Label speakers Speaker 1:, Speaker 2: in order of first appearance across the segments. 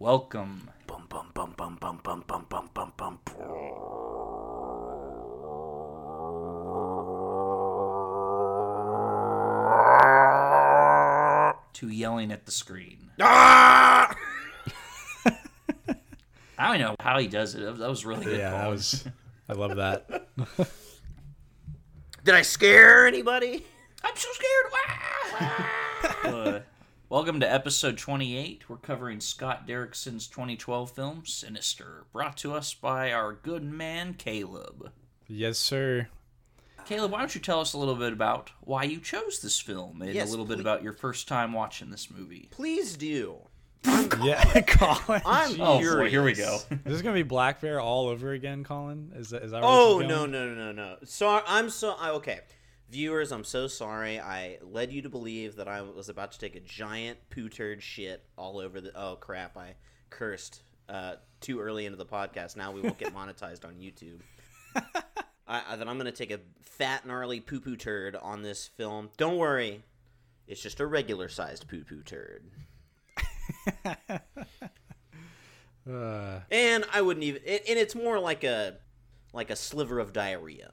Speaker 1: Welcome
Speaker 2: Bum bum bum bum bum bum bum bum bum bum.
Speaker 1: to yelling at the screen.
Speaker 2: Ah!
Speaker 1: I don't know how he does it. That was- really good.
Speaker 3: Yeah, that was. I love that.
Speaker 2: Did I scare anybody?
Speaker 1: I'm so scared. Welcome to episode 28. We're covering Scott Derrickson's 2012 film Sinister, brought to us by our good man Caleb.
Speaker 3: Yes, sir.
Speaker 1: Caleb, why don't you tell us a little bit about why you chose this film and
Speaker 2: Yes,
Speaker 1: a little bit about your first time watching this movie?
Speaker 2: Please do.
Speaker 3: Yeah, Colin.
Speaker 2: I'm
Speaker 1: Oh boy, here we go.
Speaker 3: this Is this gonna be Black Bear all over again, Colin? Is that is that? Where
Speaker 2: Oh no no no no no. So I'm so I, okay. Viewers, I'm so sorry. I led you to believe that I was about to take a giant poo turd shit all over the. Oh crap! I cursed uh, too early into the podcast. Now we won't get monetized on YouTube. I, then I'm gonna take a fat gnarly poo poo turd on this film. Don't worry, it's just a regular sized poo poo turd.
Speaker 3: Uh,
Speaker 2: And I wouldn't even. It, and it's more like a like a sliver of diarrhea.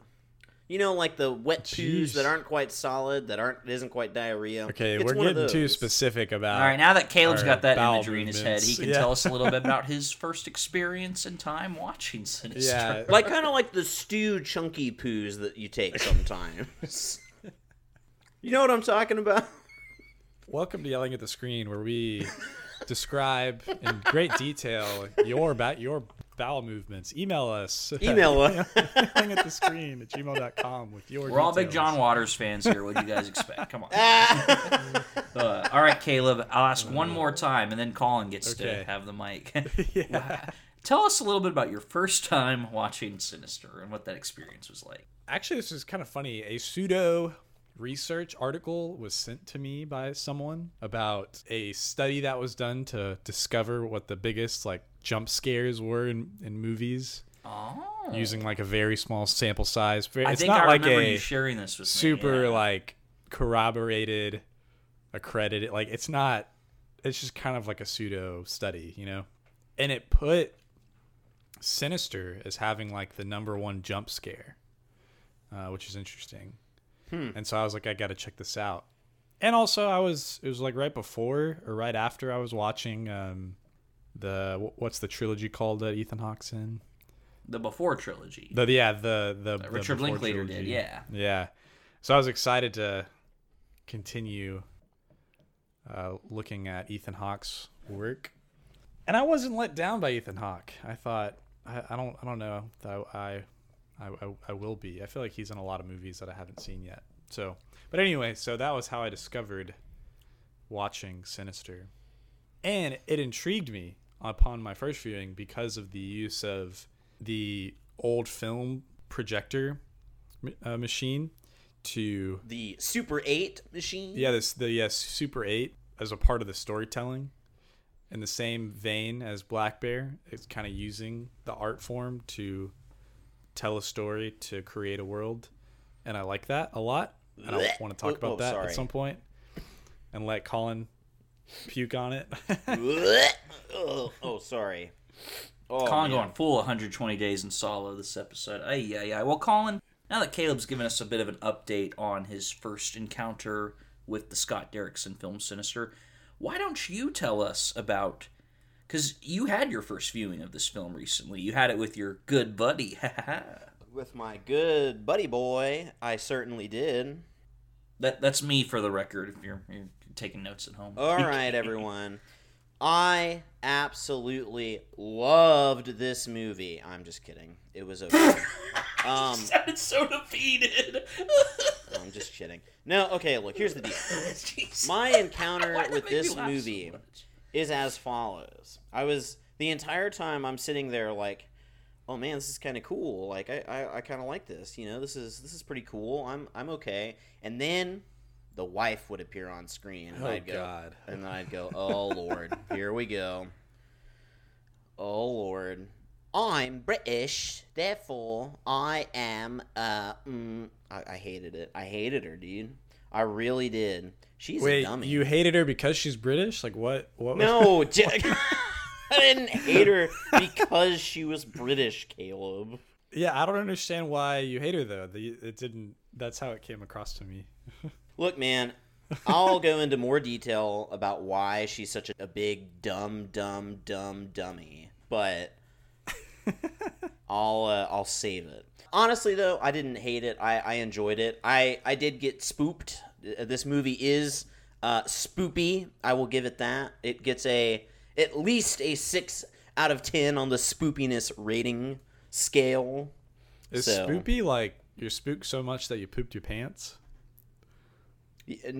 Speaker 2: You know, like the wet poos
Speaker 3: Jeez.
Speaker 2: that aren't quite solid, that aren't isn't quite diarrhea.
Speaker 3: okay,
Speaker 2: It's
Speaker 3: we're
Speaker 2: one of
Speaker 3: getting too
Speaker 2: those.
Speaker 3: specific about.
Speaker 1: All right, now that Caleb's
Speaker 3: our
Speaker 1: got that
Speaker 3: bowel
Speaker 1: imagery in his head, he can
Speaker 3: Yeah.
Speaker 1: tell us a little bit about his first experience and time watching Sinister.
Speaker 3: Yeah.
Speaker 2: Like kind of like the stew chunky poos that you take sometimes. you know what I'm talking about?
Speaker 3: Welcome to yelling at the screen, where we describe in great detail your ba- your bowel movements. Email us.
Speaker 2: Email us.
Speaker 3: yelling at the screen at gmail.com with your.
Speaker 1: We're all big. John Waters fans here. What do you guys expect? Come on. Uh, all right, Caleb. I'll ask one more time, and then Colin gets
Speaker 3: Okay.
Speaker 1: to have the mic.
Speaker 3: Yeah.
Speaker 1: Tell us a little bit about your first time watching Sinister and what that experience was like.
Speaker 3: Actually, this is kind of funny. A pseudo research article was sent to me by someone about a study that was done to discover what the biggest like jump scares were in, in movies
Speaker 1: Oh,
Speaker 3: using like a very small sample size. Very,
Speaker 1: I
Speaker 3: it's
Speaker 1: think
Speaker 3: not
Speaker 1: I
Speaker 3: like
Speaker 1: remember
Speaker 3: a
Speaker 1: you sharing this with me.
Speaker 3: super
Speaker 1: yeah.
Speaker 3: like corroborated, accredited. Like it's not. It's just kind of like a pseudo study, you know. And it put Sinister as having like the number one jump scare, uh, which is interesting. And so I was like, I got to check this out. And also, I was it was like right before or right after I was watching um, the what's the trilogy called that Ethan Hawke's in?
Speaker 1: the Before trilogy.
Speaker 3: The yeah the the, the
Speaker 1: Richard
Speaker 3: Before
Speaker 1: Linklater did, yeah.
Speaker 3: yeah. So I was excited to continue uh, looking at Ethan Hawke's work, and I wasn't let down by Ethan Hawke. I thought I, I don't I don't know that I, I I I will be. I feel like he's in a lot of movies that I haven't seen yet. So, but anyway, so that was how I discovered watching Sinister, and it intrigued me upon my first viewing because of the use of the old film projector uh, machine to
Speaker 2: The Super 8 machine.
Speaker 3: yeah this the yes Super 8 as a part of the storytelling in the same vein as Black Bear it's kind of using the art form to tell a story to create a world and I like that a lot and I
Speaker 2: Blech.
Speaker 3: want to talk
Speaker 2: Oh, oh
Speaker 3: about
Speaker 2: oh,
Speaker 3: that
Speaker 2: sorry.
Speaker 3: at some point and let Colin puke on it
Speaker 2: oh, oh, sorry. Oh,
Speaker 1: Colin
Speaker 2: man.
Speaker 1: going full 120 days in Salò this episode. Ay, yeah, yeah. Well, Colin, now that Caleb's given us a bit of an update on his first encounter with the Scott Derrickson film Sinister, why don't you tell us about? Because you had your first viewing of this film recently. You had it with your good buddy.
Speaker 2: With my good buddy boy, I certainly did.
Speaker 1: that that's me for the record. If you're, you're taking notes at home.
Speaker 2: All right, everyone. I absolutely loved this movie. I'm just kidding. It was okay. Um,
Speaker 1: sounded so defeated.
Speaker 2: I'm just kidding. No, okay, look, here's the deal. My encounter with this
Speaker 1: so
Speaker 2: movie
Speaker 1: much?
Speaker 2: Is as follows. I was the entire time I'm sitting there like, oh man, this is kind of cool. Like I, I, I kind of like this. You know, this is this is pretty cool. I'm I'm okay. And then the wife would appear on screen, and
Speaker 3: Oh,
Speaker 2: I'd go,
Speaker 3: God.
Speaker 2: and then I'd go, oh lord, here we go. Oh lord. I'm British, therefore I am. Uh, mm, I, I hated it. I hated her, dude. I really did. She's a
Speaker 3: Wait,
Speaker 2: dummy.
Speaker 3: you hated her because she's British? Like what? What?
Speaker 2: No, Jack. I didn't hate her because she was British, Caleb.
Speaker 3: Yeah, I don't understand why you hate her though. The, it didn't. That's how it came across to me.
Speaker 2: Look, man, I'll go into more detail about why she's such a, a big dumb, dumb, dumb dummy, but I'll uh, I'll save it. Honestly, though, I didn't hate it. I, I enjoyed it. I I did get spooked. Uh, This movie is uh, spoopy. I will give it that. It gets a at least a six out of ten on the spoopiness rating scale.
Speaker 3: Is
Speaker 2: So-
Speaker 3: spoopy like you're spooked so much that you pooped your pants?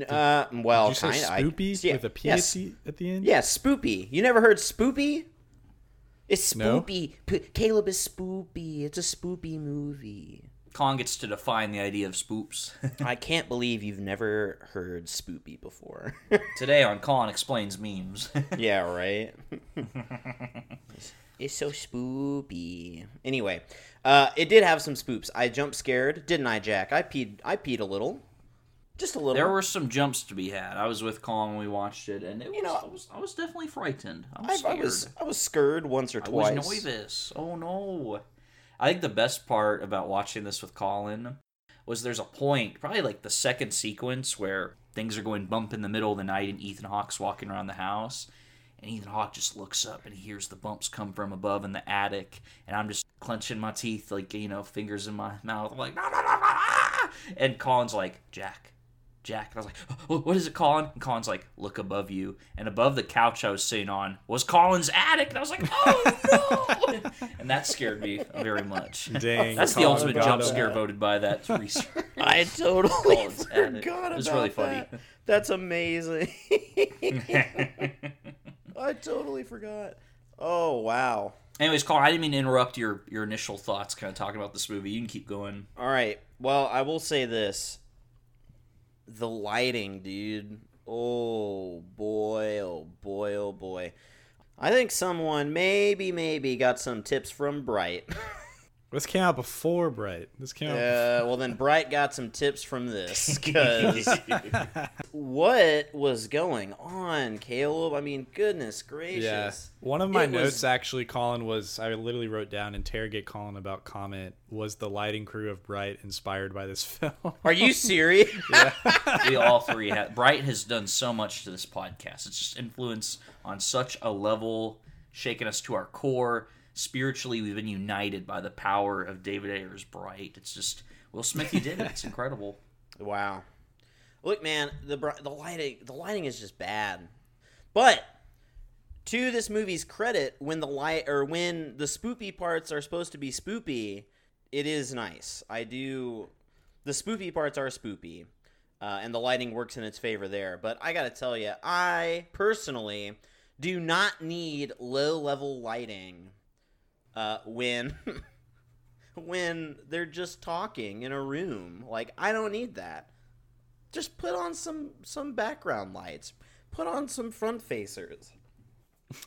Speaker 2: Uh, well,
Speaker 3: Did you say
Speaker 2: kind of.
Speaker 3: spoopy
Speaker 2: yeah,
Speaker 3: with a P
Speaker 2: yes.
Speaker 3: at the end?
Speaker 2: Yeah, spoopy. You never heard spoopy? It's
Speaker 3: No.
Speaker 2: spoopy. P- Caleb is spoopy. It's a spoopy movie.
Speaker 1: Colin gets to define the idea of spoops.
Speaker 2: I can't believe you've never heard spoopy before.
Speaker 1: Today on Colin Explains Memes.
Speaker 2: yeah, right. it's so spoopy. Anyway, uh, it did have some spoops. I jump scared, didn't I, Jack? I peed. I peed a little, just a little.
Speaker 1: there were some jumps to be had. I was with Colin when we watched it, and it was,
Speaker 2: know-
Speaker 1: I, was I was definitely frightened. I was
Speaker 2: I, I
Speaker 1: scared.
Speaker 2: was I was scared once or
Speaker 1: I
Speaker 2: twice.
Speaker 1: was nervous. Oh no. I think the best part about watching this with Colin was there's a point, probably like the second sequence where things are going bump in the middle of the night and Ethan Hawke's walking around the house. And Ethan Hawke just looks up and he hears the bumps come from above in the attic. And I'm just clenching my teeth, like, you know, fingers in my mouth. I'm like, no, no, no, no, ah! And Colin's like, Jack, Jack. And I was like, "Oh, what is it, Colin? And Colin's like, look above you. And above the couch I was sitting on was Colin's attic. And I was like, oh, no. and that scared me very much.
Speaker 3: Dang.
Speaker 1: That's the ultimate jump
Speaker 3: him.
Speaker 1: scare voted by that research.
Speaker 2: I totally
Speaker 1: Colin's attic.
Speaker 2: forgot
Speaker 1: It was
Speaker 2: about
Speaker 1: really funny.
Speaker 2: That's amazing. I totally forgot. Oh wow.
Speaker 1: Anyways, Colin, I didn't mean to interrupt your, your initial thoughts kind of talking about this movie. You can keep going.
Speaker 2: All right. Well, I will say this. The lighting, dude. Oh boy, oh boy, oh boy. I think someone maybe maybe got some tips from Bright.
Speaker 3: This came out before Bright. This came out.
Speaker 2: Uh, well, then Bright got some tips from this because what was going on, Caleb? I mean, goodness gracious.
Speaker 3: Yeah. One of my
Speaker 2: It was-
Speaker 3: notes actually, Colin was I literally wrote down interrogate Colin about comment was the lighting crew of Bright inspired by this film.
Speaker 2: Are you serious?
Speaker 1: we all three have. Bright has done so much to this podcast. It's just influence on such a level, shaking us to our core. Spiritually, we've been united by the power of David Ayer's Bright. It's just Will Smith, you did it. It's incredible.
Speaker 2: Wow. Look, man, the the lighting the lighting is just bad. But to this movie's credit, when the light or when the spoopy parts are supposed to be spoopy, it is nice. I do. The spoopy parts are spoopy, uh, and the lighting works in its favor there. But I gotta tell you, I personally do not need low level lighting uh, when when they're just talking in a room. Like I don't need that. Just put on some some background lights. Put on some front facers.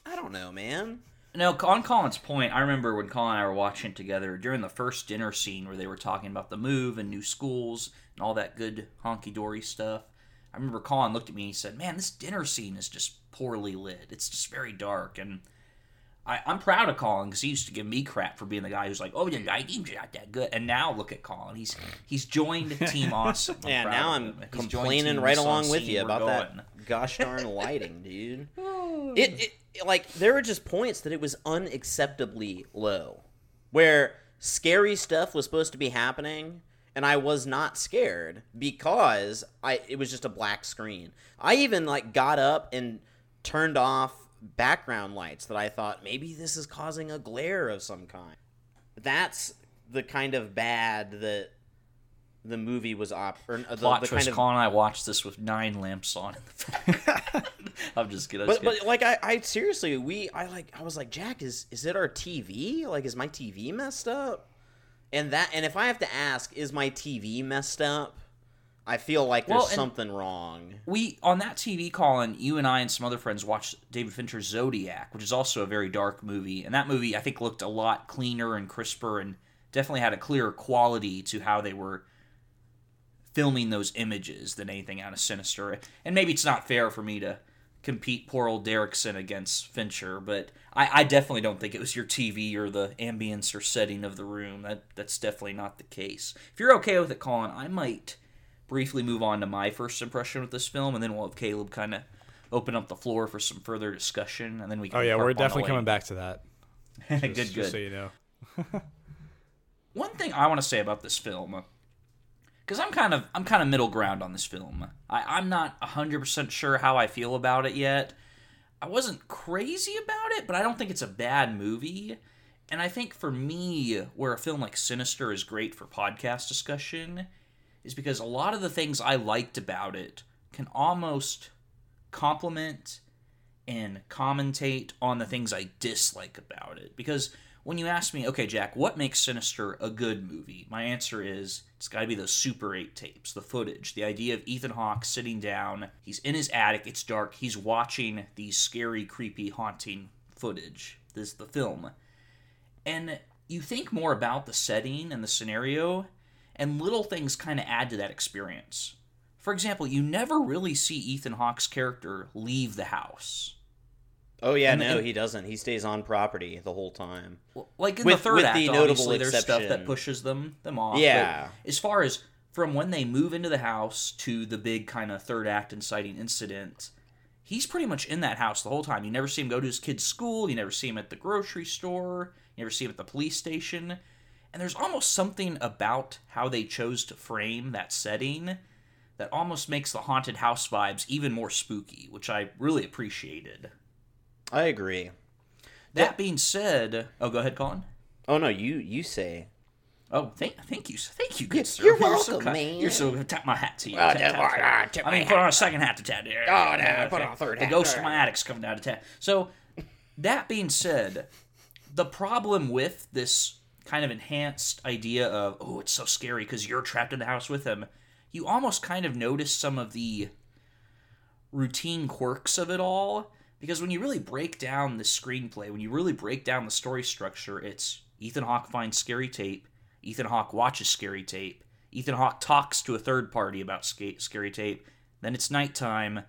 Speaker 2: I don't know, man.
Speaker 1: No, on Colin's point, I remember when Colin and I were watching together during the first dinner scene where they were talking about the move and new schools and all that good honky dory stuff. I remember Colin looked at me and he said, Man, this dinner scene is just poorly lit. It's just very dark. And I, I'm proud of Colin because he used to give me crap for being the guy who's like, Oh, the lighting's not that good. And now look at Colin. He's he's joined Team Awesome.
Speaker 2: Yeah, now I'm.
Speaker 1: He's
Speaker 2: complaining right along with you about
Speaker 1: going.
Speaker 2: that gosh darn lighting, dude. It, it like there were just points that it was unacceptably low, where scary stuff was supposed to be happening, and I was not scared because I it was just a black screen. I even like got up and turned off background lights that I thought maybe this is causing a glare of some kind. That's the kind of bad that the movie was op or uh, the,
Speaker 1: Plot
Speaker 2: the
Speaker 1: twist:
Speaker 2: kind of
Speaker 1: Colin and I watched this with nine lamps on. I'm just kidding. I'm just
Speaker 2: but
Speaker 1: kidding.
Speaker 2: but like I, I seriously we I like I was like Jack is is it our TV like is my TV messed up and that and if I have to ask is my TV messed up I feel like there's
Speaker 1: Well,
Speaker 2: something wrong
Speaker 1: we on that TV, call, and you and I and some other friends watched David Fincher's Zodiac, which is also a very dark movie. And that movie, I think, looked a lot cleaner and crisper, and definitely had a clearer quality to how they were filming those images than anything out of Sinister. And maybe it's not fair for me to compete poor old Derrickson against Fincher, but I, I definitely don't think it was your TV or the ambience or setting of the room. That that's definitely not the case. If you're okay with it, Colin, I might briefly move on to my first impression with this film, and then we'll have Caleb kind of open up the floor for some further discussion, and then we can.
Speaker 3: Oh yeah, we're definitely coming back to that. Just,
Speaker 1: good,
Speaker 3: just
Speaker 1: good.
Speaker 3: so you know.
Speaker 1: One thing I want to say about this film, because I'm kind of I'm kind of middle ground on this film. I, I'm not hundred percent sure how I feel about it yet. I wasn't crazy about it, but I don't think it's a bad movie. And I think for me, where a film like Sinister is great for podcast discussion, is because a lot of the things I liked about it can almost complement and commentate on the things I dislike about it. Because when you ask me, okay, Jack, what makes Sinister a good movie? My answer is it's got to be those Super 8 tapes, the footage, the idea of Ethan Hawke sitting down, he's in his attic, it's dark, he's watching these scary, creepy, haunting footage. This is the film. And you think more about the setting and the scenario, and little things kind of add to that experience. For example, you never really see Ethan Hawke's character leave the house.
Speaker 2: Oh yeah,
Speaker 1: And-
Speaker 2: no,
Speaker 1: and-
Speaker 2: he doesn't. He stays on property the whole time.
Speaker 1: Like in
Speaker 2: With-
Speaker 1: the third act,
Speaker 2: the notable
Speaker 1: obviously there's stuff that pushes them them off.
Speaker 2: Yeah.
Speaker 1: as far as from when they move into the house to the big kind of third act inciting incident, he's pretty much in that house the whole time. You never see him go to his kid's school. You never see him at the grocery store. You never see him at the police station. And there's almost something about how they chose to frame that setting that almost makes the haunted house vibes even more spooky, which I really appreciated.
Speaker 2: I agree.
Speaker 1: That being said, oh, go ahead, Colin.
Speaker 2: Oh no, you you say.
Speaker 1: Oh, thank, thank you, thank you, good sir.
Speaker 2: you're
Speaker 1: so
Speaker 2: welcome,
Speaker 1: kind.
Speaker 2: man.
Speaker 1: You're so tap my hat to you.
Speaker 2: Oh,
Speaker 1: Tap,
Speaker 2: tap,
Speaker 1: tap, tap.
Speaker 2: tip
Speaker 1: I mean, put on a second hat to tap. Oh,
Speaker 2: no, put on a third
Speaker 1: The
Speaker 2: hat.
Speaker 1: ghost of my attic's coming down to tap. So, that being said, the problem with this kind of enhanced idea of oh, it's so scary because you're trapped in the house with him, you almost kind of notice some of the routine quirks of it all because when you really break down the screenplay, when you really break down the story structure, it's Ethan Hawke finds scary tape, Ethan Hawke watches scary tape, Ethan Hawke talks to a third party about sca- scary tape, then it's nighttime,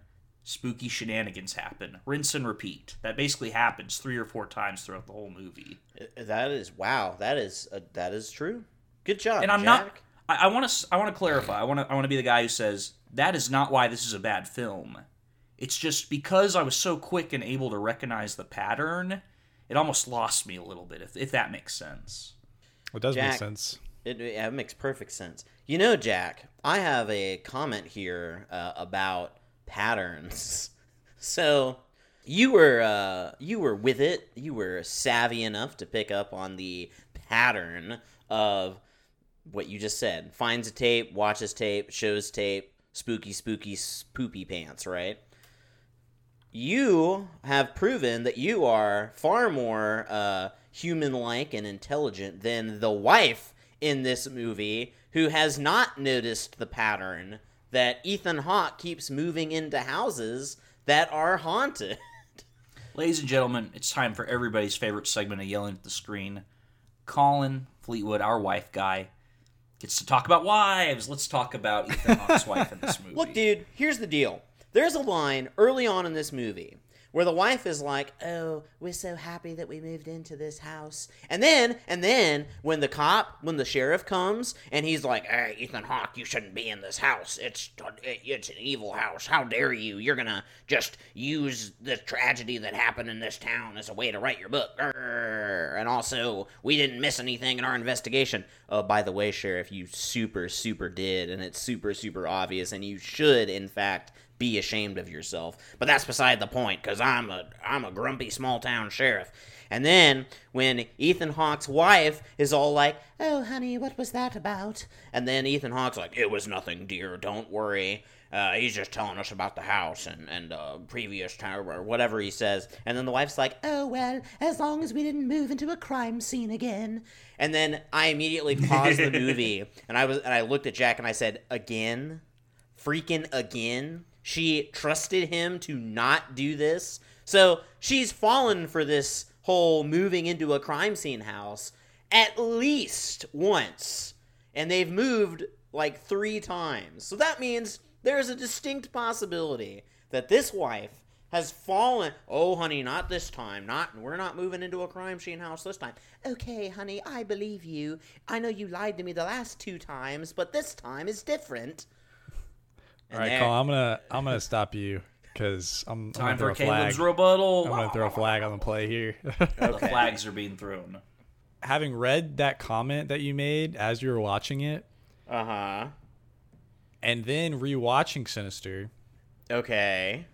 Speaker 1: spooky shenanigans happen, rinse and repeat. That basically happens three or four times throughout the whole movie.
Speaker 2: That is wow. That is uh, that is true. Good job.
Speaker 1: and I'm
Speaker 2: Jack.
Speaker 1: not. I want to. I want to clarify. I want to. I want to be the guy who says that is not why this is a bad film. It's just because I was so quick and able to recognize the pattern, it almost lost me a little bit. If if that makes sense.
Speaker 3: It does make sense.
Speaker 2: It, yeah, it makes perfect sense. You know, Jack, I have a comment here uh, about patterns. So you were uh, you were with it. You were savvy enough to pick up on the pattern of what you just said. Finds a tape, watches tape, shows tape, spooky, spooky, spoopy pants. Right. You have proven that you are far more uh, human-like and intelligent than the wife in this movie, who has not noticed the pattern that Ethan Hawke keeps moving into houses that are haunted.
Speaker 1: Ladies and gentlemen, it's time for everybody's favorite segment of yelling at the screen. Colin Fleetwood, our wife guy, gets to talk about wives. Let's talk about Ethan Hawke's wife in this movie.
Speaker 2: Look, dude, here's the deal. There's a line early on in this movie where the wife is like, "Oh, we're so happy that we moved into this house." And then, and then when the cop, when the sheriff comes and he's like, "Hey, Ethan Hawke, you shouldn't be in this house. It's it's an evil house. How dare you? You're gonna just use the tragedy that happened in this town as a way to write your book." And also, we didn't miss anything in our investigation. Oh, by the way, sheriff, you super super did, and it's super super obvious, and you should, in fact be ashamed of yourself. But that's beside the point, because I'm a I'm a grumpy small town sheriff. And then when Ethan Hawke's wife is all like, "Oh, honey, what was that about?" and then Ethan Hawke's like, "It was nothing, dear. Don't worry. Uh, he's just telling us about the house and and uh, previous time or whatever he says." And then the wife's like, "Oh well, as long as we didn't move into a crime scene again." And then I immediately paused the movie and I was and I looked at Jack and I said, "Again." freaking again. She trusted him to not do this. So she's fallen for this whole moving into a crime scene house at least once. And they've moved like three times. So that means there's a distinct possibility that this wife has fallen. Oh, honey, not this time. Not we're not moving into a crime scene house this time. Okay, honey, I believe you. I know you lied to me the last two times, but this time is different.
Speaker 3: All right, Colin, I'm gonna I'm gonna stop you because I'm, I'm
Speaker 1: Time for
Speaker 3: throw flag.
Speaker 1: Caleb's rebuttal.
Speaker 3: I'm gonna throw a flag on the play here.
Speaker 1: The flags are being thrown.
Speaker 3: Having read that comment that you made as you were watching it,
Speaker 2: Uh huh.
Speaker 3: and then rewatching Sinister,
Speaker 2: Okay.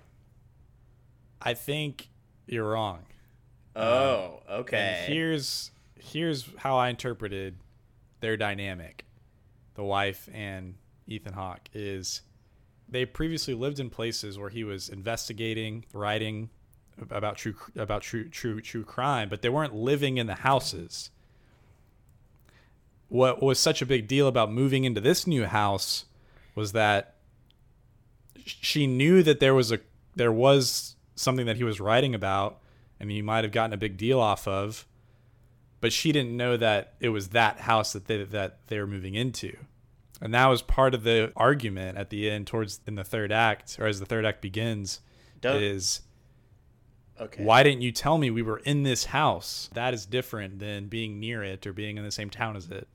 Speaker 3: I think you're wrong.
Speaker 2: Oh,
Speaker 3: And
Speaker 2: okay.
Speaker 3: here's here's how I interpreted their dynamic. The wife and Ethan Hawke is they previously lived in places where he was investigating, writing about true about true true true crime, but they weren't living in the houses. What was such a big deal about moving into this new house was that she knew that there was a there was something that he was writing about and he might have gotten a big deal off of but she didn't know that it was that house that they that they were moving into and that was part of the argument at the end towards in the third act or as the third act begins
Speaker 2: Don't-
Speaker 3: is
Speaker 2: okay.
Speaker 3: why didn't you tell me we were in this house that is different than being near it or being in the same town as it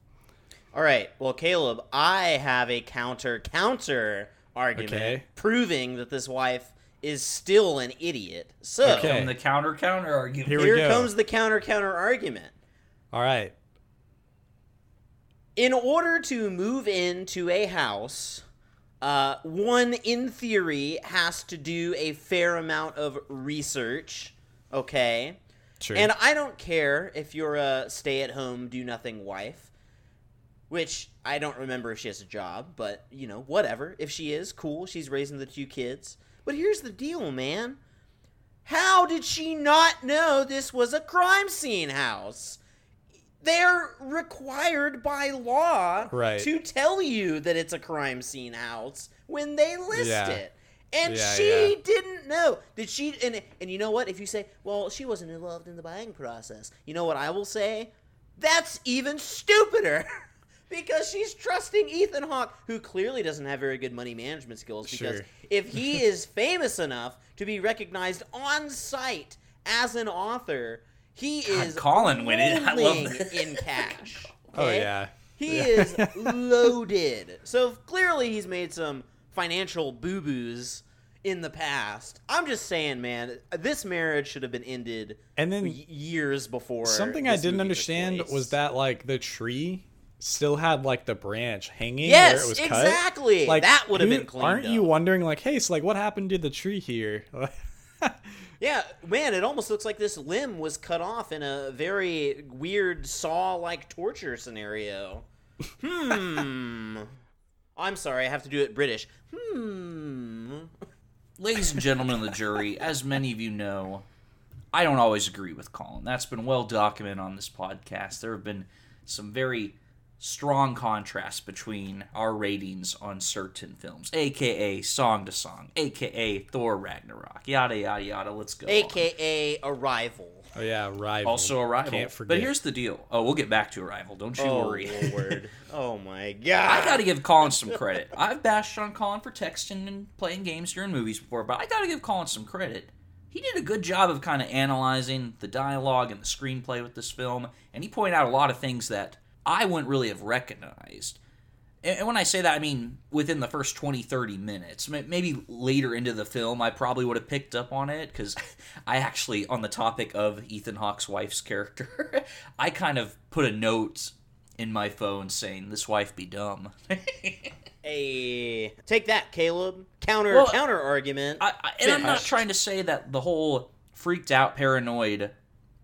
Speaker 2: All right. Well, Caleb, I have a counter counter argument
Speaker 3: Okay.
Speaker 2: proving that this wife is still an idiot. So
Speaker 3: Okay.
Speaker 1: And the counter counter argument.
Speaker 3: Here
Speaker 2: here comes the counter counter argument.
Speaker 3: all right
Speaker 2: In order to move into a house, uh, one in theory has to do a fair amount of research. Okay.
Speaker 3: sure
Speaker 2: And I don't care if you're a stay at home, do nothing wife, which I don't remember if she has a job, but, you know, whatever. If she is, cool. She's raising the two kids. But here's the deal, man. How did she not know this was a crime scene house? They're required by law
Speaker 3: Right.
Speaker 2: to tell you that it's a crime scene house when they list
Speaker 3: Yeah.
Speaker 2: it. And
Speaker 3: Yeah,
Speaker 2: she
Speaker 3: yeah.
Speaker 2: didn't know. Did she? And and you know what? If you say, "Well, she wasn't involved in the buying process," you know what I will say? That's even stupider. because she's trusting Ethan Hawke, who clearly doesn't have very good money management skills. Because
Speaker 3: Sure.
Speaker 2: if he is famous enough to be recognized on site as an author, he is
Speaker 1: Colin went in. I love
Speaker 2: rolling
Speaker 1: that.
Speaker 2: in cash.
Speaker 3: oh yeah
Speaker 2: He is loaded. So clearly he's made some financial boo boos in the past. I'm just saying, man, this marriage should have been ended
Speaker 3: and then
Speaker 2: years before.
Speaker 3: something i didn't
Speaker 2: movie
Speaker 3: understand
Speaker 2: place.
Speaker 3: was that like the tree still had like the branch hanging
Speaker 2: Yes,
Speaker 3: where it was cut.
Speaker 2: exactly.
Speaker 3: Like
Speaker 2: That would have been cleaned
Speaker 3: Aren't you wondering, like, hey, so like, what happened to the tree here?
Speaker 2: Yeah, man, it almost looks like this limb was cut off in a very weird saw-like torture scenario. Hmm. I'm sorry, I have to do it British. Hmm.
Speaker 1: Ladies and gentlemen of the jury, as many of you know, I don't always agree with Colin. That's been well documented on this podcast. There have been some very strong contrast between our ratings on certain films, aka Song to Song, aka Thor Ragnarok, yada yada yada. Let's go. on.
Speaker 2: AKA Arrival.
Speaker 3: oh yeah, rival.
Speaker 1: also Arrival.
Speaker 3: Can't forget.
Speaker 1: But here's the deal. Oh, we'll get back to Arrival. Don't you
Speaker 2: Oh,
Speaker 1: worry.
Speaker 2: Lord. oh, my God.
Speaker 1: I gotta give Colin some credit. I've bashed on Colin for texting and playing games during movies before, but I gotta give Colin some credit. He did a good job of kind of analyzing the dialogue and the screenplay with this film, and he pointed out a lot of things that I wouldn't really have recognized. And when I say that, I mean within the first 20, 30 minutes. Maybe later into the film, I probably would have picked up on it because I actually, on the topic of Ethan Hawke's wife's character, I kind of put a note in my phone saying, This wife be dumb.
Speaker 2: Hey, take that, Caleb. Counter
Speaker 1: Well,
Speaker 2: counter argument.
Speaker 1: I, I, and I'm not trying to say that the whole freaked out, paranoid,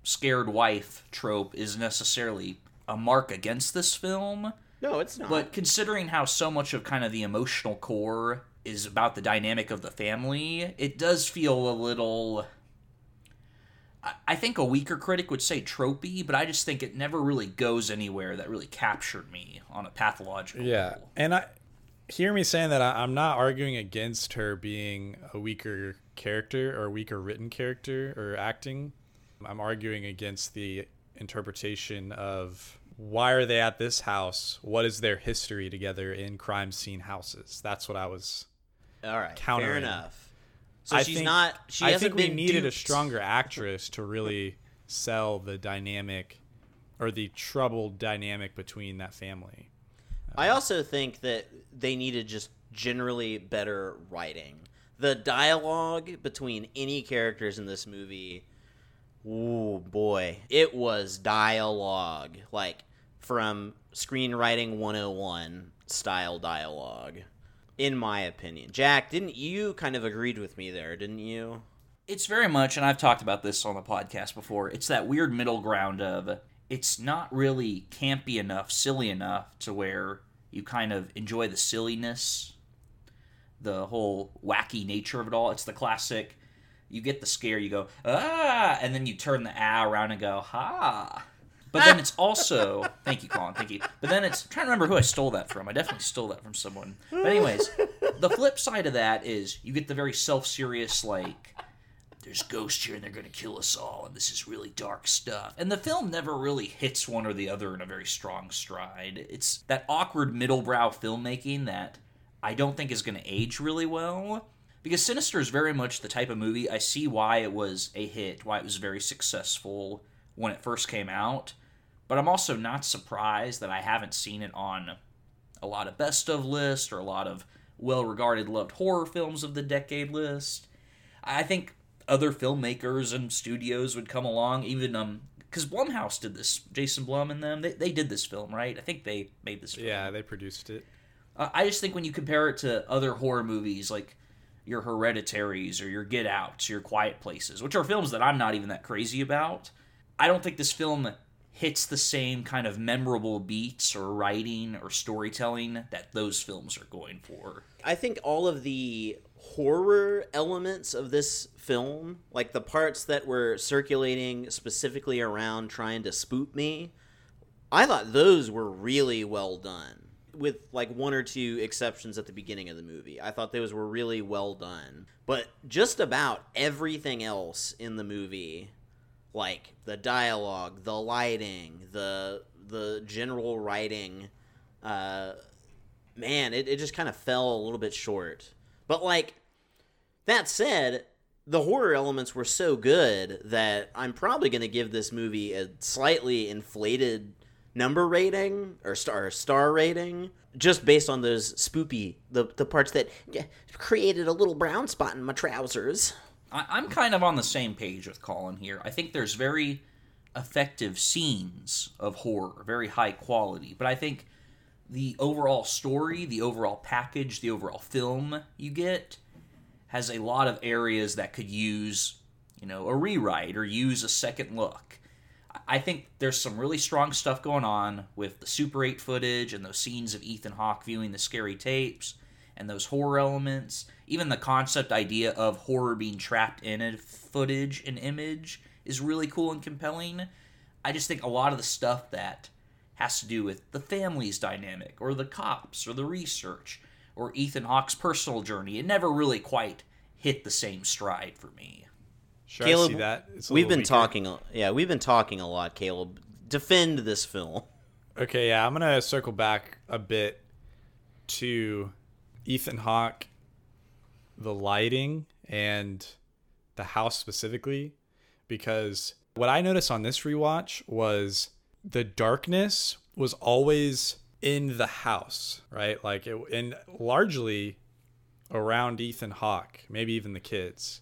Speaker 1: scared wife trope is necessarily a mark against this film.
Speaker 2: no, it's not.
Speaker 1: But considering how so much of kind of the emotional core is about the dynamic of the family, it does feel a little. I- I think a weaker critic would say tropey, but I just think it never really goes anywhere that really captured me on a pathological
Speaker 3: Yeah,
Speaker 1: level.
Speaker 3: and I hear me saying that I, I'm not arguing against her being a weaker character or weaker written character or acting. I'm arguing against the interpretation of why are they at this house? What is their history together in crime scene houses? That's what I was.
Speaker 2: All right, fair enough. So
Speaker 3: I
Speaker 2: she's
Speaker 3: think-
Speaker 2: not. She
Speaker 3: I
Speaker 2: hasn't
Speaker 3: think we
Speaker 2: been
Speaker 3: needed a stronger actress to really sell the dynamic or the troubled dynamic between that family.
Speaker 2: I also think that they needed just generally better writing. The dialogue between any characters in this movie, ooh boy, it was dialogue like from screenwriting 101 style dialogue in my opinion. Jack, didn't you kind of agreed with me there, didn't you?
Speaker 1: It's very much, and I've talked about this on the podcast before. It's that weird middle ground of it's not really campy enough, silly enough to where you kind of enjoy the silliness, the whole wacky nature of it all. It's the classic. You get the scare, you go ah, and then you turn the ah around and go ha. But then it's also thank you, Colin, thank you. But then it's I'm trying to remember who I stole that from. I definitely stole that from someone. But anyways, the flip side of that is you get the very self-serious like there's ghosts here and they're going to kill us all and this is really dark stuff and the film never really hits one or the other in a very strong stride it's that awkward middlebrow filmmaking that i don't think is going to age really well because sinister is very much the type of movie i see why it was a hit why it was very successful when it first came out but i'm also not surprised that i haven't seen it on a lot of best of lists or a lot of well regarded loved horror films of the decade list I think other filmmakers and studios would come along, even um, because Blumhouse did this. Jason Blum and them, they, they did this film, right? I think they made this. Film.
Speaker 3: Yeah, they produced it.
Speaker 1: Uh, I just think when you compare it to other horror movies like your Hereditaries or your Get Outs, your Quiet Places, which are films that I'm not even that crazy about, I don't think this film hits the same kind of memorable beats or writing or storytelling that those films are going for.
Speaker 2: I think all of the horror elements of this film, like the parts that were circulating specifically around trying to spook me, I thought those were really well done. With like one or two exceptions at the beginning of the movie. I thought those were really well done. But just about everything else in the movie, like the dialogue, the lighting, the the general writing, uh, man, it, it just kind of fell a little bit short. But like that said, the horror elements were so good that I'm probably going to give this movie a slightly inflated number rating or star star rating just based on those spoopy the the parts that created a little brown spot in my trousers.
Speaker 1: I, I'm kind of on the same page with Colin here. I think there's very effective scenes of horror, very high quality, but I think the overall story, the overall package, the overall film you get has a lot of areas that could use, you know, a rewrite or use a second look. I think there's some really strong stuff going on with the Super 8 footage and those scenes of Ethan Hawke viewing the scary tapes and those horror elements. Even the concept idea of horror being trapped in a footage and image is really cool and compelling. I just think a lot of the stuff that has to do with the family's dynamic or the cops or the research or Ethan Hawke's personal journey, it never really quite hit the same stride for me.
Speaker 3: Sure,
Speaker 2: Caleb,
Speaker 3: I see that.
Speaker 2: We've been
Speaker 3: weaker.
Speaker 2: talking yeah, we've been talking a lot, Caleb. Defend this film.
Speaker 3: Okay, yeah, I'm gonna circle back a bit to Ethan Hawke, the lighting, and the house specifically, because what I noticed on this rewatch was the darkness was always in the house, right? Like it, and largely around Ethan Hawke, maybe even the kids.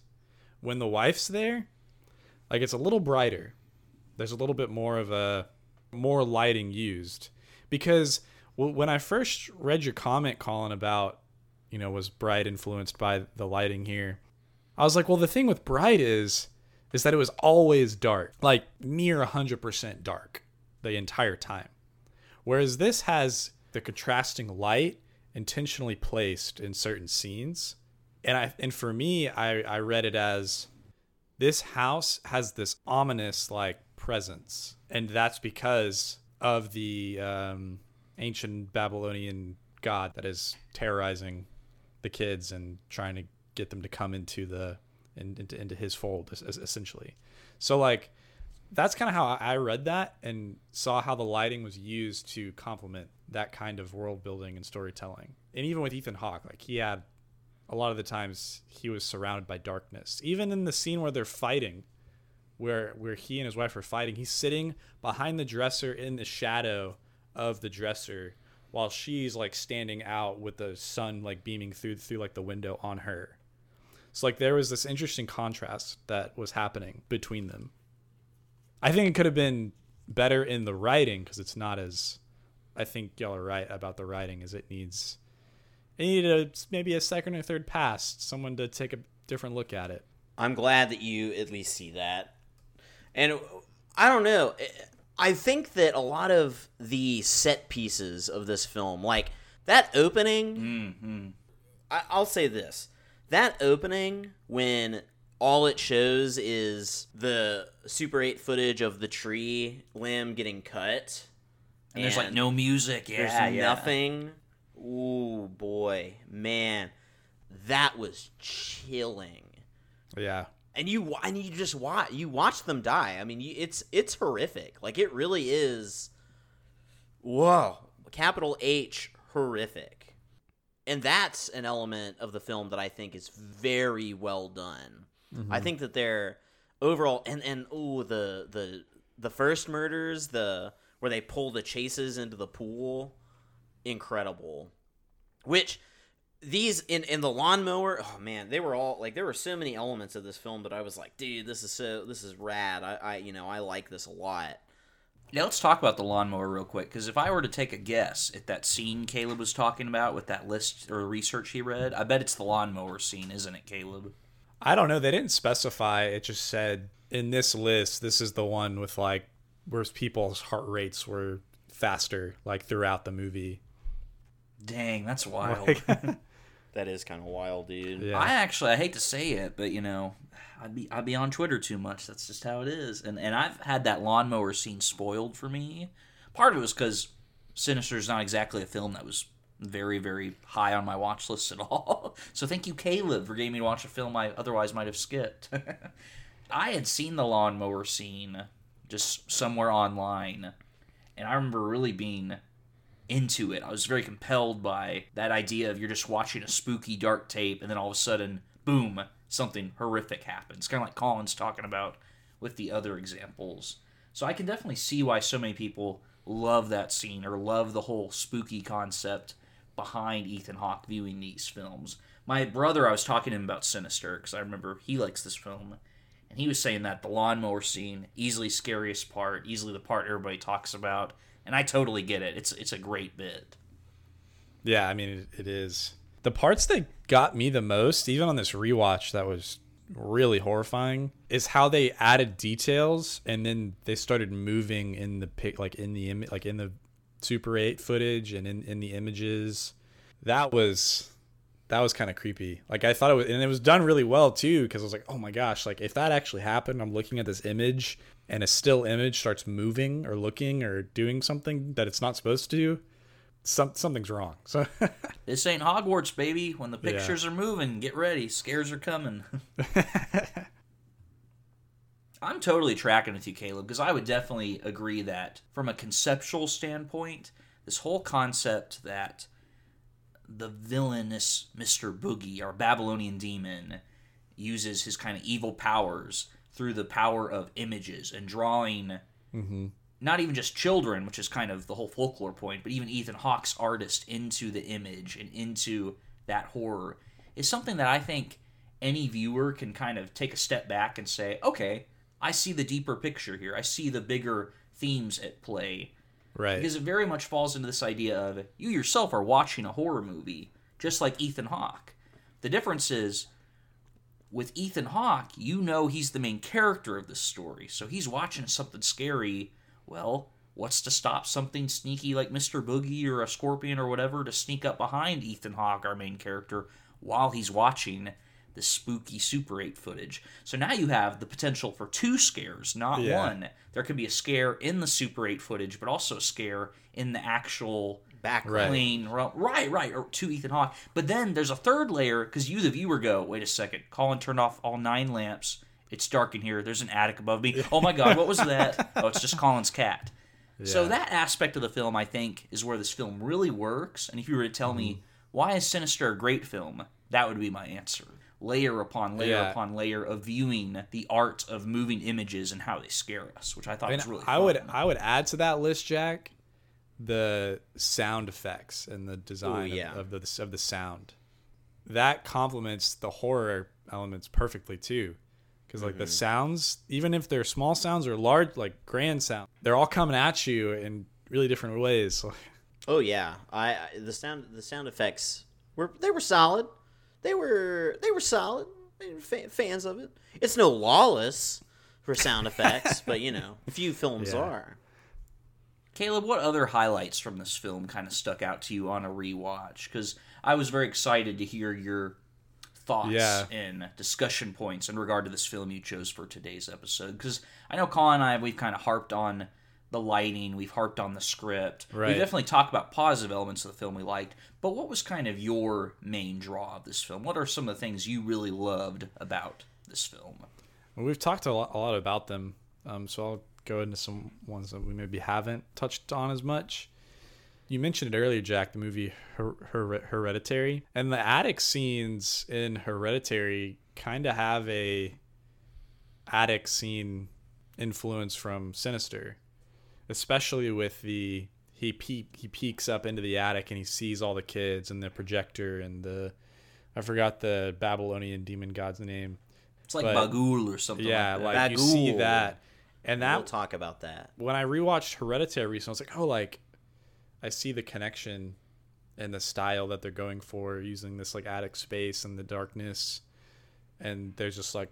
Speaker 3: When the wife's there, like it's a little brighter. There's a little bit more of a more lighting used. Because when I first read your comment, Colin, about you know was Bright influenced by the lighting here, I was like, well, the thing with Bright is is that it was always dark, like near hundred percent dark the entire time, whereas this has the contrasting light intentionally placed in certain scenes, and I and for me, I I read it as this house has this ominous like presence. And that's because of the um, ancient babylonian god that is terrorizing the kids and trying to get them to come into the in, into, into his fold es- es- essentially. So like that's kind of how i read that and saw how the lighting was used to complement that kind of world building and storytelling. And even with ethan hawke like he had a lot of the times he was surrounded by darkness. Even in the scene where they're fighting, where where he and his wife are fighting, he's sitting behind the dresser in the shadow of the dresser while she's like standing out with the sun like beaming through through like the window on her. So like there was this interesting contrast that was happening between them. I think it could have been better in the writing because it's not as I think y'all are right about the writing as it needs it needed a, maybe a second or third pass, someone to take a different look at it.
Speaker 2: I'm glad that you at least see that. And I don't know. I think that a lot of the set pieces of this film, like that opening,
Speaker 1: Mm-hmm.
Speaker 2: I, I'll say this: that opening when all it shows is the Super 8 footage of the tree limb getting cut,
Speaker 1: And, there's like no music. Yeah,
Speaker 2: there's
Speaker 1: yeah.
Speaker 2: nothing. Ooh boy, man, that was chilling.
Speaker 3: Yeah.
Speaker 2: And you and you just watch you watch them die. I mean, you, it's it's horrific. Like it really is. Whoa, capital H horrific. And that's an element of the film that I think is very well done. I mm-hmm. think that they're overall and and ooh the the the first murders the where they pull the chases into the pool incredible which these in in the lawnmower oh man they were all like there were so many elements of this film that i was like dude this is so this is rad i i you know i like this a lot
Speaker 1: Yeah, let's talk about the lawnmower real quick. Because if I were to take a guess at that scene Caleb was talking about with that list or research he read, I bet it's the lawnmower scene, isn't it, Caleb?
Speaker 3: I don't know. They didn't specify. It just said in this list, this is the one with like where people's heart rates were faster, like throughout the movie.
Speaker 1: Dang, that's wild.
Speaker 3: Like,
Speaker 2: that is kind of wild dude
Speaker 3: yeah.
Speaker 1: I actually I hate to say it, but you know, I'd be I'd be on Twitter too much. That's just how it is. And and I've had that lawnmower scene spoiled for me. Part of it was because Sinister is not exactly a film that was very very high on my watch list at all. so thank you, Caleb, for getting me to watch a film I otherwise might have skipped. I had seen the lawnmower scene just somewhere online, and I remember really being into it. I was very compelled by that idea of you're just watching a spooky dark tape and then all of a sudden, boom, something horrific happens. Kind of like Colin's talking about with the other examples. So I can definitely see why so many people love that scene or love the whole spooky concept behind Ethan Hawke viewing these films. My brother, I was talking to him about Sinister because I remember he likes this film. And he was saying that the lawnmower scene, easily scariest part, easily the part everybody talks about, and I totally get it. It's it's a great bit.
Speaker 3: Yeah, I mean it, it is. The parts that got me the most, even on this rewatch, that was really horrifying, is how they added details and then they started moving in the pic, like in the image, like in the Super 8 footage and in in the images. That was that was kind of creepy. Like I thought it was, and it was done really well too, because I was like, oh my gosh, like if that actually happened, I'm looking at this image and a still image starts moving or looking or doing something that it's not supposed to do. Some something's wrong. So
Speaker 1: This ain't Hogwarts, baby. When the pictures are moving, get ready. Scares are coming. I'm totally tracking with you, Caleb, because I would definitely agree that from a conceptual standpoint, this whole concept that the villainous Mr. Boogie, our Babylonian demon, uses his kind of evil powers through the power of images and drawing mm-hmm. not even just children, which is kind of the whole folklore point, but even Ethan Hawke's artist into the image and into that horror is something that I think any viewer can kind of take a step back and say, okay, I see the deeper picture here. I see the bigger themes at play.
Speaker 3: right,
Speaker 1: Because it very much falls into this idea of you yourself are watching a horror movie, just like Ethan Hawke. The difference is with Ethan Hawke, you know he's the main character of the story, so he's watching something scary. Well, what's to stop something sneaky like Mr. Boogie or a scorpion or whatever to sneak up behind Ethan Hawke, our main character, while he's watching the spooky Super 8 footage? So now you have the potential for two scares, not
Speaker 3: Yeah.
Speaker 1: one. There could be a scare in the Super 8 footage, but also a scare in the actual
Speaker 2: background
Speaker 3: Right.
Speaker 1: ro- right right or to ethan hawke. But then there's a third layer because you the viewer go wait a second colin turned off all nine lamps. It's dark in here. There's an attic above me. Oh my god what was that? Oh it's just colin's cat. So that aspect of the film i think is where this film really works. And if you were to tell me mm-hmm. why is sinister a great film? That would be my answer. Layer upon layer
Speaker 3: Yeah.
Speaker 1: upon layer of viewing the art of moving images and how they scare us, which I thought
Speaker 3: I,
Speaker 1: was
Speaker 3: mean,
Speaker 1: really
Speaker 3: I
Speaker 1: fun.
Speaker 3: would I would add to that list, Jack, the sound effects and the design
Speaker 2: yeah.
Speaker 3: of, of the of the sound. That complements the horror elements perfectly too, because like
Speaker 2: Mm-hmm.
Speaker 3: the sounds, even if they're small sounds or large, like grand sound, they're all coming at you in really different ways.
Speaker 2: Oh yeah, I, I the sound the sound effects were they were solid. They were they were solid. Fa- fans of it. It's no lawless for sound effects, but you know, few films
Speaker 3: Yeah.
Speaker 2: are.
Speaker 1: Caleb, what other highlights from this film kind of stuck out to you on a rewatch? Because I was very excited to hear your thoughts
Speaker 3: Yeah.
Speaker 1: and discussion points in regard to this film you chose for today's episode. Because I know Colin and I, we've kind of harped on the lighting, we've harped on the script. We definitely talked about positive elements of the film we liked, but what was kind of your main draw of this film? What are some of the things you really loved about this film?
Speaker 3: Well, we've talked a lot, a lot about them, um, so I'll go into some ones that we maybe haven't touched on as much. You mentioned it earlier, Jack, the movie Her- Her- Hereditary, and the attic scenes in Hereditary kind of have a attic scene influence from Sinister, especially with the he peek he peeks up into the attic and he sees all the kids and the projector and the I forgot the Babylonian demon god's name.
Speaker 1: It's like
Speaker 3: But-
Speaker 1: Bughuul or something
Speaker 3: Yeah,
Speaker 1: like that.
Speaker 3: like you see that, and that
Speaker 2: we'll talk about that.
Speaker 3: when I rewatched Hereditary recently, I was like, oh, like I see the connection and the style that they're going for, using this like attic space and the darkness, and there's just like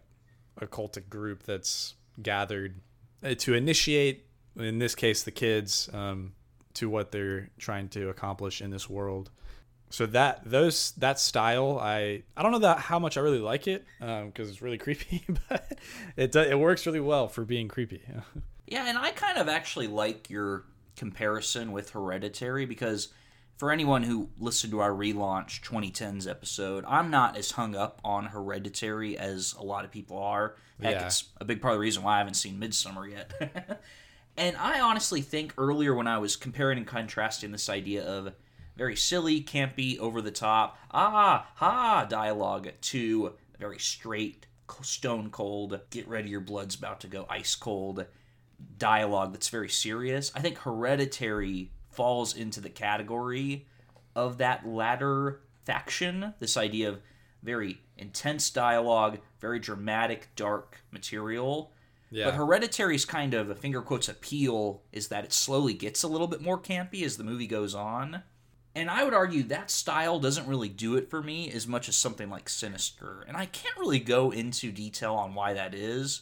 Speaker 3: a cultic group that's gathered uh, to initiate, in this case, the kids, um, to what they're trying to accomplish in this world. So that those that style, I I don't know that how much I really like it um, because it's really creepy, but it do, it works really well for being creepy.
Speaker 1: Yeah, and I kind of actually like your comparison with Hereditary because for anyone who listened to our relaunch 2010s episode, I'm not as hung up on Hereditary as a lot of people are. Heck,
Speaker 3: Yeah.
Speaker 1: it's a big part of the reason why I haven't seen Midsommar yet. and I honestly think earlier when I was comparing and contrasting this idea of very silly, campy, over the top, ah, ha dialogue to very straight, stone cold, get ready, your blood's about to go ice cold dialogue that's very serious. I think Hereditary falls into the category of that latter faction. This idea of very intense dialogue, very dramatic, dark material.
Speaker 3: Yeah.
Speaker 1: But Hereditary's kind of a finger quotes appeal is that it slowly gets a little bit more campy as the movie goes on. And I would argue that style doesn't really do it for me as much as something like Sinister. And I can't really go into detail on why that is,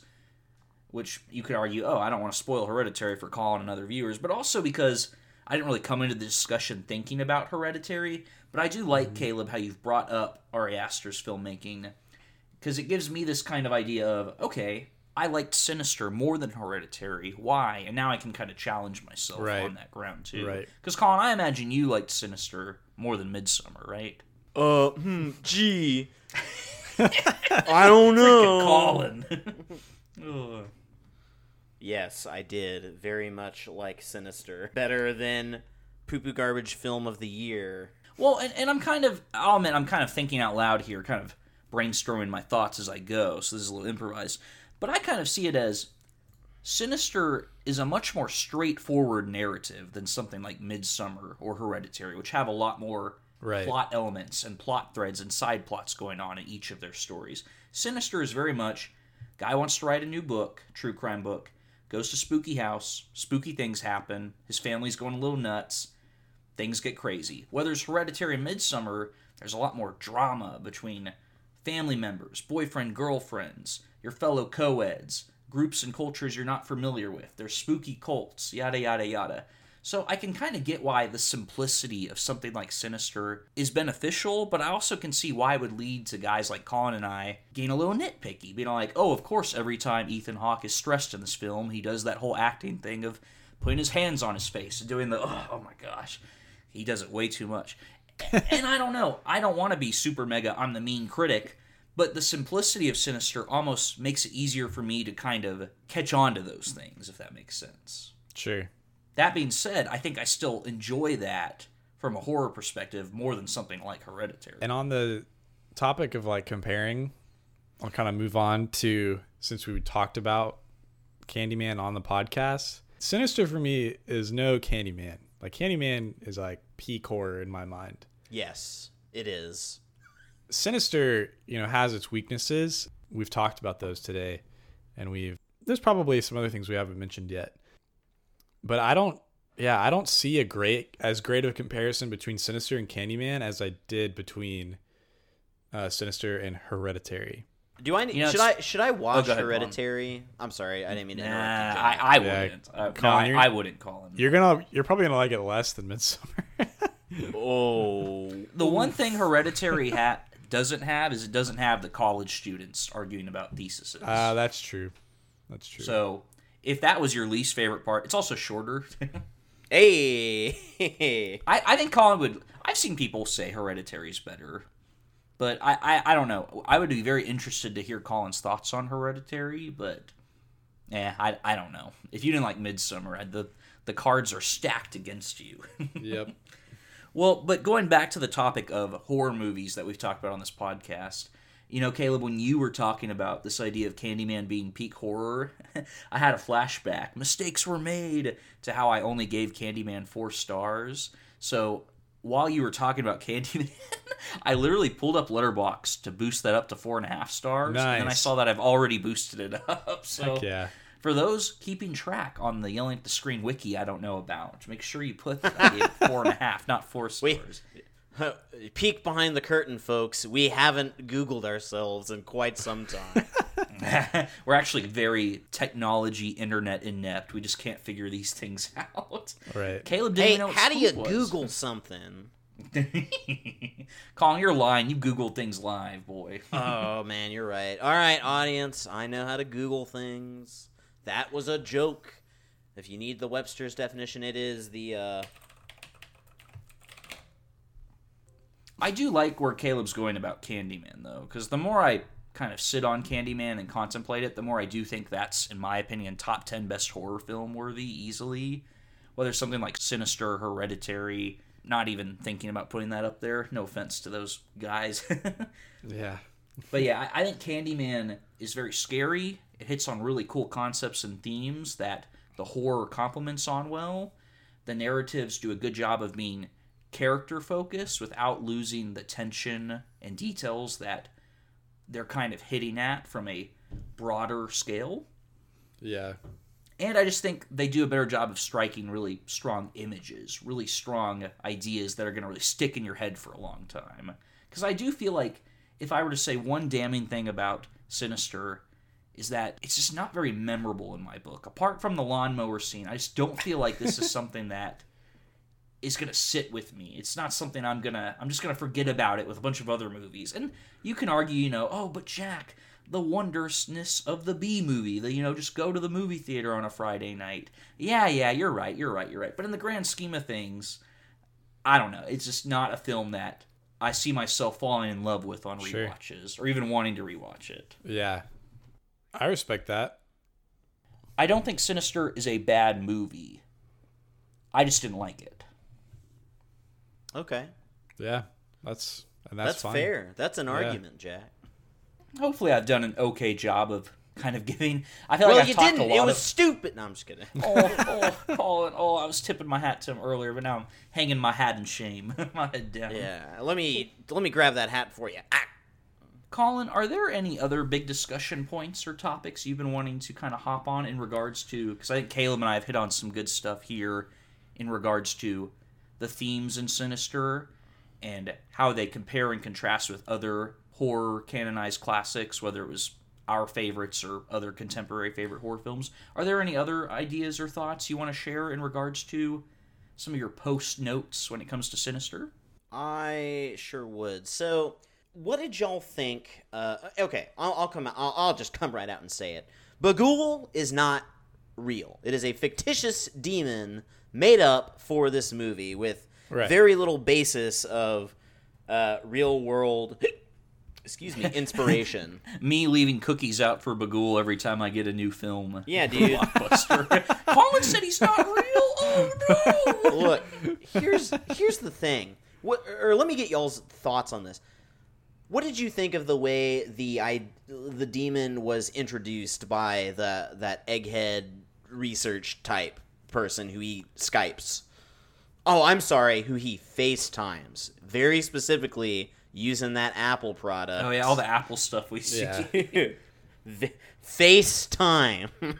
Speaker 1: which you could argue, oh, I don't want to spoil Hereditary for Colin and other viewers, but also because I didn't really come into the discussion thinking about Hereditary. But I do like, mm-hmm. Caleb, how you've brought up Ari Aster's filmmaking because it gives me this kind of idea of okay i liked sinister more than hereditary why and now i can kind of challenge myself
Speaker 3: Right.
Speaker 1: on that ground too
Speaker 3: Right.
Speaker 1: because colin i imagine you liked sinister more than midsummer right
Speaker 2: Uh, hmm, gee. I don't know.
Speaker 1: colin Ugh.
Speaker 2: Yes, I did. Very much like Sinister. Better than Poo Poo Garbage Film of the Year.
Speaker 1: well and, and i'm kind of i'll admit i'm kind of thinking out loud here kind of brainstorming my thoughts as i go so this is a little improvised but i kind of see it as Sinister is a much more straightforward narrative than something like Midsommar or Hereditary, which have a lot more
Speaker 3: Right.
Speaker 1: plot elements and plot threads and side plots going on in each of their stories. Sinister is very much guy wants to write a new book, true crime book, goes to spooky house, spooky things happen, his family's going a little nuts, things get crazy. Whether it's Hereditary and Midsommar, there's a lot more drama between family members, boyfriend, girlfriends, your fellow co-eds, groups and cultures you're not familiar with. They're spooky cults, yada yada yada. So I can kind of get why the simplicity of something like Sinister is beneficial, but I also can see why it would lead to guys like Colin and I getting a little nitpicky, being like, oh, of course, every time Ethan Hawke is stressed in this film, he does that whole acting thing of putting his hands on his face and doing the, oh, oh my gosh, he does it way too much. and I don't know, I don't want to be super mega, I'm the mean critic, but the simplicity of Sinister almost makes it easier for me to kind of catch on to those things, if that makes sense.
Speaker 3: Sure.
Speaker 1: That being said, I think I still enjoy that from a horror perspective more than something like Hereditary.
Speaker 3: And on the topic of like comparing, I'll kind of move on to since we talked about Candyman on the podcast. Sinister for me is no Candyman. Like Candyman is like peak horror in my mind.
Speaker 2: Yes, it is.
Speaker 3: Sinister, you know, has its weaknesses. We've talked about those today, and we've there's probably some other things we haven't mentioned yet. But I don't yeah, I don't see a great as great of a comparison between Sinister and Candyman as I did between uh, Sinister and Hereditary.
Speaker 2: Do I?
Speaker 1: You know,
Speaker 2: should I? Should I watch
Speaker 1: go ahead,
Speaker 2: Hereditary? I'm sorry, I didn't mean to interrupt.
Speaker 1: Nah,
Speaker 2: you,
Speaker 1: I, I wouldn't. Uh, no,
Speaker 3: Colin,
Speaker 1: I, I wouldn't call him.
Speaker 3: You're gonna you're probably gonna like it less than Midsommar.
Speaker 2: oh,
Speaker 1: The one thing Hereditary hat doesn't have is it doesn't have the college students arguing about theses.
Speaker 3: uh, that's true. That's true.
Speaker 1: so if that was your least favorite part, it's also shorter.
Speaker 2: hey,
Speaker 1: I, I think Colin would. I've seen people say Hereditary is better, but I, I I don't know. I would be very interested to hear Colin's thoughts on Hereditary, but yeah, I I don't know. If you didn't like Midsommar, I, the the cards are stacked against you.
Speaker 3: yep.
Speaker 1: Well, but going back to the topic of horror movies that we've talked about on this podcast, you know, Caleb, when you were talking about this idea of Candyman being peak horror, I had a flashback. Mistakes were made to how I only gave Candyman four stars. So while you were talking about Candyman, I literally pulled up Letterboxd to boost that up to four and a half stars, and then I saw that I've already boosted it up. So
Speaker 3: Heck yeah.
Speaker 1: For those keeping track on the Yelling at the Screen wiki, I don't know about. Make sure you put that I gave it four and a half, not four stars.
Speaker 2: peek behind the curtain, folks. We haven't Googled ourselves in quite some time.
Speaker 1: We're actually very technology, internet inept. We just can't figure these things out.
Speaker 3: Right.
Speaker 1: Caleb didn't
Speaker 2: hey,
Speaker 1: know what
Speaker 2: how do you
Speaker 1: was.
Speaker 2: Google something?
Speaker 1: Colin, you're lying. You Google things live, boy.
Speaker 2: oh man, you're right. All right, audience, I know how to Google things. That was a joke. If you need the Webster's definition, it is the uh,
Speaker 1: I do like where Caleb's going about Candyman, though, because the more I kind of sit on Candyman and contemplate it, the more I do think that's, in my opinion, top 10 best horror film worthy easily. Whether something like Sinister, Hereditary, not even thinking about putting that up there. No offense to those guys.
Speaker 3: Yeah.
Speaker 1: But yeah, I, I think Candyman is very scary. It hits on really cool concepts and themes that the horror complements on well. The narratives do a good job of being character focused without losing the tension and details that they're kind of hitting at from a broader scale.
Speaker 3: Yeah.
Speaker 1: And I just think they do a better job of striking really strong images, really strong ideas that are going to really stick in your head for a long time. Because I do feel like if I were to say one damning thing about Sinister, is that it's just not very memorable in my book. Apart from the lawnmower scene, I just don't feel like this is something that is going to sit with me. It's not something I'm going to I'm just going to forget about it with a bunch of other movies. And you can argue, you know, oh, but Jack, the wondrousness of the B movie, the you know, just go to the movie theater on a Friday night. Yeah, yeah, you're right. You're right. You're right. But in the grand scheme of things, I don't know. It's just not a film that I see myself falling in love with on
Speaker 3: Sure.
Speaker 1: rewatches or even wanting to rewatch it.
Speaker 3: Yeah. I respect that.
Speaker 1: I don't think Sinister is a bad movie. I just didn't like it.
Speaker 2: okay.
Speaker 3: Yeah. That's and that's,
Speaker 2: That's,
Speaker 3: fine.
Speaker 2: fair. That's an argument, Jack.
Speaker 1: Hopefully, I've done an okay job of kind of giving. I feel
Speaker 2: Well,
Speaker 1: like I've
Speaker 2: you
Speaker 1: talked
Speaker 2: didn't.
Speaker 1: a lot
Speaker 2: It was
Speaker 1: of.
Speaker 2: stupid. No, I'm just kidding.
Speaker 1: oh, oh, Colin, oh, I was tipping my hat to him earlier, but now I'm hanging my hat in shame, my head down.
Speaker 2: yeah. Let me let me grab that hat for you. Ah.
Speaker 1: Colin, are there any other big discussion points or topics you've been wanting to kind of hop on in regards to? Because I think Caleb and I have hit on some good stuff here in regards to the themes in Sinister and how they compare and contrast with other horror canonized classics, whether it was our favorites or other contemporary favorite horror films. Are there any other ideas or thoughts you want to share in regards to some of your post notes when it comes to Sinister?
Speaker 2: I sure would. So, what did y'all think? Uh, okay, I'll, I'll come. Out, I'll, I'll just come right out and say it. Bughuul is not real. It is a fictitious demon made up for this movie with
Speaker 3: Right.
Speaker 2: very little basis of uh, real world. excuse me, inspiration.
Speaker 1: Me leaving cookies out for Bughuul every time I get a new film.
Speaker 2: Yeah, dude.
Speaker 1: Blockbuster. Colin said he's not real. Oh no!
Speaker 2: Look, here's here's the thing. What, or let me get y'all's thoughts on this. What did you think of the way the I the demon was introduced by the that egghead research type person who he skypes? Oh, I'm sorry, who he FaceTimes. Very specifically using that Apple product.
Speaker 1: Oh yeah, all the Apple stuff we see.
Speaker 3: Yeah.
Speaker 2: V- FaceTime.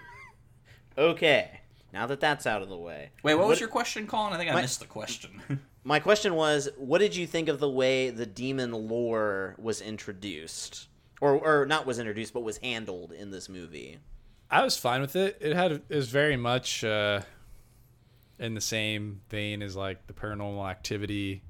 Speaker 2: okay, now that that's out of the way.
Speaker 1: Wait, what, was your question, Colin? I think I
Speaker 2: My-
Speaker 1: missed the question.
Speaker 2: My question was, what did you think of the way the demon lore was introduced, or or not was introduced, but was handled in this movie?
Speaker 3: I was fine with it. It had it was very much uh, in the same vein as like the paranormal activity.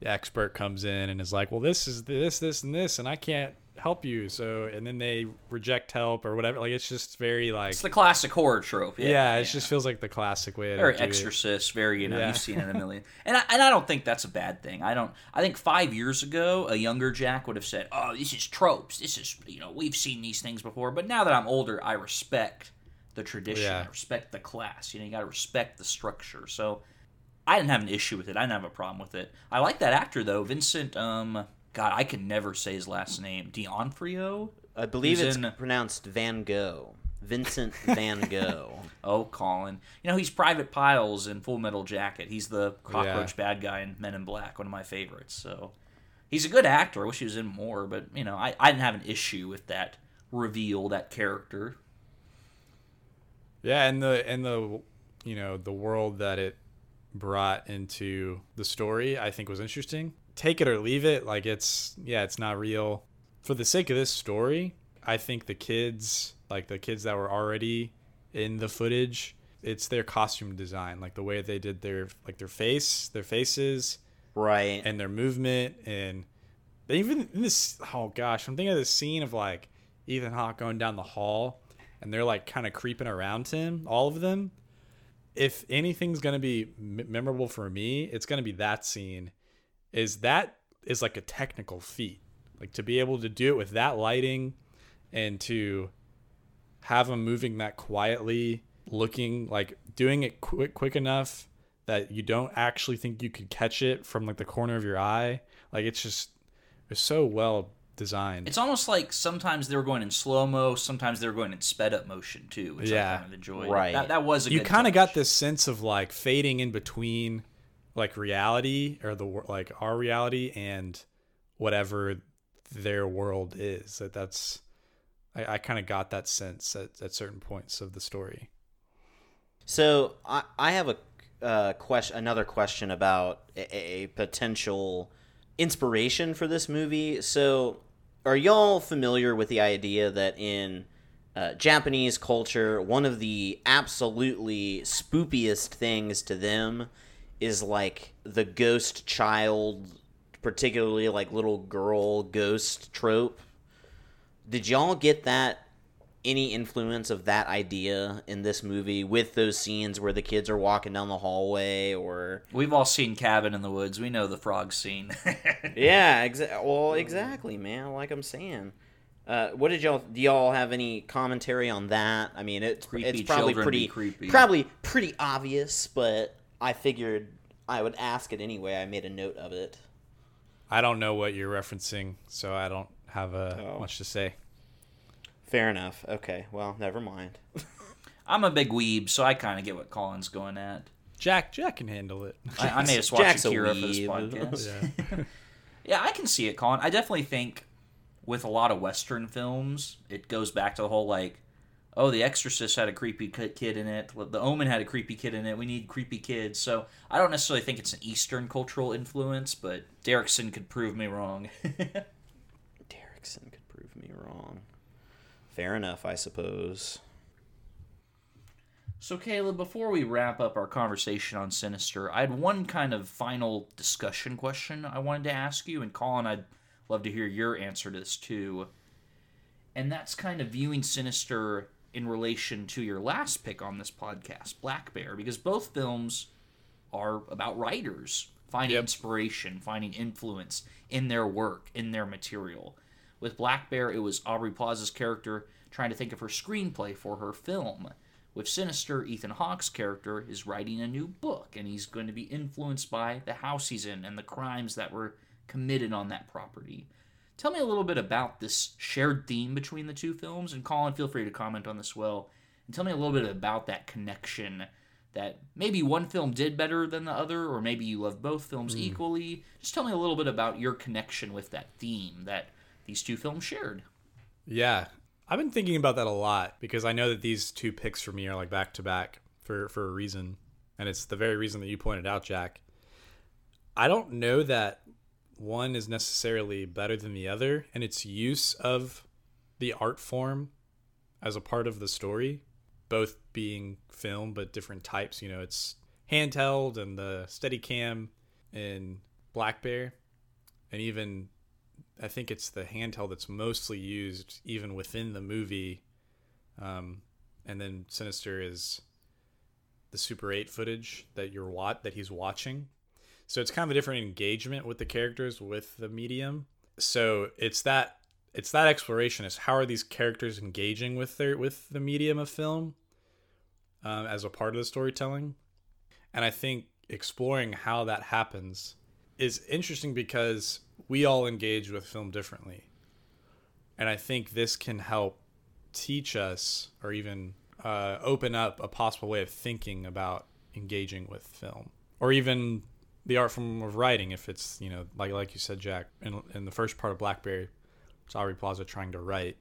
Speaker 3: The expert comes in and is like, "Well, this is this, this, and this, and I can't help you." So, and then they reject help or whatever. Like it's just very like,
Speaker 1: it's the classic horror trope. Yeah,
Speaker 3: yeah, it just feels like the classic way
Speaker 1: very
Speaker 3: do it.
Speaker 1: Exorcist, very you know
Speaker 3: Yeah.
Speaker 1: you've seen it a million, and I, and I don't think that's a bad thing. I don't. I think five years ago, a younger Jack would have said, "Oh, this is tropes. This is you know we've seen these things before." But now that I'm older, I respect the tradition.
Speaker 3: Yeah.
Speaker 1: I respect the class. You know, you got to respect the structure. So I didn't have an issue with it. I didn't have a problem with it. I like that actor though, Vincent. Um, God, I can never say his last name. D'Onofrio.
Speaker 2: I believe
Speaker 1: Who's
Speaker 2: it's
Speaker 1: in-
Speaker 2: pronounced Van Gogh, Vincent Van Gogh.
Speaker 1: Oh, Colin. You know, he's Private Pyles in Full Metal Jacket. He's the cockroach
Speaker 3: Yeah.
Speaker 1: bad guy in Men in Black, one of my favorites. So he's a good actor. I wish he was in more, but, you know, I, I didn't have an issue with that reveal, that character.
Speaker 3: Yeah, and the and the you know the world that it brought into the story, I think was interesting. Take it or leave it, like it's yeah, it's not real. For the sake of this story, I think the kids, like the kids that were already in the footage, it's their costume design, like the way they did their like their face, their faces,
Speaker 2: right.
Speaker 3: and their movement and they even in this oh gosh i'm thinking of this scene of like ethan hawke going down the hall and they're like kind of creeping around him all of them if anything's going to be m- memorable for me it's going to be that scene is that is like a technical feat like to be able to do it with that lighting and to have them moving that quietly looking like doing it quick quick enough that you don't actually think you could catch it from like the corner of your eye like it's just it's so well designed
Speaker 1: It's almost like sometimes they were going in slow mo, sometimes they were going in sped up motion, too, which I
Speaker 3: Yeah.
Speaker 1: kind of enjoyed.
Speaker 2: Right.
Speaker 1: That, that was a
Speaker 3: you kind of got this sense of like fading in between like reality or the like our reality and whatever their world is that that's i, I kind of got that sense at, at certain points of the story
Speaker 2: So I, I have a uh, question, another question about a, a potential inspiration for this movie. So, are y'all familiar with the idea that in uh, Japanese culture, one of the absolutely spoopiest things to them is like the ghost child, particularly like little girl ghost trope? Did y'all get that any influence of that idea in this movie with those scenes where the kids are walking down the hallway or
Speaker 1: We've all seen Cabin in the Woods. We know the frog scene.
Speaker 2: yeah exa- well exactly man like i'm saying uh, what did y'all do y'all have any commentary on that i mean it's
Speaker 1: Creepy
Speaker 2: it's probably pretty
Speaker 1: creepy.
Speaker 2: probably pretty obvious but i figured i would ask it anyway. I made a note of it.
Speaker 3: I don't know what you're referencing so i don't have uh,
Speaker 2: Oh.
Speaker 3: much to say.
Speaker 2: Fair enough. Okay. Well never mind.
Speaker 1: I'm a big weeb, so I kind of get what Colin's going at.
Speaker 3: jack jack can handle it.
Speaker 1: I, I made us watch
Speaker 2: Jack's a
Speaker 1: Akira for this podcast.
Speaker 3: yeah.
Speaker 1: Yeah, I can see it, Colin. I definitely think with a lot of Western films, it goes back to the whole like, oh, The Exorcist had a creepy kid in it. The Omen had a creepy kid in it. We need creepy kids. So I don't necessarily think it's an Eastern cultural influence, but Derrickson could prove me wrong.
Speaker 2: derrickson could prove me wrong fair enough i suppose
Speaker 1: So, Caleb, before we wrap up our conversation on Sinister, I had one kind of final discussion question I wanted to ask you, and Colin, I'd love to hear your answer to this too. And that's kind of viewing Sinister in relation to your last pick on this podcast, Black Bear, because both films are about writers finding
Speaker 3: Yep.
Speaker 1: inspiration, finding influence in their work, in their material. With Black Bear, it was Aubrey Plaza's character trying to think of her screenplay for her film. With Sinister, Ethan Hawke's character is writing a new book, and he's going to be influenced by the house he's in and the crimes that were committed on that property. Tell me a little bit about this shared theme between the two films, and Colin, feel free to comment on this well. And tell me a little bit about that connection that maybe one film did better than the other, or maybe you love both films hmm. equally. Just tell me a little bit about your connection with that theme that these two films shared.
Speaker 3: Yeah, I've been thinking about that a lot because I know that these two picks for me are like back to back for for a reason, and it's the very reason that you pointed out, Jack. I don't know that one is necessarily better than the other and its use of the art form as a part of the story, both being film but different types. You know, it's handheld and the Steadicam in Black Bear, and even I think it's the handheld that's mostly used even within the movie. Um, and then Sinister is the Super 8 footage that you're wat- that he's watching. So it's kind of a different engagement with the characters with the medium. So it's that it's that exploration is how are these characters engaging with their with the medium of film um, as a part of the storytelling. And I think exploring how that happens is interesting because we all engage with film differently. And I think this can help teach us or even uh, open up a possible way of thinking about engaging with film or even the art form of writing if it's you know like like you said jack in, in the first part of Black Bear it's aubrey plaza trying to write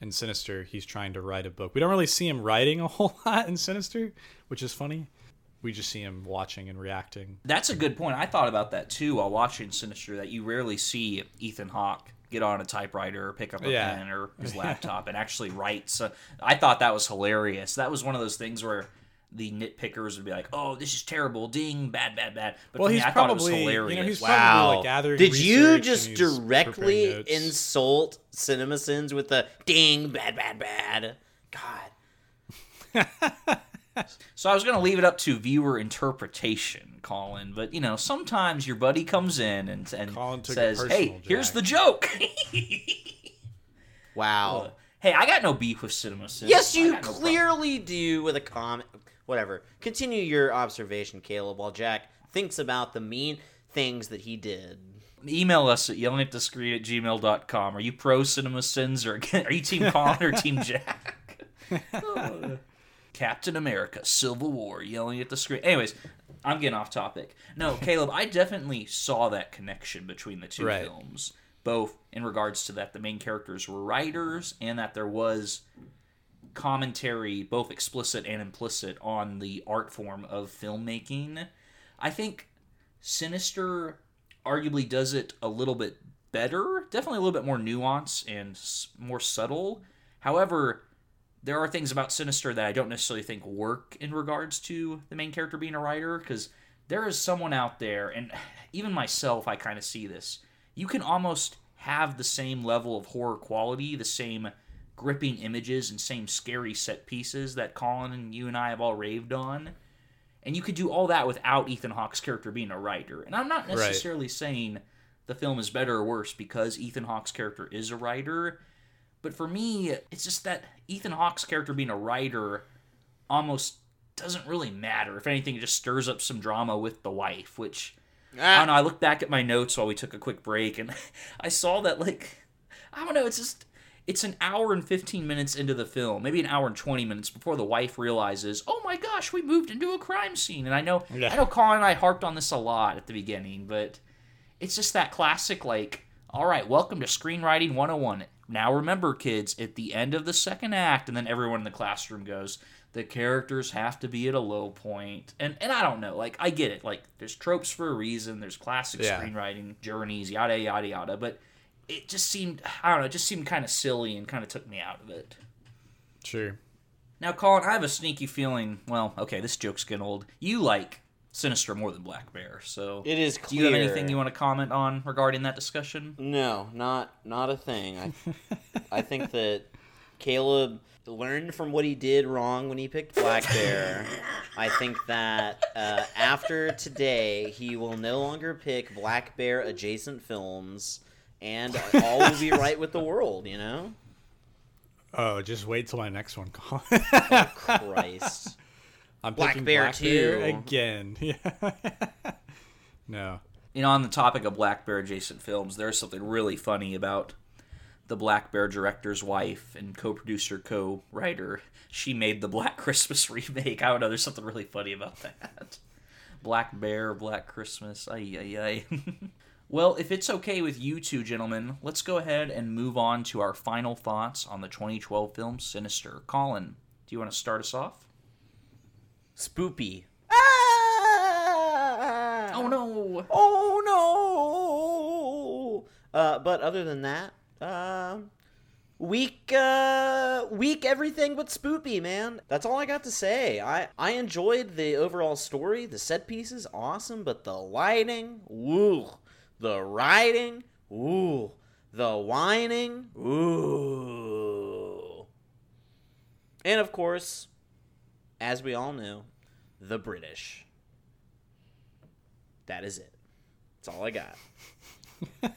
Speaker 3: in sinister he's trying to write a book we don't really see him writing a whole lot in sinister which is funny we just see him watching and reacting
Speaker 1: That's a good point. I thought about that too while watching Sinister. That you rarely see Ethan Hawke get on a typewriter or pick up a
Speaker 3: Yeah.
Speaker 1: pen or his laptop and actually write. So uh, I thought that was hilarious. That was one of those things where the nitpickers would be like, "Oh, this is terrible, ding, bad, bad, bad." But
Speaker 3: well
Speaker 1: for me,
Speaker 3: he's
Speaker 1: I thought it was
Speaker 3: probably
Speaker 1: hilarious.
Speaker 3: you know he's
Speaker 2: Wow.
Speaker 3: probably like gathering
Speaker 2: Did you just directly
Speaker 3: notes.
Speaker 2: insult CinemaSins with the ding, bad, bad, bad? God.
Speaker 1: So I was going to leave it up to viewer interpretation, Colin. But you know, sometimes your buddy comes in and, and
Speaker 3: Colin took
Speaker 1: says, "Hey,
Speaker 3: personal,
Speaker 1: here's the joke."
Speaker 2: Wow.
Speaker 1: hey, I got no beef with Cinema Sins.
Speaker 2: Yes, you
Speaker 1: got no problem.
Speaker 2: clearly do with a comment. Whatever. Continue your observation, Caleb, while Jack thinks about the mean things that he did.
Speaker 1: Email us at yelling at the screen at gmail.com. Are you pro Cinema Sins or are you Team Colin or Team Jack? Captain America, Civil War, yelling at the screen. Anyways, I'm getting off topic. No, Caleb, I definitely saw that connection between the two
Speaker 3: Right.
Speaker 1: films, both in regards to that the main characters were writers and that there was commentary, both explicit and implicit, on the art form of filmmaking. I think Sinister arguably does it a little bit better, definitely a little bit more nuance and more subtle. However, there are things about Sinister that I don't necessarily think work in regards to the main character being a writer because there is someone out there, and even myself, I kind of see this. You can almost have the same level of horror quality, the same gripping images, and same scary set pieces that Colin and you and I have all raved on. And you could do all that without Ethan Hawke's character being a writer. And I'm not necessarily saying the film is better or worse because Ethan Hawke's character is a writer. But for me, it's just that Ethan Hawke's character being a writer almost doesn't really matter. If anything, it just stirs up some drama with the wife, which I don't ah. know. I looked back at my notes while we took a quick break, and I saw that like I don't know. It's just it's an hour and fifteen minutes into the film, maybe an hour and twenty minutes before the wife realizes, oh my gosh, we moved into a crime scene. And I know
Speaker 3: Yeah.
Speaker 1: I know Colin and I harped on this a lot at the beginning, but it's just that classic like all right welcome to screenwriting 101 now remember kids at the end of the second act and then everyone in the classroom goes the characters have to be at a low point." point and and i don't know like i get it like there's tropes for a reason there's classic
Speaker 3: Yeah.
Speaker 1: screenwriting journeys yada yada yada but it just seemed i don't know it just seemed kind of silly and kind of took me out of it
Speaker 3: sure
Speaker 1: now colin i have a sneaky feeling well okay this joke's getting old you like sinister more than black bear so
Speaker 2: It is Clear.
Speaker 1: do you have anything you want to comment on regarding that discussion
Speaker 2: No, not not a thing. I I think that Caleb learned from what he did wrong when he picked Black Bear. I think that uh, after today, he will no longer pick Black Bear adjacent films, and all will be right with the world. You know?
Speaker 3: oh just wait till my next one Colin.
Speaker 2: Oh, Christ.
Speaker 3: I'm
Speaker 2: Black Bear
Speaker 3: Black Bear again. Yeah. no.
Speaker 1: You know, on the topic of Black Bear adjacent films, there's something really funny about the Black Bear director's wife and co-producer, co-writer. She made the Black Christmas remake. I don't know. There's something really funny about that. Black Bear, Black Christmas. Ay ay ay. well, if it's okay with you two gentlemen, let's go ahead and move on to our final thoughts on the 2012 film Sinister. Colin, do you want to start us off?
Speaker 2: Spoopy. Ah!
Speaker 1: Oh no!
Speaker 2: Oh no! Uh, but other than that, um, weak, uh, weak everything but spoopy, man. That's all I got to say. I I enjoyed the overall story. The set pieces, awesome, but the lighting, woo. The writing, ooh. The whining, ooh. And of course, as we all know, the British. That is it. That's all I got.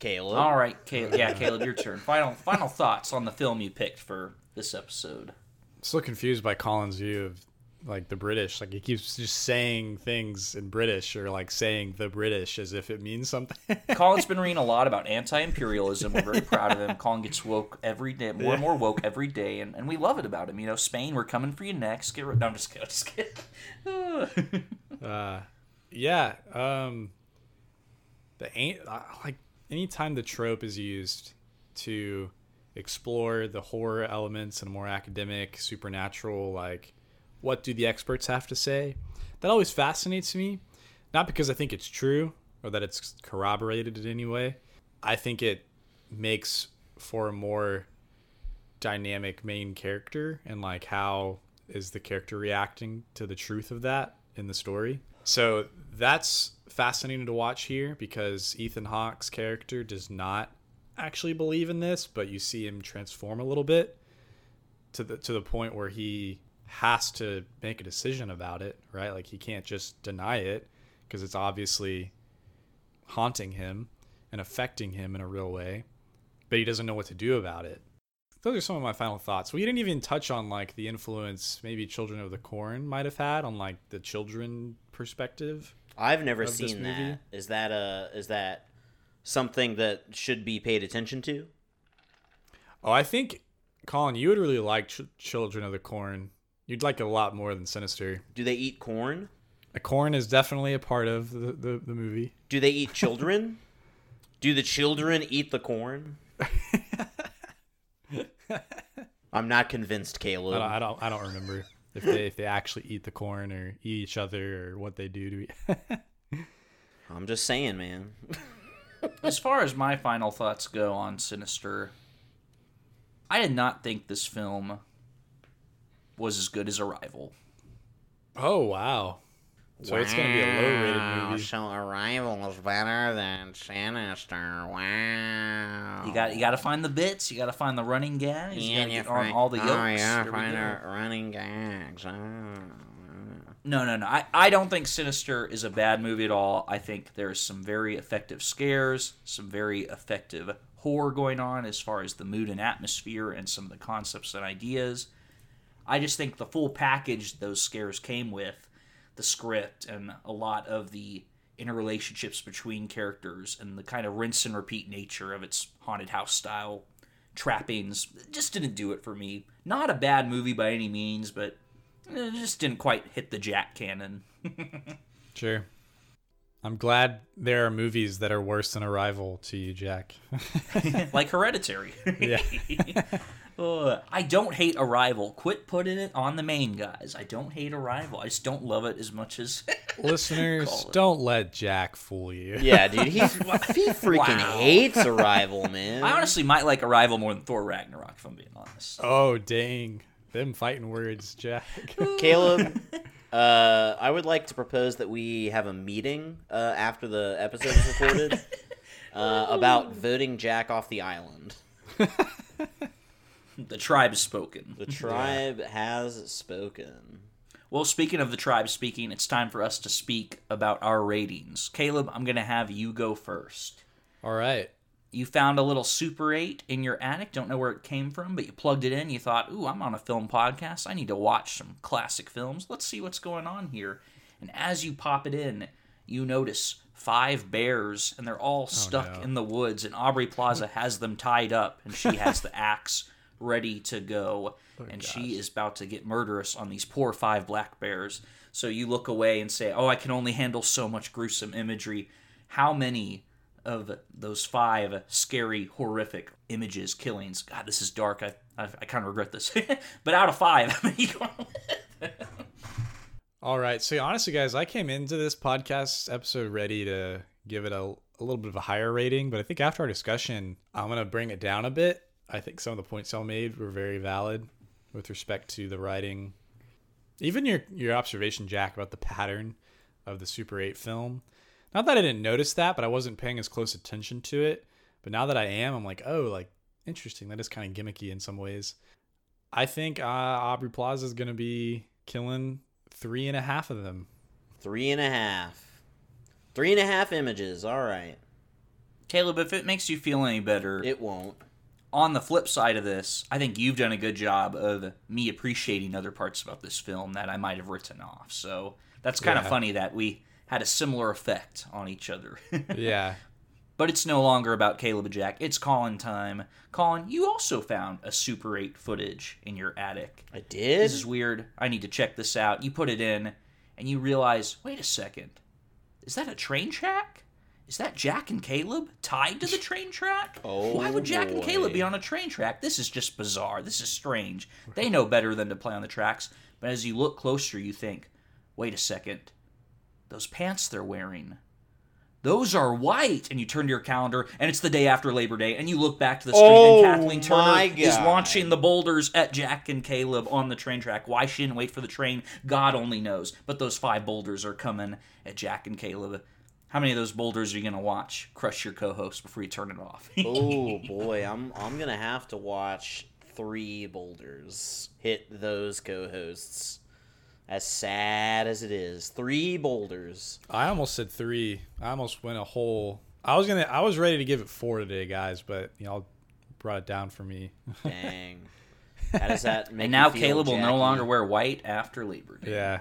Speaker 2: Caleb.
Speaker 1: All right, Caleb. Yeah, Caleb, your turn. Final final thoughts on the film you picked for this episode.
Speaker 3: I'm still confused by Colin's view of like the British. Like he keeps just saying things in British or like saying the British as if it means something.
Speaker 1: Colin's been reading a lot about anti-imperialism. We're very proud of him. Colin gets woke every day, more and more woke every day, and, and we love it about him. You know, Spain, we're coming for you next. Get rid- no, I'm just kidding. I'm just kidding.
Speaker 3: uh, yeah. Um, the ain't uh, like anytime the trope is used to explore the horror elements and more academic, supernatural, like what do the experts have to say? That always fascinates me. Not because I think it's true or that it's corroborated in any way. I think it makes for a more dynamic main character and like how is the character reacting to the truth of that in the story. So that's fascinating to watch here because Ethan Hawke's character does not actually believe in this, but you see him transform a little bit to the to the point where he has to make a decision about it, right? Like he can't just deny it because it's obviously haunting him and affecting him in a real way, but he doesn't know what to do about it. Those are some of my final thoughts. We didn't even touch on like the influence maybe Children of the Corn might have had on like the children perspective.
Speaker 2: I've never seen that. Is that a is that something that should be paid attention to?
Speaker 3: Oh, I think Colin, you would really like Ch- Children of the Corn. You'd like it a lot more than Sinister.
Speaker 2: Do they eat corn?
Speaker 3: A corn is definitely a part of the, the, the movie.
Speaker 2: Do they eat children? Do the children eat the corn? I'm not convinced,
Speaker 3: I
Speaker 2: Caleb.
Speaker 3: don't, I don't I don't remember if they if they actually eat the corn or eat each other or what they do to eat.
Speaker 2: I'm just saying, man.
Speaker 1: as far as my final thoughts go on Sinister, I did not think this film was as good as Arrival.
Speaker 3: oh wow! So it's gonna be a low rated
Speaker 2: Wow,
Speaker 3: movie.
Speaker 2: So Arrival is better than Sinister. Wow.
Speaker 1: You got you got to find the bits. You got to find the running gags. You got to get on all the oh, yokes.
Speaker 2: Oh yeah,
Speaker 1: There
Speaker 2: find
Speaker 1: go.
Speaker 2: our running gags. Oh.
Speaker 1: No, no, no. I, I don't think Sinister is a bad movie at all. I think there's some very effective scares, some very effective horror going on as far as the mood and atmosphere and some of the concepts and ideas. I just think the full package those scares came with, the script and a lot of the interrelationships between characters and the kind of rinse and repeat nature of its haunted house style trappings just didn't do it for me. Not a bad movie by any means, but it just didn't quite hit the Jack canon.
Speaker 3: Sure. I'm glad there are movies that are worse than Arrival to you, Jack.
Speaker 1: like Hereditary.
Speaker 3: yeah.
Speaker 1: Ugh. I don't hate Arrival. Quit putting it on the main guys. I don't hate Arrival. I just don't love it as much as.
Speaker 3: Listeners, don't let Jack fool you.
Speaker 2: Yeah, dude, he, he freaking
Speaker 1: Wow.
Speaker 2: hates Arrival, man.
Speaker 1: I honestly might like Arrival more than Thor Ragnarok, if I'm being honest.
Speaker 3: Oh dang. Them fighting words, Jack.
Speaker 2: Caleb, uh, I would like to propose that we have a meeting uh, after the episode is recorded uh, about voting Jack off the island.
Speaker 1: The tribe has spoken.
Speaker 2: The tribe has spoken.
Speaker 1: Well, speaking of the tribe speaking, it's time for us to speak about our ratings. Caleb, I'm going to have you go first.
Speaker 3: All right.
Speaker 1: You found a little Super 8 in your attic, don't know where it came from, but you plugged it in. You thought, ooh, I'm on a film podcast. I need to watch some classic films. Let's see what's going on here. And as you pop it in, you notice five bears, and they're all oh, stuck
Speaker 3: no.
Speaker 1: in the woods. And Aubrey Plaza has them tied up, and she has the axe ready to go. Oh, and she is about to get murderous on these poor five black bears. So you look away and say, Oh, I can only handle so much gruesome imagery. How many of those five scary, horrific images, killings? God, this is dark. I, I, I kind of regret this. but out of five, how many going?
Speaker 3: All right. So honestly, guys, I came into this podcast episode ready to give it a, a little bit of a higher rating, but I think after our discussion, I'm gonna bring it down a bit. I think some of the points I made were very valid with respect to the writing. Even your your observation, Jack, about the pattern of the Super 8 film. Not that I didn't notice that, but I wasn't paying as close attention to it. But now that I am, I'm like, oh, like interesting. That is kind of gimmicky in some ways. I think uh, Aubrey Plaza is gonna be killing three and a half of them.
Speaker 2: Three and a half. Three and a half images. All right.
Speaker 1: Caleb, if it makes you feel any better,
Speaker 2: It won't.
Speaker 1: On the flip side of this, I think you've done a good job of me appreciating other parts about this film that I might have written off. So that's kind of funny that we had a similar effect on each other.
Speaker 3: Yeah.
Speaker 1: but it's no longer about Caleb and Jack. It's Colin time. Colin, you also found a Super 8 footage in your attic.
Speaker 2: I did.
Speaker 1: This is weird. I need to check this out. You put it in, and you realize, wait a second. Is that a train track? Is that Jack and Caleb tied to the train track?
Speaker 2: Oh,
Speaker 1: Why would Jack and Caleb be on a train track? This is just bizarre. This is strange. They know better than to play on the tracks. But as you look closer, you think, wait a second. Those pants they're wearing. Those are white. And you turn to your calendar, and it's the day after Labor Day, and you look back to the screen,
Speaker 2: Oh,
Speaker 1: and Kathleen Turner is launching the boulders at Jack and Caleb on the train track. Why she didn't wait for the train, God only knows. But those five boulders are coming at Jack and Caleb. How many of those boulders are you gonna watch? Crush your co-host before you turn it off.
Speaker 2: oh boy, I'm I'm gonna have to watch three boulders hit those co-hosts. As sad as it is, three boulders.
Speaker 3: I almost said three. I almost went a whole. I was gonna. I was ready to give it four today, guys, but y'all brought it down for me.
Speaker 2: Dang. How does that make
Speaker 1: and now
Speaker 2: you feel,
Speaker 1: Caleb will no longer wear white after Labor Day.
Speaker 3: yeah.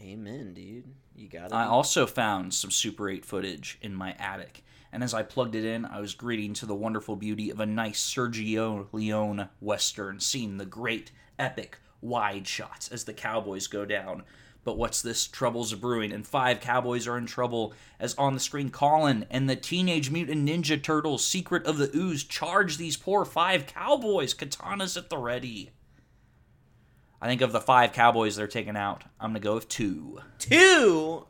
Speaker 2: Amen, dude. You got it.
Speaker 1: I also found some Super 8 footage in my attic, and as I plugged it in, I was greeting to the wonderful beauty of a nice Sergio Leone western, seeing the great, epic, wide shots as the cowboys go down. But what's this? Trouble's brewing, and five cowboys are in trouble as on the screen Colin and the Teenage Mutant Ninja Turtles Secret of the Ooze charge these poor five cowboys, katanas at the ready. I think of the five cowboys they're taking out, I'm gonna go with two.
Speaker 2: Two.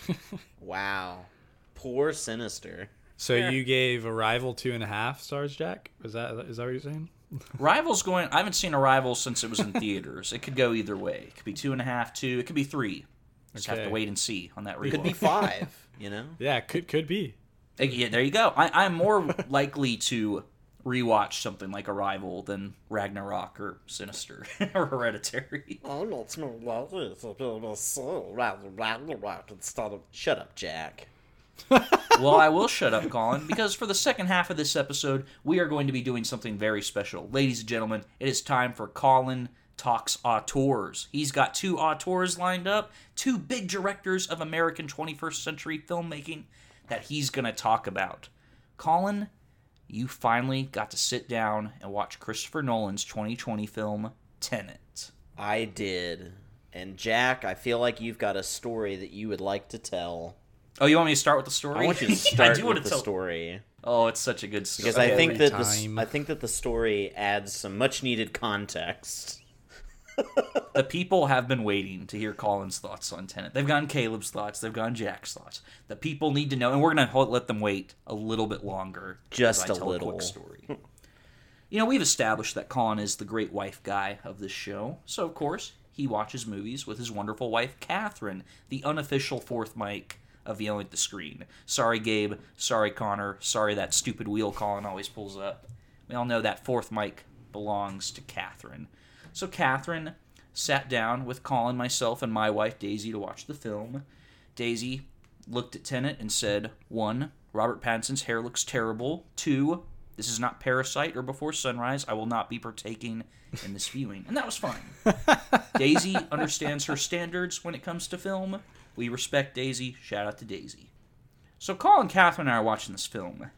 Speaker 2: wow. Poor Sinister.
Speaker 3: So you gave Arrival two and a half stars, Jack? Is that is that what you're saying?
Speaker 1: Rivals going. I haven't seen Arrival since it was in theaters. It could go either way. It could be two and a half, two. It could be three. Just have to wait and see on that.
Speaker 2: Could
Speaker 1: Could
Speaker 2: be five. You know.
Speaker 3: Yeah, could could be.
Speaker 1: Yeah, there you go. I, I'm more likely to rewatch something like Arrival than Ragnarok or Sinister or Hereditary.
Speaker 2: I'm not smart like this. I'm so rather rather instead of shut up, Jack.
Speaker 1: well, I will shut up, Colin, because for the second half of this episode, we are going to be doing something very special. Ladies and gentlemen, it is time for Colin Talks Auteurs. He's got two auteurs lined up, two big directors of American 21st century filmmaking that he's going to talk about. Colin, you finally got to sit down and watch Christopher Nolan's 2020 film, Tenet.
Speaker 2: I did. And Jack, I feel like you've got a story that you would like to tell.
Speaker 1: Oh, you want me to start with the story?
Speaker 2: I want you to
Speaker 1: I
Speaker 2: start
Speaker 1: do want
Speaker 2: with
Speaker 1: to
Speaker 2: the
Speaker 1: tell-
Speaker 2: story
Speaker 1: Oh, it's such a good story.
Speaker 2: because I think that the. I think that the story adds some much needed context.
Speaker 1: The people have been waiting to hear Colin's thoughts on Tenet. They've gotten Caleb's thoughts. They've gotten Jack's thoughts. The people need to know, and we're going to let them wait a little bit longer.
Speaker 2: Just a little.
Speaker 1: quick story. you know, we've established that Colin is the great wife guy of this show, so of course he watches movies with his wonderful wife Catherine, the unofficial fourth mic of yelling at the screen. Sorry, Gabe. Sorry, Connor. Sorry that stupid wheel Colin always pulls up. We all know that fourth mic belongs to Catherine. So Catherine sat down with Colin, myself, and my wife Daisy to watch the film. Daisy looked at Tenet and said, one, Robert Pattinson's hair looks terrible. Two, this is not Parasite or Before Sunrise. I will not be partaking in this viewing. And that was fine. Daisy understands her standards when it comes to film. We respect Daisy. Shout out to Daisy. So Colin, Catherine, and I are watching this film,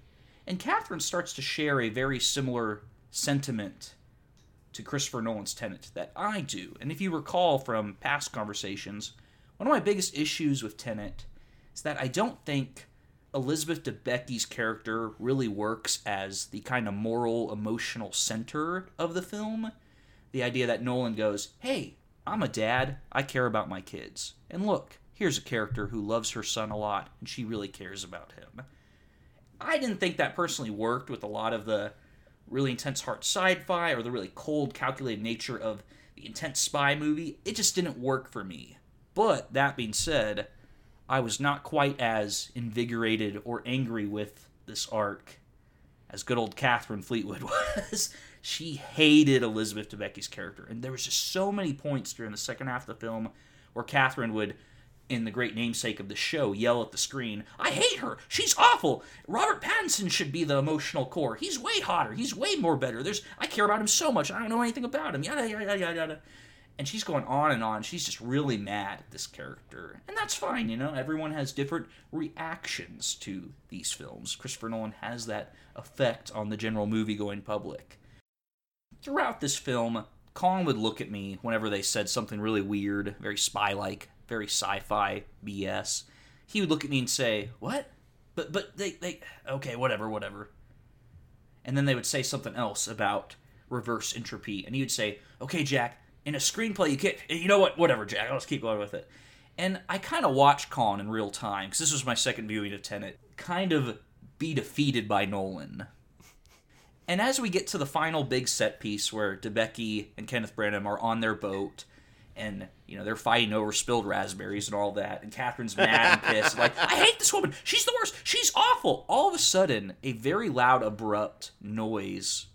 Speaker 1: and Catherine starts to share a very similar sentiment to Christopher Nolan's Tenet that I do. And if you recall from past conversations, one of my biggest issues with Tenet is that I don't think Elizabeth Debicki's character really works as the kind of moral, emotional center of the film. The idea that Nolan goes, hey, I'm a dad, I care about my kids. And look, here's a character who loves her son a lot, and she really cares about him. I didn't think that personally worked with a lot of the really intense hard sci-fi or the really cold, calculated nature of the intense spy movie. It just didn't work for me. But that being said, I was not quite as invigorated or angry with this arc as good old Catherine Fleetwood was. she hated Elizabeth Debicki's character, and there was just so many points during the second half of the film where Catherine would in the great namesake of the show, yell at the screen, I hate her. She's awful. Robert Pattinson should be the emotional core. He's way hotter. He's way more better. There's I care about him so much. I don't know anything about him. Yada yada yada yada. And she's going on and on. She's just really mad at this character. And that's fine, you know. Everyone has different reactions to these films. Christopher Nolan has that effect on the general movie going public. Throughout this film, Colin would look at me whenever they said something really weird, very spy like, very sci-fi BS, he would look at me and say, "What?" But but they they okay, whatever, whatever. And then they would say something else about reverse entropy, and he would say, "Okay, Jack, in a screenplay, you can't. You know what? Whatever, Jack. Let's keep going with it." And I kind of watched Colin in real time because this was my second viewing of Tenet. Kind of be defeated by Nolan. And as we get to the final big set piece where Debicki and Kenneth Branagh are on their boat and you know they're fighting over spilled raspberries and all that and catherine's mad and pissed like i hate this woman. She's the worst. She's awful. All of a sudden a very loud abrupt noise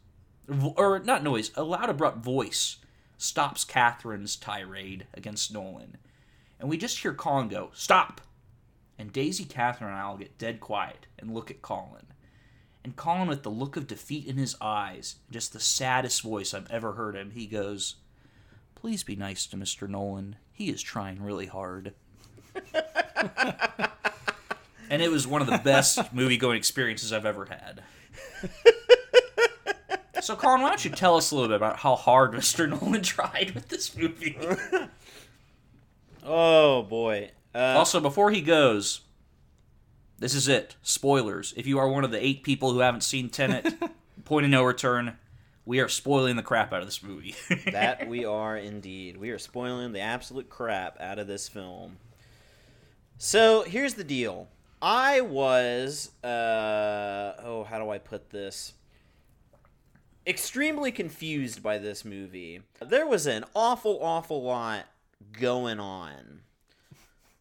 Speaker 1: or not noise a loud abrupt voice stops catherine's tirade against nolan. And we just hear colin go stop! And daisy catherine and i'll get dead quiet and look at colin. And colin with the look of defeat in his eyes just the saddest voice i've ever heard him he goes Please be nice to Mr. Nolan. He is trying really hard. and it was one of the best movie going experiences I've ever had. so, Colin, why don't you tell us a little bit about how hard Mr. Nolan tried with this movie?
Speaker 2: oh, boy. Uh,
Speaker 1: also, before he goes, this is it. Spoilers. If you are one of the eight people who haven't seen Tenet, point of no return, we are spoiling the crap out of this movie.
Speaker 2: that we are indeed. We are spoiling the absolute crap out of this film. So here's the deal. I was, uh, oh, how do I put this? Extremely confused by this movie. There was an awful, awful lot going on.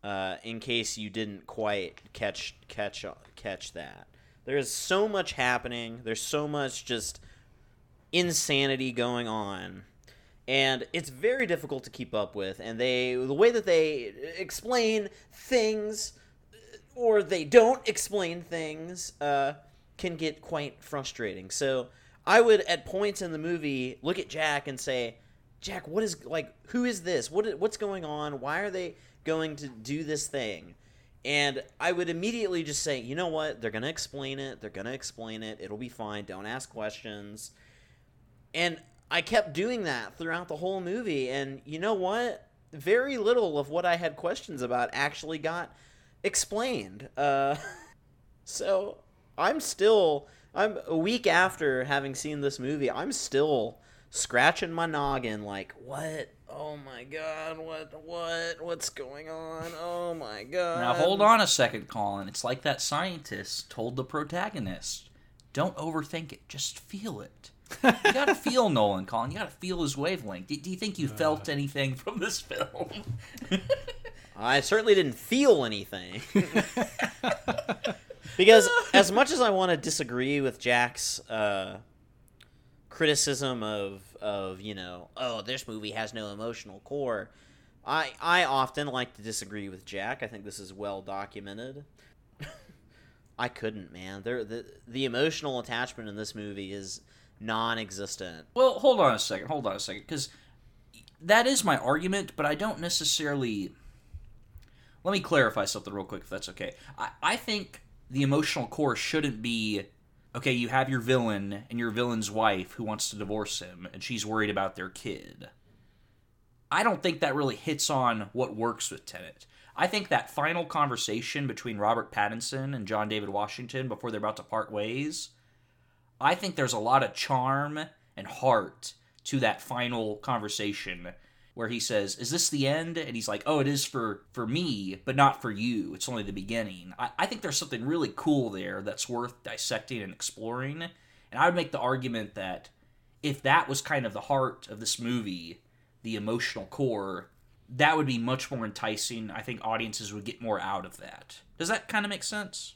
Speaker 2: Uh, in case you didn't quite catch catch catch that, there's so much happening. There's so much just insanity going on. And it's very difficult to keep up with. And they the way that they explain things or they don't explain things uh, can get quite frustrating. So i would at points in the movie look at jack and say jack what is like who is this? What what's going on? Why are they going to do this thing? And i would immediately just say you know what? They're going to explain it. They're going to explain it. It'll be fine. Don't ask questions and I kept doing that throughout the whole movie. And you know what? Very little of what I had questions about actually got explained. Uh, so I'm still, I'm a week after having seen this movie, I'm still scratching my noggin like, what? Oh my god, what, what, what's going on? Oh my god.
Speaker 1: Now hold on a second, Colin. It's like that scientist told the protagonist don't overthink it, just feel it you gotta feel Nolan, Colin. You gotta feel his wavelength. Do, do you think you felt anything from this film?
Speaker 2: I certainly didn't feel anything. because as much as I want to disagree with Jack's uh, criticism of of you know, oh, this movie has no emotional core, I I often like to disagree with Jack. I think this is well documented. I couldn't, man. There the the emotional attachment in this movie is non-existent.
Speaker 1: Well, hold on a second. Hold on a second, because that is my argument, but I don't necessarily let me clarify something real quick, if that's okay. I, I think the emotional core shouldn't be okay, you have your villain and your villain's wife who wants to divorce him, and she's worried about their kid. I don't think that really hits on what works with Tenet. I think that final conversation between Robert Pattinson and John David Washington before they're about to part ways, I think there's a lot of charm and heart to that final conversation where he says, "Is this the end?" And he's like, "Oh, it is for for me, but not for you. It's only the beginning." I, I think there's something really cool there that's worth dissecting and exploring. And I would make the argument that if that was kind of the heart of this movie, the emotional core, that would be much more enticing. I think audiences would get more out of that. Does that kind of make sense?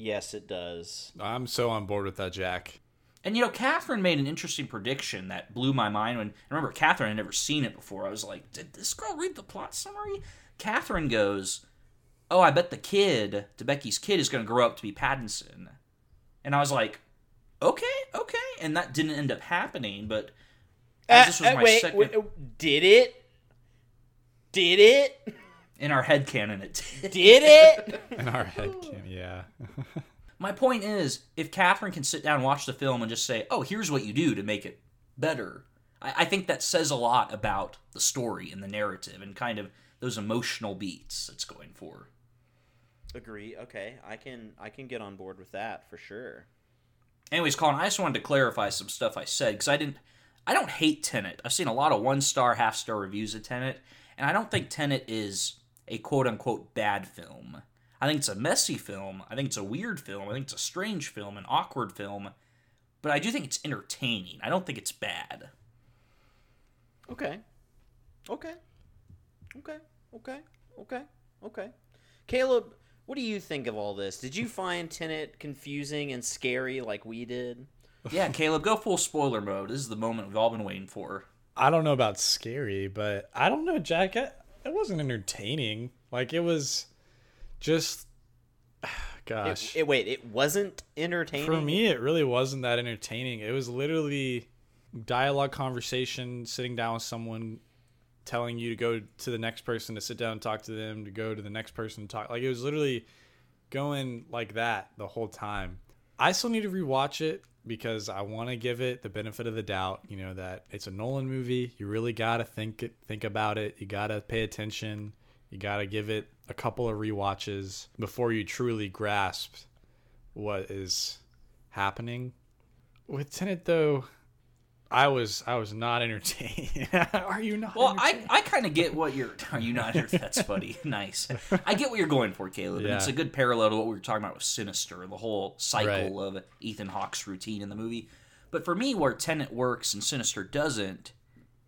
Speaker 2: Yes, it does.
Speaker 3: I'm so on board with that, Jack.
Speaker 1: And you know, Catherine made an interesting prediction that blew my mind. When I remember, Catherine had never seen it before. I was like, "Did this girl read the plot summary?" Catherine goes, "Oh, I bet the kid, Becky's kid, is going to grow up to be Pattinson." And I was like, "Okay, okay." And that didn't end up happening. But as this was
Speaker 2: Uh, uh,
Speaker 1: my
Speaker 2: wait,
Speaker 1: second
Speaker 2: wait, did it? Did it?
Speaker 1: in our head canon, it did.
Speaker 2: Did it?
Speaker 3: In our head, can yeah.
Speaker 1: My point is, if Catherine can sit down and watch the film and just say, "Oh, here's what you do to make it better," I, I think that says a lot about the story and the narrative and kind of those emotional beats it's going for.
Speaker 2: Agree. Okay, I can I can get on board with that for sure.
Speaker 1: Anyways, Colin, I just wanted to clarify some stuff I said because I didn't. I don't hate Tenet. I've seen a lot of one star, half star reviews of Tenet, and I don't think Tenet is a quote unquote bad film. I think it's a messy film. I think it's a weird film. I think it's a strange film, an awkward film. But I do think it's entertaining. I don't think it's bad.
Speaker 2: Okay. Okay. Okay. Okay. Okay. Okay. Caleb, what do you think of all this? Did you find Tenet confusing and scary like we did?
Speaker 1: Yeah, Caleb, go full spoiler mode. This is the moment we've all been waiting for.
Speaker 3: I don't know about scary, but I don't know, Jack. It, it wasn't entertaining. Like it was just, gosh.
Speaker 2: It, it- wait, it wasn't entertaining.
Speaker 3: For me, it really wasn't that entertaining. It was literally dialogue conversation, sitting down with someone, telling you to go to the next person to sit down and talk to them, to go to the next person to talk. Like it was literally going like that the whole time. I still need to rewatch it because I want to give it the benefit of the doubt. You know that it's a Nolan movie. You really gotta think it, think about it. You gotta pay attention. You gotta give it a couple of rewatches before you truly grasp what is happening. With Tenet though, I was I was not entertained. Are you not?
Speaker 1: Well, I. I kind of get what you're. Are you not? That's funny. nice. I get what you're going for, Caleb. And it's a good parallel to what we were talking about with Sinister, the whole cycle
Speaker 3: Right.
Speaker 1: of Ethan Hawke's routine in the movie. But for me, where Tenet works and Sinister doesn't,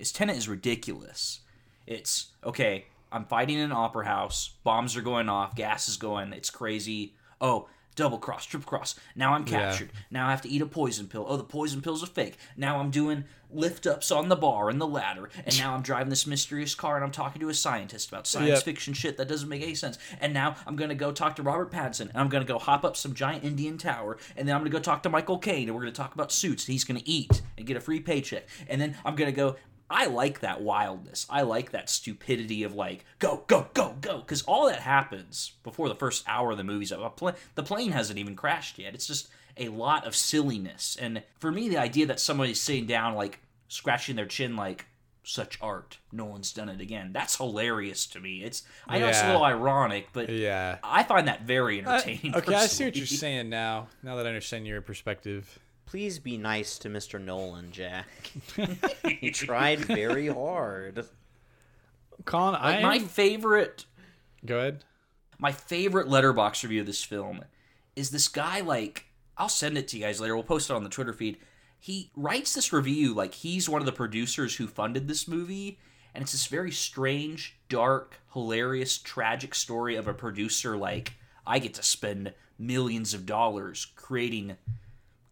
Speaker 1: is Tenet is ridiculous. It's okay. I'm fighting in an opera house. Bombs are going off. Gas is going. It's crazy. Oh, double cross, triple cross. Now I'm
Speaker 3: Yeah.
Speaker 1: captured. Now I have to eat a poison pill. Oh, the poison pills are fake. Now I'm doing lift ups on the bar and the ladder. And now I'm driving this mysterious car and I'm talking to a scientist about science
Speaker 3: Yep.
Speaker 1: fiction shit that doesn't make any sense. And now I'm gonna go talk to Robert Pattinson and I'm gonna go hop up some giant Indian tower. And then I'm gonna go talk to Michael Caine and we're gonna talk about suits. And he's gonna eat and get a free paycheck. And then I'm gonna go. I like that wildness. I like that stupidity of like go go go go because all that happens before the first hour of the movie's up. A pla- The plane hasn't even crashed yet. It's just a lot of silliness. And for me, the idea that somebody's sitting down like scratching their chin like such art, No one's done it again. That's hilarious to me. It's I know it's a little ironic, but
Speaker 3: yeah.
Speaker 1: I find that very entertaining.
Speaker 3: okay, I see what you're saying now. Now that I understand your perspective.
Speaker 2: Please be nice to Mr. Nolan, Jack. he tried very hard.
Speaker 3: Colin, I
Speaker 1: Like, my favorite
Speaker 3: go ahead.
Speaker 1: my favorite Letterboxd review of this film is this guy like I'll send it to you guys later. We'll post it on the Twitter feed. He writes this review like he's one of the producers who funded this movie and it's this very strange, dark, hilarious, tragic story of a producer like I get to spend millions of dollars creating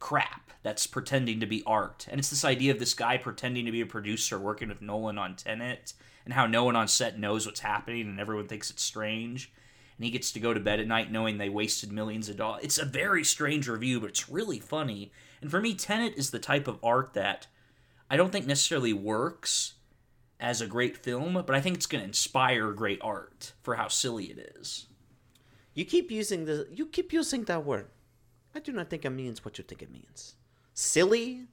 Speaker 1: crap that's pretending to be art. And it's this idea of this guy pretending to be a producer working with Nolan on Tenet and how no one on set knows what's happening and everyone thinks it's strange. And he gets to go to bed at night knowing they wasted millions of dollars. It's a very strange review, but it's really funny. And for me, Tenet is the type of art that I don't think necessarily works as a great film, but I think it's going to inspire great art for how silly it is.
Speaker 2: You keep using the you keep using that word. I do not think it means what you think it means. Silly?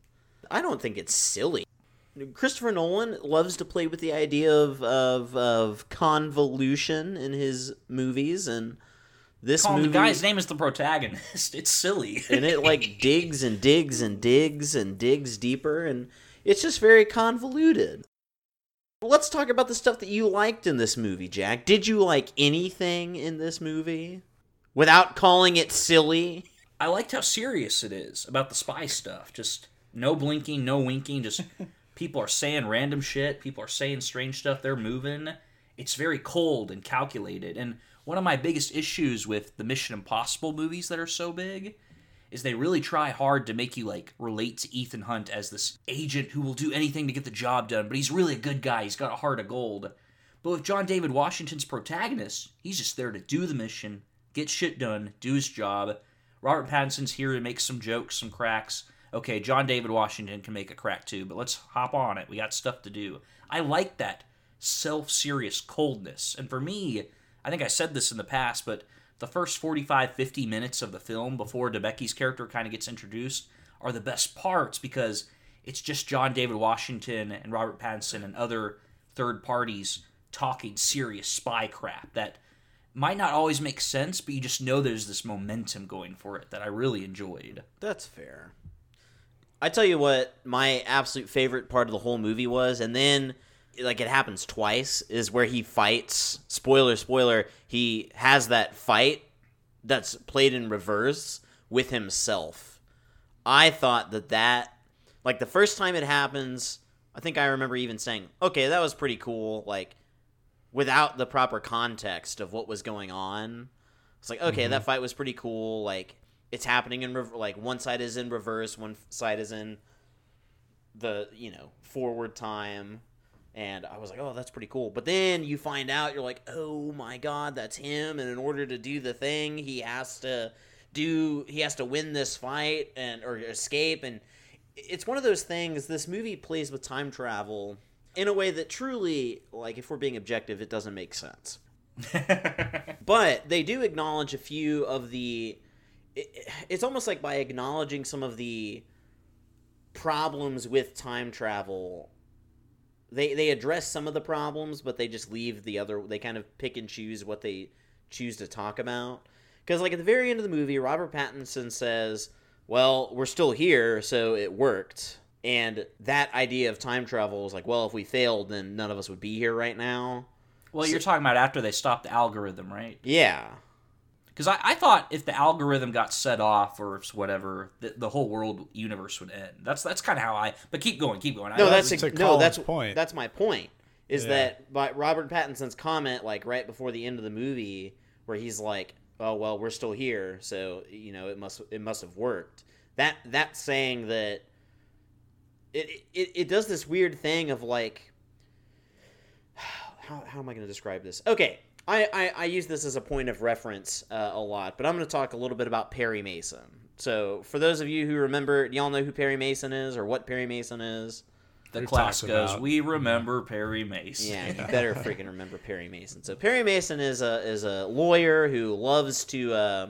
Speaker 2: I don't think it's silly. Christopher Nolan loves to play with the idea of of, of convolution in his movies, and this
Speaker 1: Colin,
Speaker 2: movie
Speaker 1: the guy's name is the protagonist. It's silly.
Speaker 2: and it like digs and digs and digs and digs deeper, and it's just very convoluted. Let's talk about the stuff that you liked in this movie, Jack. Did you like anything in this movie without calling it silly?
Speaker 1: I liked how serious it is about the spy stuff. Just no blinking, no winking. Just people are saying random shit. People are saying strange stuff. They're moving. It's very cold and calculated. And one of my biggest issues with the Mission Impossible movies that are so big is they really try hard to make you like relate to Ethan Hunt as this agent who will do anything to get the job done, but he's really a good guy. He's got a heart of gold. But with John David Washington's protagonist, he's just there to do the mission, get shit done, do his job. Robert Pattinson's here to make some jokes, some cracks. Okay, John David Washington can make a crack too, but let's hop on it. We got stuff to do. I like that self serious coldness. And for me, I think I said this in the past, but the first 45 50 minutes of the film before Debicki's character kind of gets introduced are the best parts because it's just John David Washington and Robert Pattinson and other third parties talking serious spy crap that might not always make sense, but you just know there's this momentum going for it that I really enjoyed.
Speaker 2: That's fair. I tell you what, my absolute favorite part of the whole movie was, and then like it happens twice, is where he fights. Spoiler, spoiler. He has that fight that's played in reverse with himself. I thought that that, like the first time it happens, I think I remember even saying, "Okay, that was pretty cool." Like without the proper context of what was going on, it's like, okay, that mm-hmm. fight was pretty cool. Like it's happening in rev- like one side is in reverse, one side is in the you know forward time and i was like oh that's pretty cool but then you find out you're like oh my god that's him and in order to do the thing he has to do he has to win this fight and or escape and it's one of those things this movie plays with time travel in a way that truly like if we're being objective it doesn't make sense. But they do acknowledge a few of the it, it's almost like by acknowledging some of the problems with time travel they they address some of the problems but they just leave the other they kind of pick and choose what they choose to talk about. Because like at the very end of the movie robert pattinson says well we're still here so it worked and that idea of time travel is like well if we failed then none of us would be here right now
Speaker 1: Well, you're talking about after they stopped the algorithm, right?
Speaker 2: yeah
Speaker 1: Because I, I thought if the algorithm got set off or whatever, the, the whole world universe would end. That's that's kind of how I. But keep going, keep going.
Speaker 2: No,
Speaker 1: I,
Speaker 2: that's
Speaker 3: to
Speaker 2: no, that's
Speaker 3: point.
Speaker 2: That's my point. Is
Speaker 3: Yeah.
Speaker 2: that by Robert Pattinson's comment, like right before the end of the movie, where he's like, "Oh well, we're still here, so you know it must it must have worked." That that's saying that it it, it does this weird thing of like, how how am I going to describe this? Okay. I, I, I use this as a point of reference uh, a lot, but I'm going to talk a little bit about Perry Mason. So, for those of you who remember, y'all know who Perry Mason is or what Perry Mason is?
Speaker 1: the
Speaker 3: We
Speaker 1: class goes.
Speaker 3: about-
Speaker 1: We remember Perry Mason.
Speaker 2: Yeah, you better freaking remember Perry Mason. So Perry Mason is a is a lawyer who loves to, uh,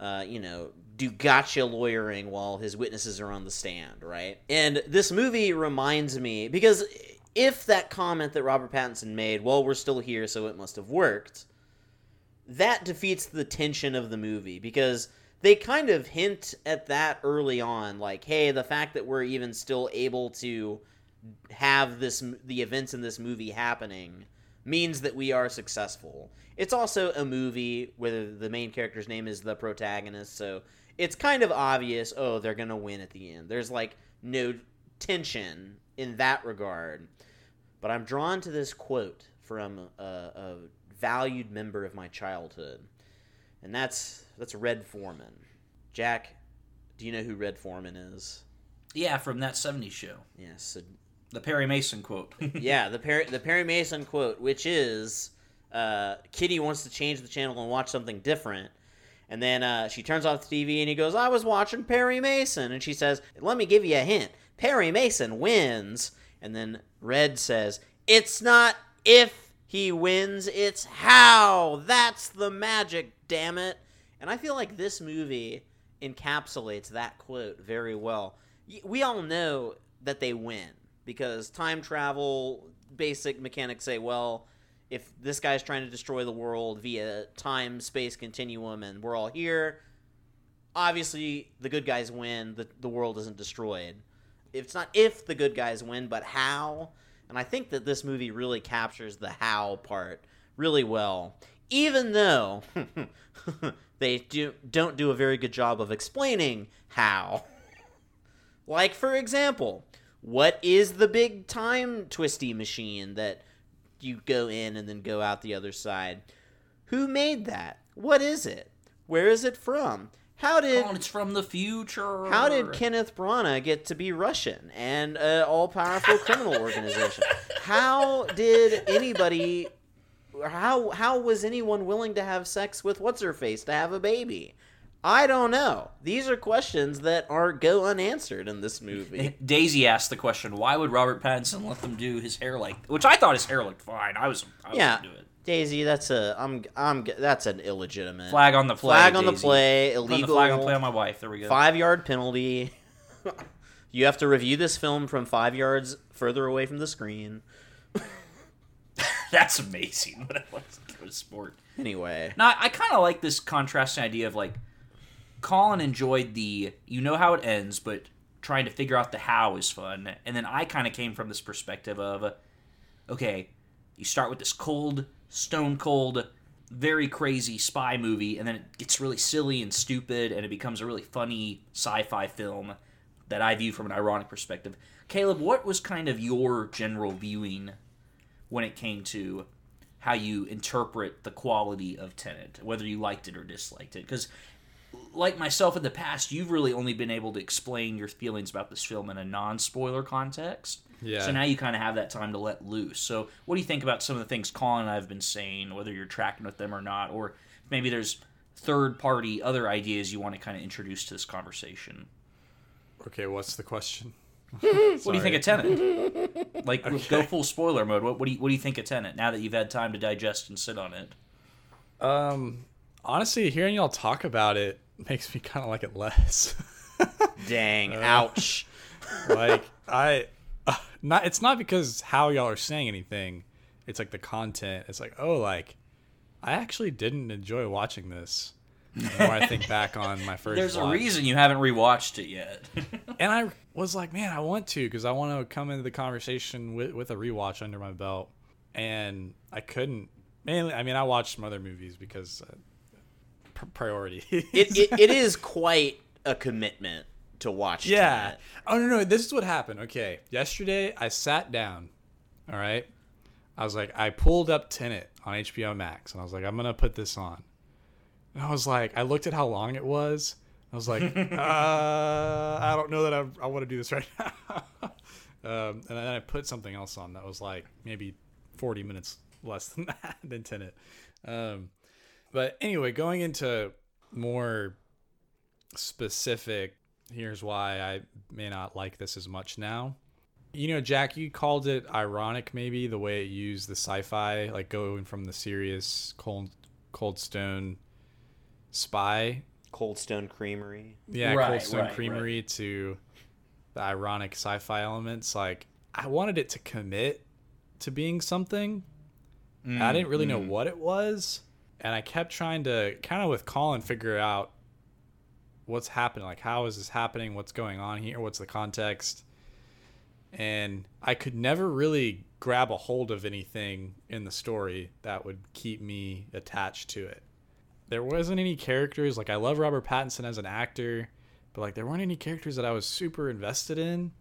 Speaker 2: uh, you know, do gotcha lawyering while his witnesses are on the stand, right? And this movie reminds me because if that comment that Robert Pattinson made, well, we're still here, so it must have worked. That defeats the tension of the movie because they kind of hint at that early on, like, hey, the fact that we're even still able to have this the events in this movie happening means that we are successful. It's also a movie where the main character's name is the protagonist, so it's kind of obvious, oh, they're going to win at the end. There's like no tension in that regard. But I'm drawn to this quote from a, a valued member of my childhood. And that's that's Red Foreman. Jack, do you know who Red Foreman is?
Speaker 1: Yeah, from that '70s show,
Speaker 2: Yes, so
Speaker 1: the Perry Mason quote.
Speaker 2: yeah, the Perry the Perry Mason quote, which is uh, Kitty wants to change the channel and watch something different. And then uh, she turns off the TV and he goes, I was watching Perry Mason. And she says, Let me give you a hint. Perry Mason wins. And then Red says, It's not if he wins, it's how. That's the magic, damn it. And I feel like this movie encapsulates that quote very well. We all know that they win because time travel basic mechanics say, well, if this guy's trying to destroy the world via time space continuum and we're all here, obviously the good guys win, the, the world isn't destroyed. It's not if the good guys win, but how. And I think that this movie really captures the how part really well, even though they do, don't do a very good job of explaining how. Like, for example, what is the big time twisty machine that you go in and then go out the other side? Who made that? What is it? Where is it from? How did
Speaker 1: Oh, it's from the future.
Speaker 2: how did Kenneth Branagh get to be Russian and an all-powerful criminal organization? How did anybody? How how was anyone willing to have sex with what's her face to have a baby? I don't know. These are questions that are go unanswered in this movie.
Speaker 1: Daisy asked the question, "Why would Robert Pattinson let them do his hair like?" Which I thought his hair looked fine. I was, I was
Speaker 2: Yeah,
Speaker 1: into it.
Speaker 2: Daisy, that's a I'm I'm that's an illegitimate
Speaker 1: Flag on the play.
Speaker 2: flag on the
Speaker 1: Daisy.
Speaker 2: play,
Speaker 1: Putting
Speaker 2: illegal
Speaker 1: the flag on the play on my wife. There we go.
Speaker 2: five yard penalty. you have to review this film from five yards further away from the screen.
Speaker 1: That's amazing. What a sport.
Speaker 2: Anyway,
Speaker 1: Now, I kind of like this contrasting idea of like Colin enjoyed the you know how it ends, but trying to figure out the how is fun. And then I kind of came from this perspective of okay, you start with this cold, stone cold, very crazy spy movie, and then it gets really silly and stupid, and it becomes a really funny sci fi film that I view from an ironic perspective. Caleb, what was kind of your general viewing when it came to how you interpret the quality of Tenet, whether you liked it or disliked it? Because, like myself in the past, you've really only been able to explain your feelings about this film in a non spoiler context.
Speaker 3: Yeah.
Speaker 1: So now you kind of have that time to let loose. So, what do you think about some of the things Colin and I have been saying, whether you're tracking with them or not, or maybe there's third party other ideas you want to kind of introduce to this conversation?
Speaker 3: Okay, what's the question?
Speaker 1: What do you think of Tenet? Like, go full spoiler mode. What, what do you What do you think of Tenet now that you've had time to digest and sit on it?
Speaker 3: Um, honestly, hearing y'all talk about it makes me kind of like it less.
Speaker 2: dang, ouch.
Speaker 3: like I, uh, not it's not because how y'all are saying anything. It's like the content. It's like oh, like I actually didn't enjoy watching this. The more I think back on my first,
Speaker 1: There's a reason you haven't rewatched it yet.
Speaker 3: and I was like, man, I want to because I want to come into the conversation with with a rewatch under my belt, and I couldn't. Mainly, I mean, I watched some other movies because uh, priority.
Speaker 2: It, it it is quite a commitment to watch.
Speaker 3: Yeah.
Speaker 2: Tenet.
Speaker 3: Oh no, no. This is what happened. Okay. Yesterday I sat down. All right. I was like, I pulled up Tenet on HBO Max, and I was like, I'm gonna put this on. And I was like, I looked at how long it was. I was like, uh, I don't know that I, I want to do this right now. um, and then I put something else on that was like maybe 40 minutes less than that than Tenet. Um, but anyway, going into more specific, here's why I may not like this as much now. You know, Jack, you called it ironic, maybe the way it used the sci-fi, like going from the serious cold, cold stone spy,
Speaker 2: Cold Stone Creamery.
Speaker 3: yeah,
Speaker 1: Right,
Speaker 3: Cold Stone
Speaker 1: right,
Speaker 3: Creamery to the ironic sci-fi elements. Like, I wanted it to commit to being something. I mm, didn't really know mm. what it was, and I kept trying to kind of with Colin figure out what's happening. Like, how is this happening? What's going on here? What's the context? And I could never really grab a hold of anything in the story that would keep me attached to it. There wasn't any characters like I love Robert Pattinson as an actor, but like there weren't any characters that I was super invested in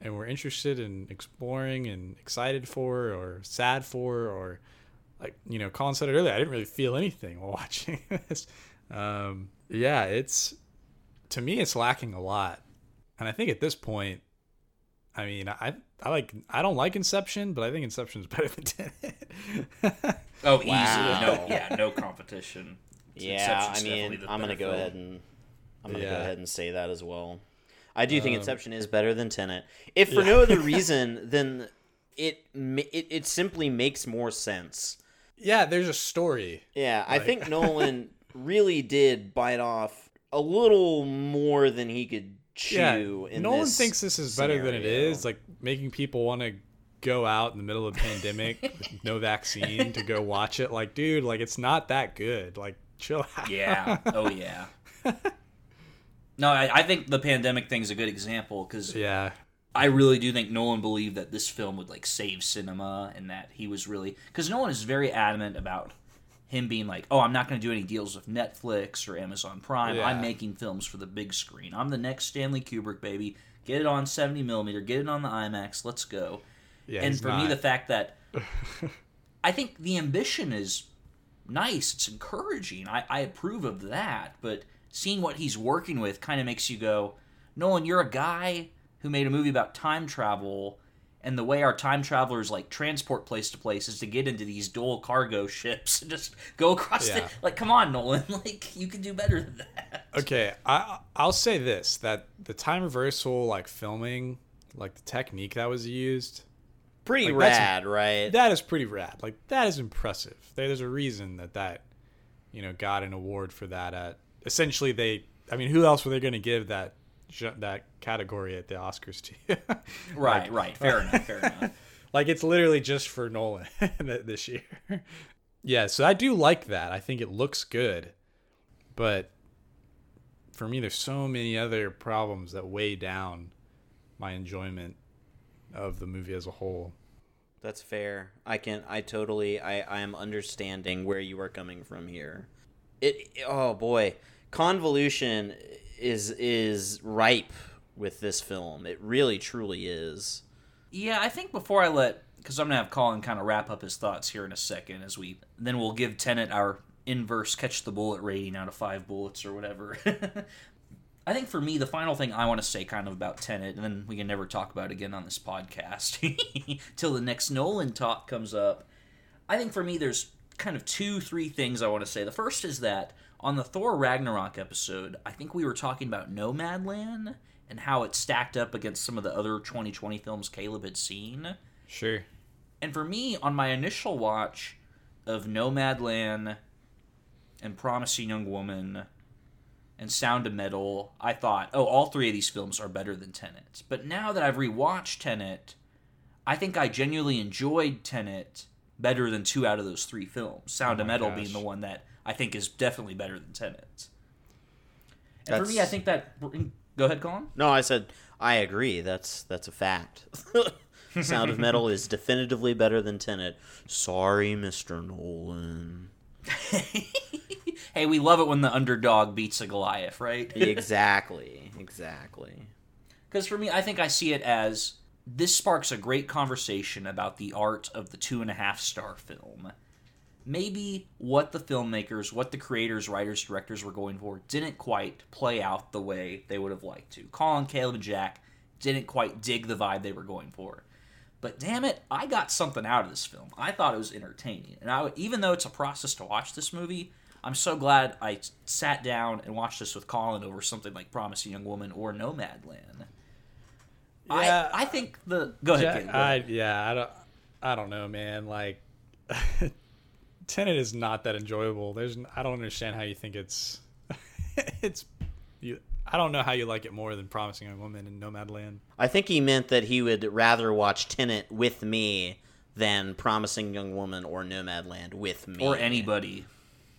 Speaker 3: and were interested in exploring and excited for or sad for or like you know Colin said it earlier I didn't really feel anything while watching this. Um, yeah, it's to me it's lacking a lot, and I think at this point, I mean I I like I don't like Inception, but I think Inception is better than Tenet.
Speaker 1: Oh, easily.
Speaker 2: Wow.
Speaker 1: No, yeah, no competition.
Speaker 2: Yeah,
Speaker 1: Inception's
Speaker 2: I mean, I'm gonna go
Speaker 1: film.
Speaker 2: ahead and I'm gonna go ahead and say that as well. I do think
Speaker 3: Um,
Speaker 2: Inception is better than Tenet, if for no other reason than it it it simply makes more sense.
Speaker 3: Yeah, there's a story.
Speaker 2: Yeah, I think Nolan really did bite off a little more than he could chew.
Speaker 3: yeah,
Speaker 2: in
Speaker 3: Nolan
Speaker 2: this
Speaker 3: thinks this is better than it is. Like making people want to go out in the middle of the pandemic with no vaccine to go watch it. Like, dude, like it's not that good. Like, chill out.
Speaker 1: Yeah. Oh yeah. No, I, I think the pandemic thing's a good example because
Speaker 3: yeah.
Speaker 1: I really do think Nolan believed that this film would like save cinema and that he was really because Nolan is very adamant about him being like, oh, I'm not going to do any deals with Netflix or Amazon Prime. I'm making films for the big screen. I'm the next Stanley Kubrick baby. Get it on 70 millimeter. Get it on the IMAX. Let's go.
Speaker 3: Yeah.
Speaker 1: and for me, the fact that I think the ambition is nice. It's encouraging. I, I approve of that. But seeing what he's working with kind of makes you go, Nolan, you're a guy who made a movie about time travel. And the way our time travelers like transport place to place is to get into these dual cargo ships and just go across the like. Come on, Nolan! Like you can do better than that.
Speaker 3: Okay, I I'll say this that the time reversal like filming, like the technique that was used,
Speaker 2: pretty
Speaker 3: Like,
Speaker 2: rad, right?
Speaker 3: that is pretty rad. Like that is impressive. There's a reason that that you know got an award for that. At essentially they, I mean, who else were they going to give that that category at the Oscars too.
Speaker 1: Right, right. Fair enough. Fair enough.
Speaker 3: like it's literally just for Nolan this year. yeah, so I do like that. I think it looks good, but for me, there's so many other problems that weigh down my enjoyment of the movie as a whole.
Speaker 2: That's fair. I can. I totally. I. I am understanding where you are coming from here. It. Oh boy, convolution is is ripe with this film. It really, truly is.
Speaker 1: Yeah, I think before I let, because I'm gonna have Colin kind of wrap up his thoughts here in a second, as we then we'll give Tenet our inverse catch the bullet rating out of five bullets or whatever. I think for me, the final thing I want to say kind of about Tenet, and then we can never talk about it again on this podcast till the next Nolan talk comes up. I think for me, there's kind of two, three things I want to say. The first is that on the Thor Ragnarok episode, I think we were talking about Nomadland and how it stacked up against some of the other 2020 films Caleb had seen.
Speaker 3: Sure.
Speaker 1: And for me, on my initial watch of Nomadland and Promising Young Woman and Sound of Metal, I thought, oh, all three of these films are better than Tenet. But now that I've rewatched Tenet, I think I genuinely enjoyed Tenet better than two out of those three films. Sound
Speaker 3: Oh
Speaker 1: of Metal
Speaker 3: gosh.
Speaker 1: being the one that I think is definitely better than Tenet. And for me, I think that. Go ahead, Colin.
Speaker 2: No, I said I agree. That's that's a fact. Sound of Metal is definitively better than Tenet. Sorry, Mister Nolan.
Speaker 1: hey, we love it when the underdog beats a Goliath, right?
Speaker 2: exactly. Exactly.
Speaker 1: Because for me, I think I see it as this sparks a great conversation about the art of the two and a half star film. Maybe what the filmmakers, what the creators, writers, directors were going for didn't quite play out the way they would have liked to. Colin, Caleb, and Jack didn't quite dig the vibe they were going for. But damn it, I got something out of this film. I thought it was entertaining. And I, even though it's a process to watch this movie, I'm so glad I sat down and watched this with Colin over something like Promising Young Woman or Nomadland.
Speaker 3: Yeah,
Speaker 1: I, I think the go ahead.
Speaker 3: Ja-
Speaker 1: Caleb, go
Speaker 3: I
Speaker 1: ahead.
Speaker 3: yeah, I don't I don't know, man. Like Tenet is not that enjoyable. There's I don't understand how you think it's it's you I don't know how you like it more than Promising Young Woman and Nomadland.
Speaker 2: I think he meant that he would rather watch Tenet with me than Promising Young Woman or Nomadland with me.
Speaker 1: or anybody.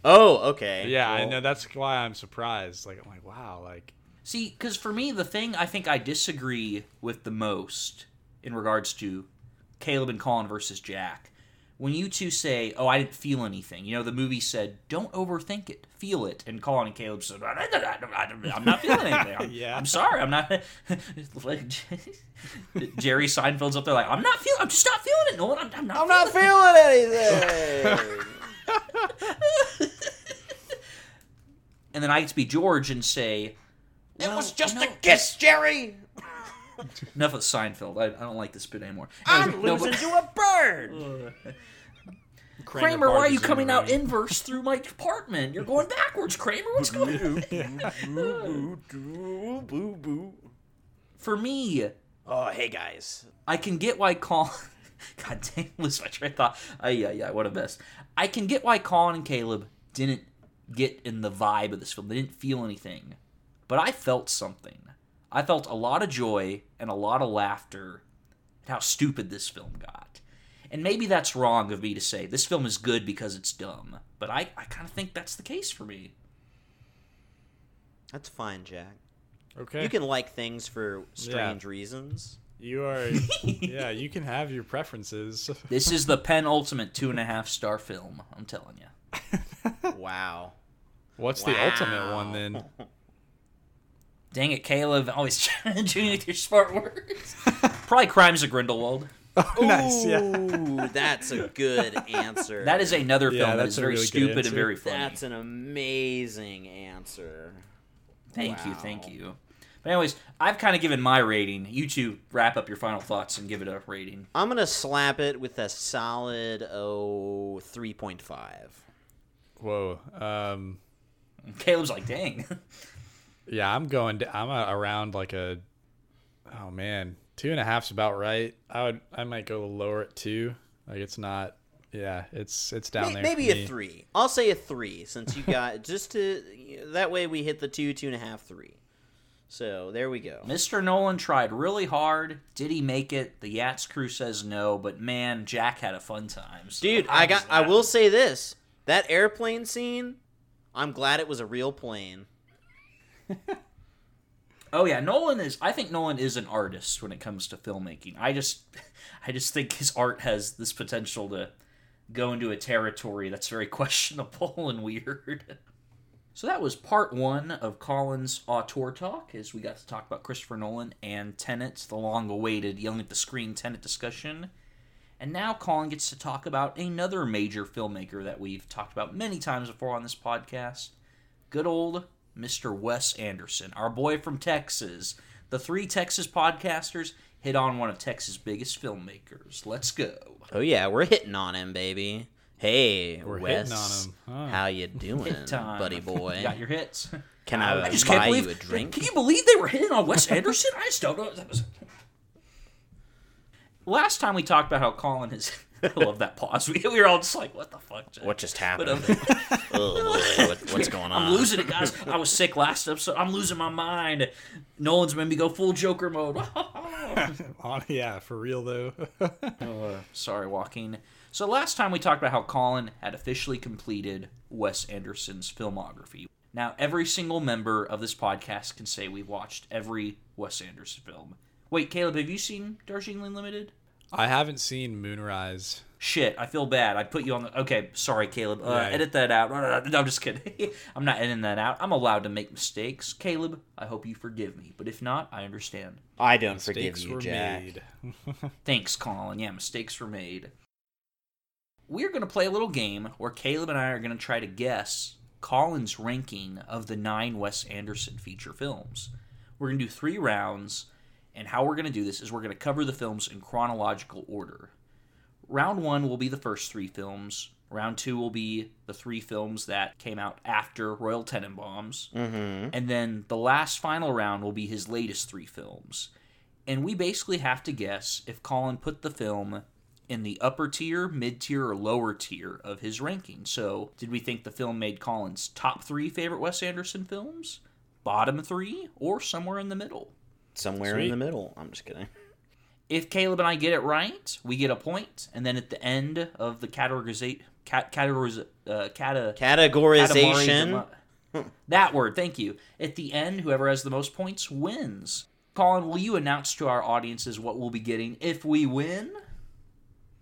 Speaker 2: Oh, okay.
Speaker 3: Yeah, I know that's why I'm surprised. Like I'm like, wow, like
Speaker 1: See, because for me, the thing I think I disagree with the most in regards to Caleb and Colin versus Jack, when you two say, "Oh, I didn't feel anything," you know, the movie said, "Don't overthink it, feel it," and Colin and Caleb said, "I'm not feeling anything. I'm,
Speaker 3: Yeah.
Speaker 1: I'm sorry, I'm not." Jerry Seinfeld's up there, like, "I'm not feeling. I'm just not feeling it. No, I'm, I'm not.
Speaker 2: I'm not
Speaker 1: feeling
Speaker 2: feeling anything.
Speaker 1: And then I get to be George and say,
Speaker 2: it was just
Speaker 1: no,
Speaker 2: a kiss, Jerry.
Speaker 1: Enough of Seinfeld. I, I don't like this bit anymore.
Speaker 2: I'm
Speaker 1: No,
Speaker 2: losing
Speaker 1: but-
Speaker 2: to a bird.
Speaker 1: Kramer, why are you coming out inverse through my apartment? You're going backwards, Kramer. What's going on? For me,
Speaker 2: Oh, hey guys.
Speaker 1: I can get why Colin. God damn, lose my train of thought. Uh, yeah, yeah, what a mess. I can get why Colin and Caleb didn't get in the vibe of this film. They didn't feel anything. But I felt something. I felt a lot of joy and a lot of laughter at how stupid this film got. And maybe that's wrong of me to say. This film is good because it's dumb. But I, I kind of think that's the case for me.
Speaker 2: That's fine, Jack.
Speaker 3: Okay.
Speaker 2: You can like things for strange reasons.
Speaker 3: You are. yeah, you can have your preferences.
Speaker 1: This is the penultimate two and a half star film, I'm telling you.
Speaker 2: Wow.
Speaker 3: What's the ultimate one then?
Speaker 1: Dang it, Caleb. Always challenging with your smart words. Probably Crimes of Grindelwald.
Speaker 3: nice. Yeah.
Speaker 2: That's a good answer.
Speaker 1: That is another film that
Speaker 3: that's
Speaker 1: is very
Speaker 3: really
Speaker 1: stupid and very funny.
Speaker 2: That's an amazing answer.
Speaker 1: Thank you, thank you. But anyways, I've kind of given my rating. You two wrap up your final thoughts and give it a rating.
Speaker 2: I'm gonna slap it with a solid oh 3.5.
Speaker 3: Whoa. Um.
Speaker 1: Caleb's like, dang.
Speaker 3: Yeah, I'm going. To, I'm uh around like a. Oh man, two and a half's about right. I would. I might go lower at two. Like it's not. Yeah, it's it's down
Speaker 2: May-
Speaker 3: there.
Speaker 2: Maybe a
Speaker 3: me.
Speaker 2: three. I'll say a three since you got just to that way we hit the two, two and a half, three. So there we go.
Speaker 1: Mr. Nolan tried really hard. Did he make it? The Yats crew says no, but man, Jack had a fun time. So
Speaker 2: Dude, I got
Speaker 1: was
Speaker 2: I will say this. That airplane scene, I'm glad it was a real plane.
Speaker 1: Oh yeah, Nolan is. I think Nolan is an artist when it comes to filmmaking. I just, I just think his art has this potential to go into a territory that's very questionable and weird. So that was part one of Colin's auteur talk, as we got to talk about Christopher Nolan and Tenet, the long-awaited yelling at the screen Tenet discussion. And now Colin gets to talk about another major filmmaker that we've talked about many times before on this podcast. Good old Mr. Wes Anderson, our boy from Texas. The three Texas podcasters hit on one of Texas' biggest filmmakers. Let's go.
Speaker 2: Oh yeah, we're hitting on him, baby. Hey,
Speaker 3: We're
Speaker 2: Wes,
Speaker 3: hitting on him. Huh.
Speaker 2: how you doing,
Speaker 1: Hit time.
Speaker 2: buddy boy?
Speaker 1: You got your hits.
Speaker 2: Can I,
Speaker 1: I just
Speaker 2: buy
Speaker 1: can't believe.
Speaker 2: you a drink?
Speaker 1: Can you believe they were hitting on Wes Anderson? I just don't know. That was. Last time we talked about how Colin is. I love that pause. We, we were all just like, "What the fuck?" Jack?
Speaker 2: What just happened?
Speaker 1: um,
Speaker 2: oh what, what's going on?
Speaker 1: I'm losing it, guys. I was sick last episode. I'm losing my mind. Nolan's made me go full Joker mode.
Speaker 3: On- yeah, for real though.
Speaker 1: Uh, sorry, Joaquin. So last time we talked about how Colin had officially completed Wes Anderson's filmography. Now, every single member of this podcast can say we've watched every Wes Anderson film. Wait, Caleb, have you seen Darjeeling Limited?
Speaker 3: I haven't seen Moonrise.
Speaker 1: Shit, I feel bad. I put you on the. Okay, sorry, Caleb. Uh,
Speaker 3: Right.
Speaker 1: Edit that out. No, I'm just kidding. I'm not editing that out. I'm allowed to make mistakes. Caleb, I hope you forgive me. But if not, I understand.
Speaker 2: I don't forgive
Speaker 3: Mistakes
Speaker 2: you,
Speaker 3: were
Speaker 2: Jack.
Speaker 3: made.
Speaker 1: Thanks, Colin. Yeah, mistakes were made. We're going to play a little game where Caleb and I are going to try to guess Colin's ranking of the nine Wes Anderson feature films. We're going to do three rounds, and how we're going to do this is we're going to cover the films in chronological order. Round one will be the first three films. Round two will be the three films that came out after Royal Tenenbaums.
Speaker 2: Mm-hmm.
Speaker 1: And then the last final round will be his latest three films. And we basically have to guess if Colin put the film in the upper tier, mid tier, or lower tier of his ranking. So, did we think the film made Colin's top three favorite Wes Anderson films, bottom three, or somewhere in the middle?
Speaker 2: Somewhere
Speaker 3: Sweet.
Speaker 2: in the middle. I'm just kidding.
Speaker 1: If Caleb and I get it right, we get a point, and then at the end of the categorization, cat, categoriz, uh, cata,
Speaker 2: Categorization.
Speaker 1: That word, thank you. At the end, whoever has the most points wins. Colin, will you announce to our audiences what we'll be getting if we win?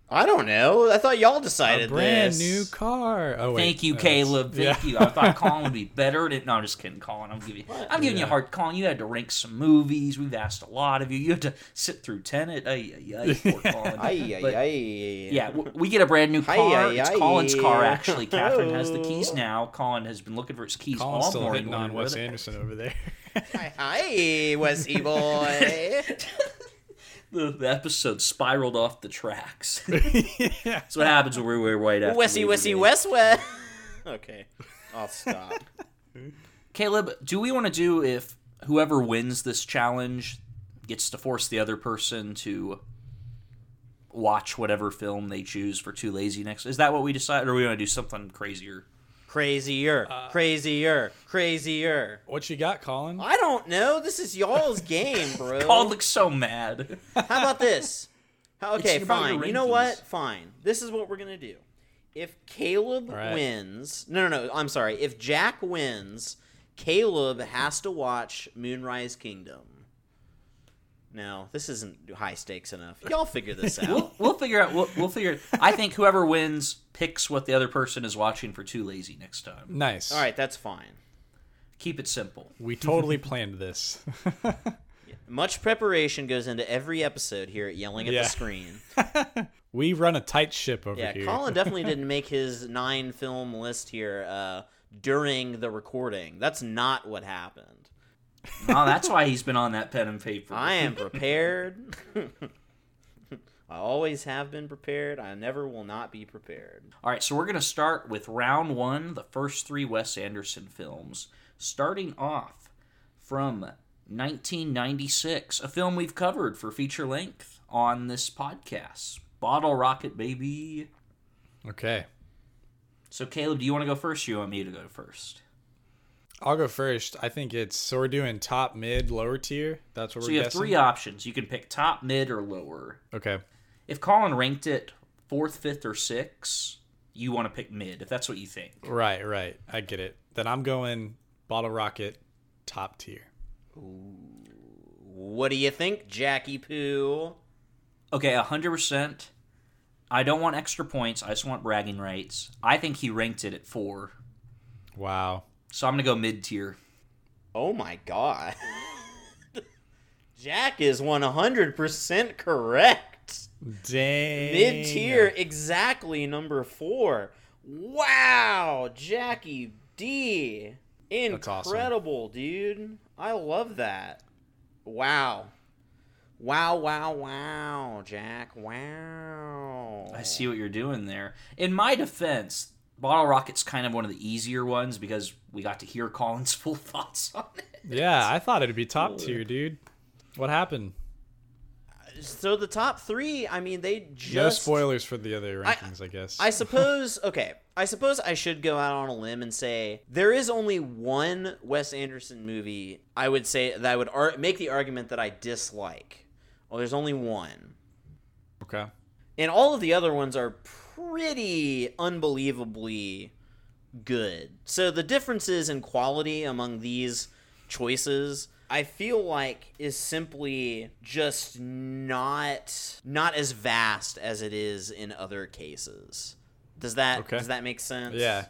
Speaker 2: I don't know. I thought y'all decided
Speaker 3: A
Speaker 2: decided
Speaker 3: brand
Speaker 2: this.
Speaker 3: new car. Oh wait.
Speaker 1: Thank you,
Speaker 3: uh,
Speaker 1: Caleb. Thank
Speaker 3: yeah.
Speaker 1: you. I thought Colin would be better at it. No, I'm just kidding, Colin. I'm giving, I'm giving you a hard. Colin, you had to rank some movies. We've asked a lot of you. You had to sit through Tenet. Ay, ay, ay, poor Colin.
Speaker 2: Ay, ay,
Speaker 1: But-
Speaker 2: ay.
Speaker 1: Yeah, we get a brand new car.
Speaker 2: Hi,
Speaker 1: it's
Speaker 2: hi,
Speaker 1: Colin's car, actually. Catherine has the keys
Speaker 2: Oh.
Speaker 1: now. Colin has been looking for his keys
Speaker 3: Colin's
Speaker 1: all
Speaker 3: still
Speaker 1: morning.
Speaker 3: hitting on Wes Anderson over there.
Speaker 2: Hi, hi, Wesley boy.
Speaker 1: The, the episode spiraled off the tracks. That's what happens when we're, we're white after
Speaker 2: Wesley,
Speaker 1: Labor
Speaker 2: Wesley,
Speaker 1: Day.
Speaker 2: West, West. Okay, I'll stop.
Speaker 1: Caleb, do we want to do if whoever wins this challenge gets to force the other person to watch whatever film they choose for Too Lazy next. Is that what we decide, or we want to do something crazier?
Speaker 2: Crazier,
Speaker 3: Uh,
Speaker 2: crazier, crazier.
Speaker 3: What you got, Colin?
Speaker 2: I don't know. This is y'all's game, bro.
Speaker 1: Colin looks so mad.
Speaker 2: How about this? Okay, fine. You know what? Fine. This is what we're gonna do. If Caleb
Speaker 3: right.
Speaker 2: wins, no, no, no. I'm sorry. If Jack wins, Caleb has to watch Moonrise Kingdom. No, this isn't high stakes enough. Y'all figure this out.
Speaker 1: we'll, we'll figure out. We'll, we'll figure. I think whoever wins picks what the other person is watching for Too Lazy next time.
Speaker 3: Nice.
Speaker 2: All right, that's fine.
Speaker 1: Keep it simple.
Speaker 3: We totally planned this.
Speaker 2: Much preparation goes into every episode here at Yelling at
Speaker 3: Yeah.
Speaker 2: the Screen.
Speaker 3: we run a tight ship over
Speaker 2: Yeah,
Speaker 3: here.
Speaker 2: Colin definitely didn't make his nine film list here uh, during the recording. That's not what happened.
Speaker 1: Oh, that's why he's been on that pen and paper.
Speaker 2: I am prepared. I always have been prepared. I never will not be prepared.
Speaker 1: All right, so we're going to start with round one, the first three Wes Anderson films. Starting off from 1996, a film we've covered for feature length on this podcast Bottle Rocket Baby.
Speaker 3: Okay.
Speaker 1: So, Caleb, do you want to go first or you want me to go first?
Speaker 3: I'll go first. I think it's so we're doing top, mid, lower tier. That's what
Speaker 1: So,
Speaker 3: we're So
Speaker 1: you have three options. You can pick top, mid, or lower.
Speaker 3: okay.
Speaker 1: If Colin ranked it fourth, fifth, or sixth, you want to pick mid, if that's what you think.
Speaker 3: Right, right. I get it. Then I'm going Bottle Rocket top tier.
Speaker 2: What do you think, Jackie Poo?
Speaker 1: Okay, 100%. I don't want extra points. I just want bragging rights. I think he ranked it at four.
Speaker 3: Wow.
Speaker 1: So I'm going to go mid tier.
Speaker 2: Oh my god. Jack is 100% correct.
Speaker 3: Dang.
Speaker 2: Mid tier, exactly number four. Wow, Jackie D.
Speaker 3: That's awesome.
Speaker 2: Incredible, dude. I love that. Wow. Wow, wow, wow, Jack. Wow.
Speaker 1: I see what you're doing there. In my defense, Bottle Rocket's kind of one of the easier ones because we got to hear Colin's full thoughts on it.
Speaker 3: Yeah, I thought it'd be top tier, dude. What happened?
Speaker 2: So the top three, I mean, they just.
Speaker 3: No spoilers for the other rankings, I, guess.
Speaker 2: I suppose okay. I suppose I should go out on a limb and say there is only one Wes Anderson movie I would say that I would ar- make the argument that I dislike. Well, there's only one,
Speaker 3: okay.
Speaker 2: and all of the other ones are pretty unbelievably good. So the differences in quality among these choices I feel like is simply just not not as vast as it is in other cases. Does that
Speaker 3: Okay.
Speaker 2: does that make sense?
Speaker 3: Yeah.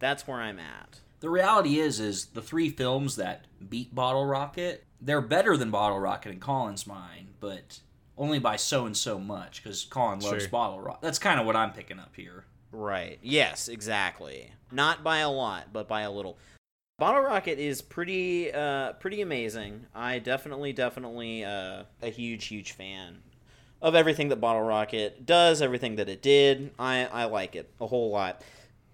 Speaker 2: That's where I'm at.
Speaker 1: The reality is, is the three films that beat Bottle Rocket, they're better than Bottle Rocket in Colin's mind, but only by so and so much because Colin loves
Speaker 3: Sure.
Speaker 1: Bottle Rocket. That's kind of what I'm picking up here.
Speaker 2: Right. Yes, exactly. Not by a lot, but by a little. Bottle Rocket is pretty uh pretty amazing. I definitely definitely uh a huge huge fan of everything that Bottle Rocket does, everything that it did. I I like it a whole lot.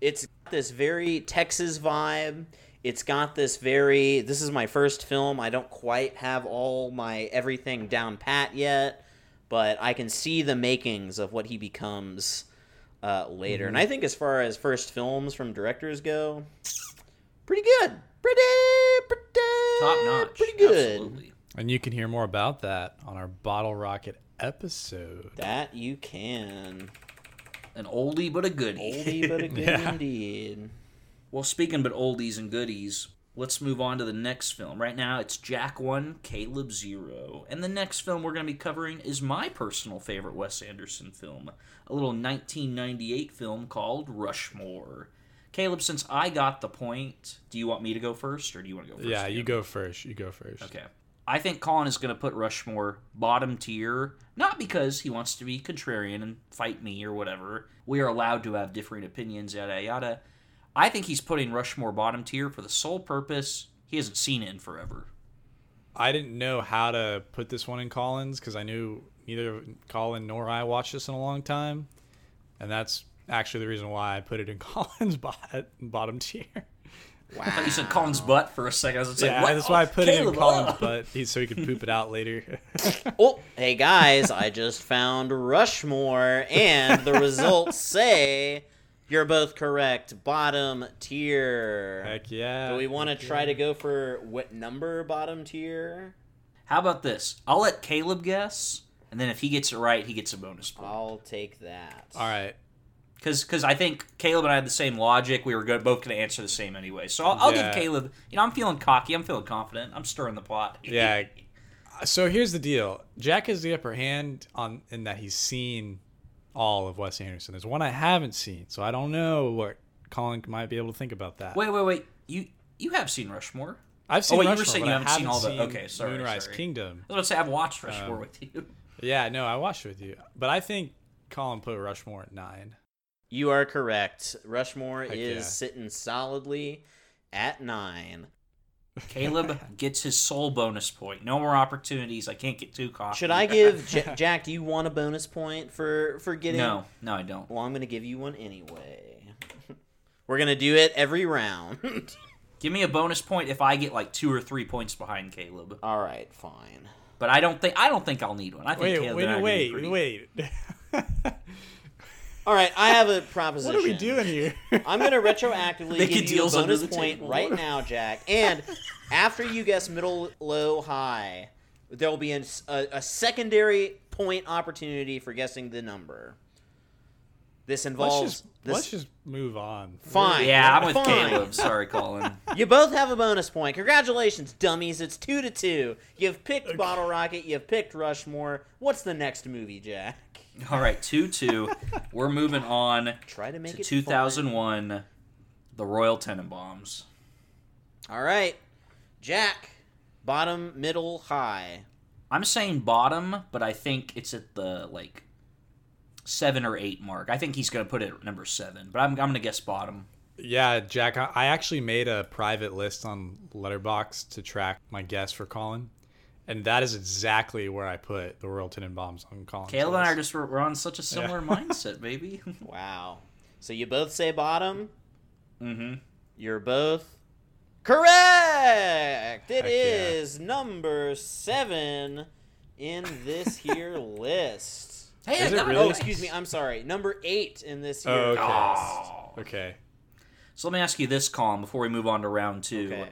Speaker 2: It's got this very Texas vibe. It's got this very this is my first film. I don't quite have all my everything down pat yet, but I can see the makings of what he becomes uh, later. And I think as far as first films from directors go, pretty good. Pretty, pretty
Speaker 1: Top notch.
Speaker 2: Pretty good.
Speaker 1: Absolutely.
Speaker 3: And you can hear more about that on our Bottle Rocket episode.
Speaker 2: That you can.
Speaker 1: An oldie but a goodie.
Speaker 2: Oldie but a good
Speaker 3: Yeah.
Speaker 2: indeed.
Speaker 1: Well, speaking but oldies and goodies, let's move on to the next film. Right now, it's Jack 1, Caleb 0. And the next film we're going to be covering is my personal favorite Wes Anderson film, a little 1998 film called Rushmore. Caleb, since I got the point, do you want me to go first or do you want to go first?
Speaker 3: Yeah, you go first. You go first.
Speaker 1: Okay. I think Colin is going to put Rushmore bottom tier, not because he wants to be contrarian and fight me or whatever. We are allowed to have differing opinions, yada yada. I think he's putting Rushmore bottom tier for the sole purpose he hasn't seen it in forever.
Speaker 3: I didn't know how to put this one in Colin's because I knew neither Colin nor I watched this in a long time, and that's actually the reason why I put it in Colin's bot- bottom tier.
Speaker 1: I thought you said Colin's butt for a second. I was just
Speaker 3: Yeah,
Speaker 1: like, what?
Speaker 3: that's why I put
Speaker 1: Caleb,
Speaker 3: it in Colin's
Speaker 1: uh.
Speaker 3: butt so he could poop it out later.
Speaker 2: Oh, hey guys, I just found Rushmore, and the results say you're both correct. Bottom tier.
Speaker 3: Heck yeah.
Speaker 2: Do we want to try to go for what number bottom tier?
Speaker 1: How about this? I'll let Caleb guess, and then if he gets it right, he gets a bonus point.
Speaker 2: I'll take that.
Speaker 3: All right.
Speaker 1: Because I think Caleb and I had the same logic. We were go- both going to answer the same anyway. So I'll, I'll
Speaker 3: Yeah.
Speaker 1: give Caleb. You know, I'm feeling cocky. I'm feeling confident. I'm stirring the pot.
Speaker 3: Yeah. So here's the deal. Jack has the upper hand on in that he's seen all of Wes Anderson. There's one I haven't seen, so I don't know what Colin might be able to think about that.
Speaker 1: Wait, wait, wait. You you have seen Rushmore?
Speaker 3: I've seen
Speaker 1: wait, you were
Speaker 3: Rushmore,
Speaker 1: saying
Speaker 3: but
Speaker 1: you
Speaker 3: I
Speaker 1: haven't seen all the-
Speaker 3: seen
Speaker 1: okay, sorry,
Speaker 3: Moonrise
Speaker 1: sorry.
Speaker 3: Kingdom.
Speaker 1: I was about to say I've watched
Speaker 3: Um,
Speaker 1: Rushmore with you.
Speaker 3: Yeah, no, I watched it with you, but I think Colin put Rushmore at nine.
Speaker 2: You are correct. Rushmore
Speaker 3: Heck
Speaker 2: is
Speaker 3: yeah.
Speaker 2: sitting solidly at nine.
Speaker 1: Caleb gets his sole bonus point. No more opportunities. I can't get too cocky.
Speaker 2: Should I give J- Jack? Do you want a bonus point for for getting?
Speaker 1: No, no, I don't.
Speaker 2: Well, I'm gonna give you one anyway. We're gonna do it every round.
Speaker 1: Give me a bonus point if I get like two or three points behind Caleb.
Speaker 2: All right, fine.
Speaker 1: But I don't think I don't think I'll need one. I think
Speaker 3: Wait,
Speaker 1: Caleb and I
Speaker 3: wait,
Speaker 1: are
Speaker 3: wait,
Speaker 1: pretty-
Speaker 3: wait.
Speaker 2: All right, I have a proposition.
Speaker 3: what are we doing here?
Speaker 2: I'm gonna retroactively
Speaker 1: Making
Speaker 2: give you a
Speaker 1: deals under
Speaker 2: bonus point
Speaker 1: table.
Speaker 2: right now, Jack. And after you guess middle, low, high, there will be a, a, a secondary point opportunity for guessing the number. This
Speaker 3: let's
Speaker 2: involves.
Speaker 3: just
Speaker 2: this,
Speaker 3: let's just move on.
Speaker 2: Fine.
Speaker 1: Yeah, I'm with
Speaker 2: Fine.
Speaker 1: Caleb. Sorry, Colin.
Speaker 2: You both have a bonus point. Congratulations, dummies. It's two to two. You've picked Bottle Rocket. You've picked Rushmore. What's the next movie, Jack?
Speaker 1: All right, two two. We're moving on
Speaker 2: Try to make
Speaker 1: to
Speaker 2: it
Speaker 1: 2001, the Royal Tenenbaums.
Speaker 2: All right, Jack. Bottom, middle, high.
Speaker 1: I'm saying bottom, but I think it's at the like seven or eight mark. I think he's going to put it at number seven, but I'm, I'm going to guess bottom.
Speaker 3: Yeah, Jack, I I actually made a private list on Letterboxd to track my guess for Colin, and that is exactly where I put the Royal Tenenbaums on Colin.
Speaker 1: Caleb and I are just we're on such a similar
Speaker 3: Yeah.
Speaker 1: mindset, baby.
Speaker 2: Wow. So you both say bottom.
Speaker 1: mm-hmm.
Speaker 2: You're both correct. It
Speaker 3: Heck yeah.
Speaker 2: number seven in this here list.
Speaker 1: Hey,
Speaker 3: Is
Speaker 1: I
Speaker 3: it really?
Speaker 2: Oh, excuse me. I'm sorry. Number eight in this here
Speaker 3: Oh, okay.
Speaker 2: list.
Speaker 3: Okay.
Speaker 1: So let me ask you this, Colin, before we move on to round two.
Speaker 2: Okay.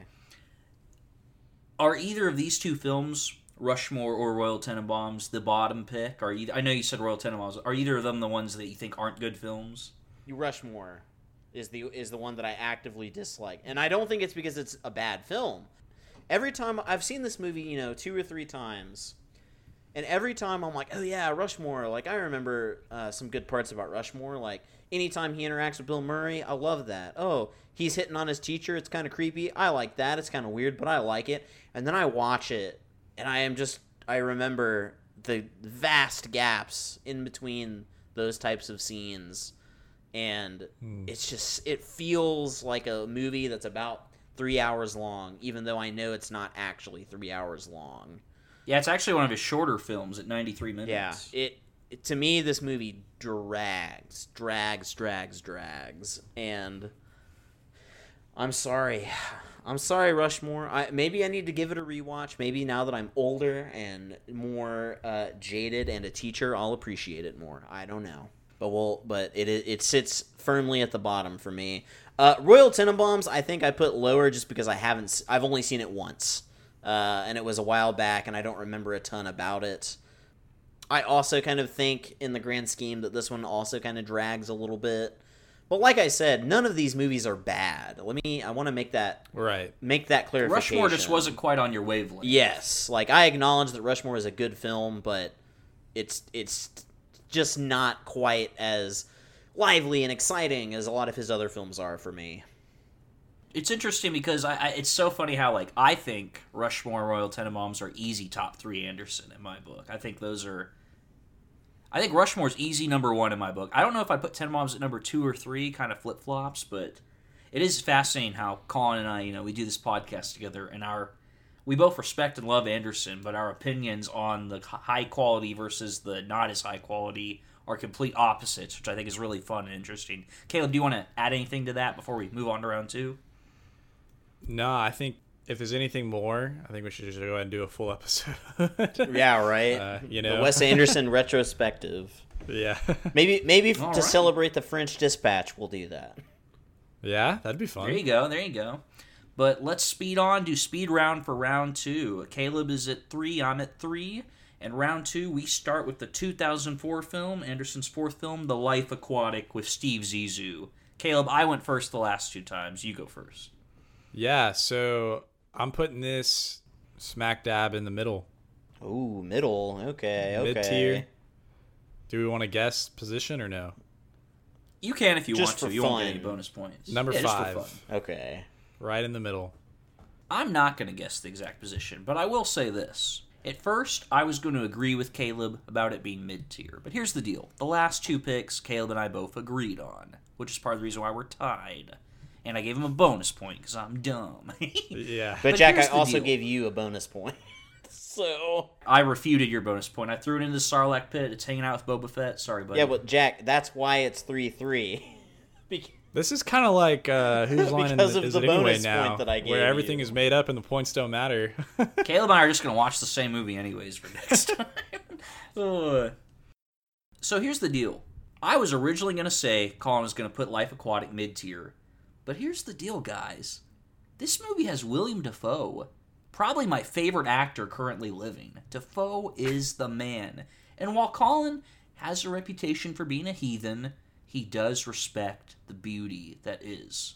Speaker 1: Are either of these two films, Rushmore or Royal Tenenbaums, the bottom pick? Are either, I know you said Royal Tenenbaums. Are either of them the ones that you think aren't good films?
Speaker 2: You Rushmore is the is the one that I actively dislike, and I don't think it's because it's a bad film. Every time I've seen this movie, you know, two or three times, and every time I'm like, oh yeah, Rushmore. Like I remember uh, some good parts about Rushmore. Like anytime he interacts with Bill Murray, I love that. Oh, he's hitting on his teacher. It's kind of creepy. I like that. It's kind of weird, but I like it. And then I watch it, and I am just I remember the vast gaps in between those types of scenes and hmm. it's just it feels like a movie that's about three hours long even though i know it's not actually three hours long
Speaker 1: Yeah, it's actually one of his shorter films at 93 minutes.
Speaker 2: yeah it to me this movie drags drags drags drags. And i'm sorry. I'm sorry rushmore. I, maybe i need to give it a rewatch. Maybe now that i'm older and more uh, jaded and a teacher i'll appreciate it more. I don't know. But we'll but it it it sits firmly at the bottom for me. Uh, royal tenenbaums i think i put lower just because i haven't I've only seen it once. Uh, and it was a while back and i don't remember a ton about it I also kind of think, in the grand scheme, that this one also kind of drags a little bit. But like I said, none of these movies are bad. Let me. I want to make that
Speaker 3: Right.
Speaker 2: make that clarification.
Speaker 1: Rushmore just wasn't quite on your wavelength.
Speaker 2: Yes, like I acknowledge that Rushmore is a good film, but it's it's just not quite as lively and exciting as a lot of his other films are for me.
Speaker 1: It's interesting because I, I it's so funny how like I think Rushmore Royal Tenenbaums are easy top three Anderson in my book. I think those are. I think Rushmore's easy number one in my book. I don't know if I put Tenenbaums at number two or three, kind of flip flops, but it is fascinating how Colin and I, you know, we do this podcast together, and our we both respect and love Anderson, but our opinions on the high quality versus the not as high quality are complete opposites, which I think is really fun and interesting. Caleb, do you want to add anything to that before we move on to round two?
Speaker 3: No, I think if there's anything more, I think we should just go ahead and do a full episode.
Speaker 2: Yeah, right.
Speaker 3: Uh, you
Speaker 2: the
Speaker 3: know.
Speaker 2: Wes Anderson retrospective.
Speaker 3: yeah.
Speaker 2: Maybe, maybe
Speaker 1: All
Speaker 2: to
Speaker 1: right.
Speaker 2: celebrate the French Dispatch, we'll do that.
Speaker 3: yeah, that'd be fun.
Speaker 1: There you go. There you go. But let's speed on. Do speed round for round two. Caleb is at three. I'm at three. And round two, we start with the 2004 film, Anderson's fourth film, The Life Aquatic, with Steve Zissou. Caleb, I went first the last two times. You go first.
Speaker 3: Yeah, so I'm putting this smack dab in the middle.
Speaker 2: Ooh, middle. Okay, okay.
Speaker 3: Mid tier. Do we want to guess position or no?
Speaker 1: You can if you
Speaker 2: Just
Speaker 1: want to.
Speaker 2: for
Speaker 1: You won't get any bonus points.
Speaker 3: Number
Speaker 1: Yeah, just for
Speaker 3: five.
Speaker 1: fun.
Speaker 2: Okay.
Speaker 3: Right in the middle.
Speaker 1: I'm not going to guess the exact position, but I will say this. At first, I was going to agree with Caleb about it being mid tier, but here's the deal. The last two picks, Caleb and I both agreed on, which is part of the reason why we're tied. And I gave him a bonus point because I'm dumb.
Speaker 3: Yeah.
Speaker 2: But,
Speaker 1: But
Speaker 2: Jack, I also
Speaker 1: deal.
Speaker 2: gave you a bonus point. so.
Speaker 1: I refuted your bonus point. I threw it into the Sarlacc pit. It's hanging out with Boba Fett. Sorry, buddy.
Speaker 2: Yeah, but Jack, that's why it's 3 3.
Speaker 3: This is kind of like uh, whose line in
Speaker 2: Because
Speaker 3: the,
Speaker 2: of
Speaker 3: is
Speaker 2: the
Speaker 3: it anyway now,
Speaker 2: point that I gave
Speaker 3: where everything
Speaker 2: you.
Speaker 3: is made up and the points don't matter.
Speaker 1: Caleb and I are just going to watch the same movie anyways for next time. Ugh. so here's the deal. I was originally going to say Colin was going to put Life Aquatic mid tier, but here's the deal, guys. This movie has William Dafoe, probably my favorite actor currently living. Dafoe is the man. And while Colin has a reputation for being a heathen, he does respect the beauty that is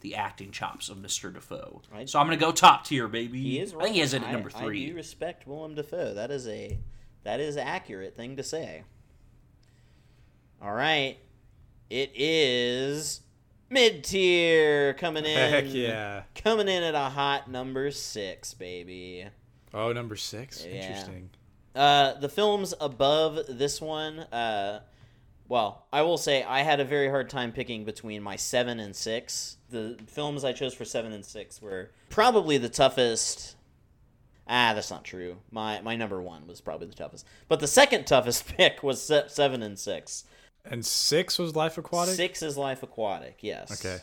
Speaker 1: the acting chops of Mr. Dafoe.
Speaker 2: I-
Speaker 1: so I'm going to go top tier, baby.
Speaker 2: He is
Speaker 1: I think he has it at number three.
Speaker 2: I do respect Willem Dafoe. That is a that is accurate thing to say. All right, it is mid tier coming in.
Speaker 3: Heck yeah.
Speaker 2: coming in at a hot number six, baby.
Speaker 3: Oh, number six.
Speaker 2: Yeah.
Speaker 3: Interesting.
Speaker 2: Uh, the films above this one, uh, well, I will say I had a very hard time picking between my seven and six. The films I chose for seven and six were probably the toughest. Ah, that's not true. My my number one was probably the toughest, but the second toughest pick was seven and six.
Speaker 3: And six was Life Aquatic?
Speaker 2: Six is Life Aquatic. Yes.
Speaker 3: Okay.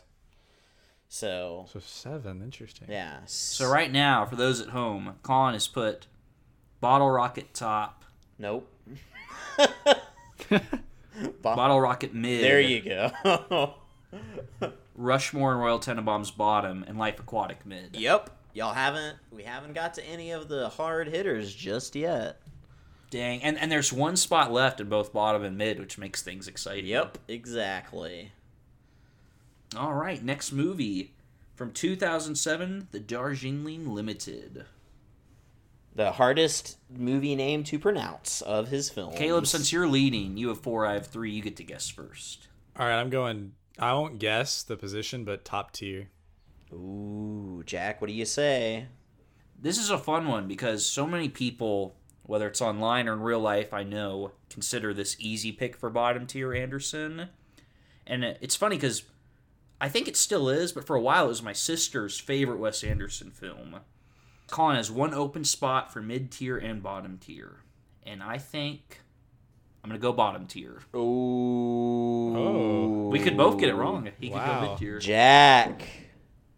Speaker 2: So
Speaker 3: So seven. Interesting.
Speaker 2: yeah.
Speaker 1: So right now, for those at home, Colin has put Bottle Rocket top,
Speaker 2: Nope.
Speaker 1: Bottle Rocket mid,
Speaker 2: There you go.
Speaker 1: Rushmore and Royal Tenenbaums bottom, and Life Aquatic mid.
Speaker 2: Yep. Y'all haven't we haven't got to any of the hard hitters just yet.
Speaker 1: Dang, and and there's one spot left in both bottom and mid, which makes things exciting.
Speaker 2: Yep, exactly.
Speaker 1: All right, next movie from 2007, The Darjeeling Limited.
Speaker 2: The hardest movie name to pronounce of his films.
Speaker 1: Caleb, since you're leading, you have four, I have three. You get to guess first.
Speaker 3: All right, I'm going. I won't guess the position, but top tier.
Speaker 2: Ooh, Jack, what do you say?
Speaker 1: This is a fun one because so many people, whether it's online or in real life, I know, consider this easy pick for bottom tier Anderson. And it's funny because I think it still is, but for a while it was my sister's favorite Wes Anderson film. Colin has one open spot for mid tier and bottom tier. And I think I'm going to go bottom tier.
Speaker 2: Ooh.
Speaker 3: Oh.
Speaker 1: We could both get it wrong. He could go
Speaker 3: Wow.
Speaker 1: mid tier.
Speaker 2: Jack.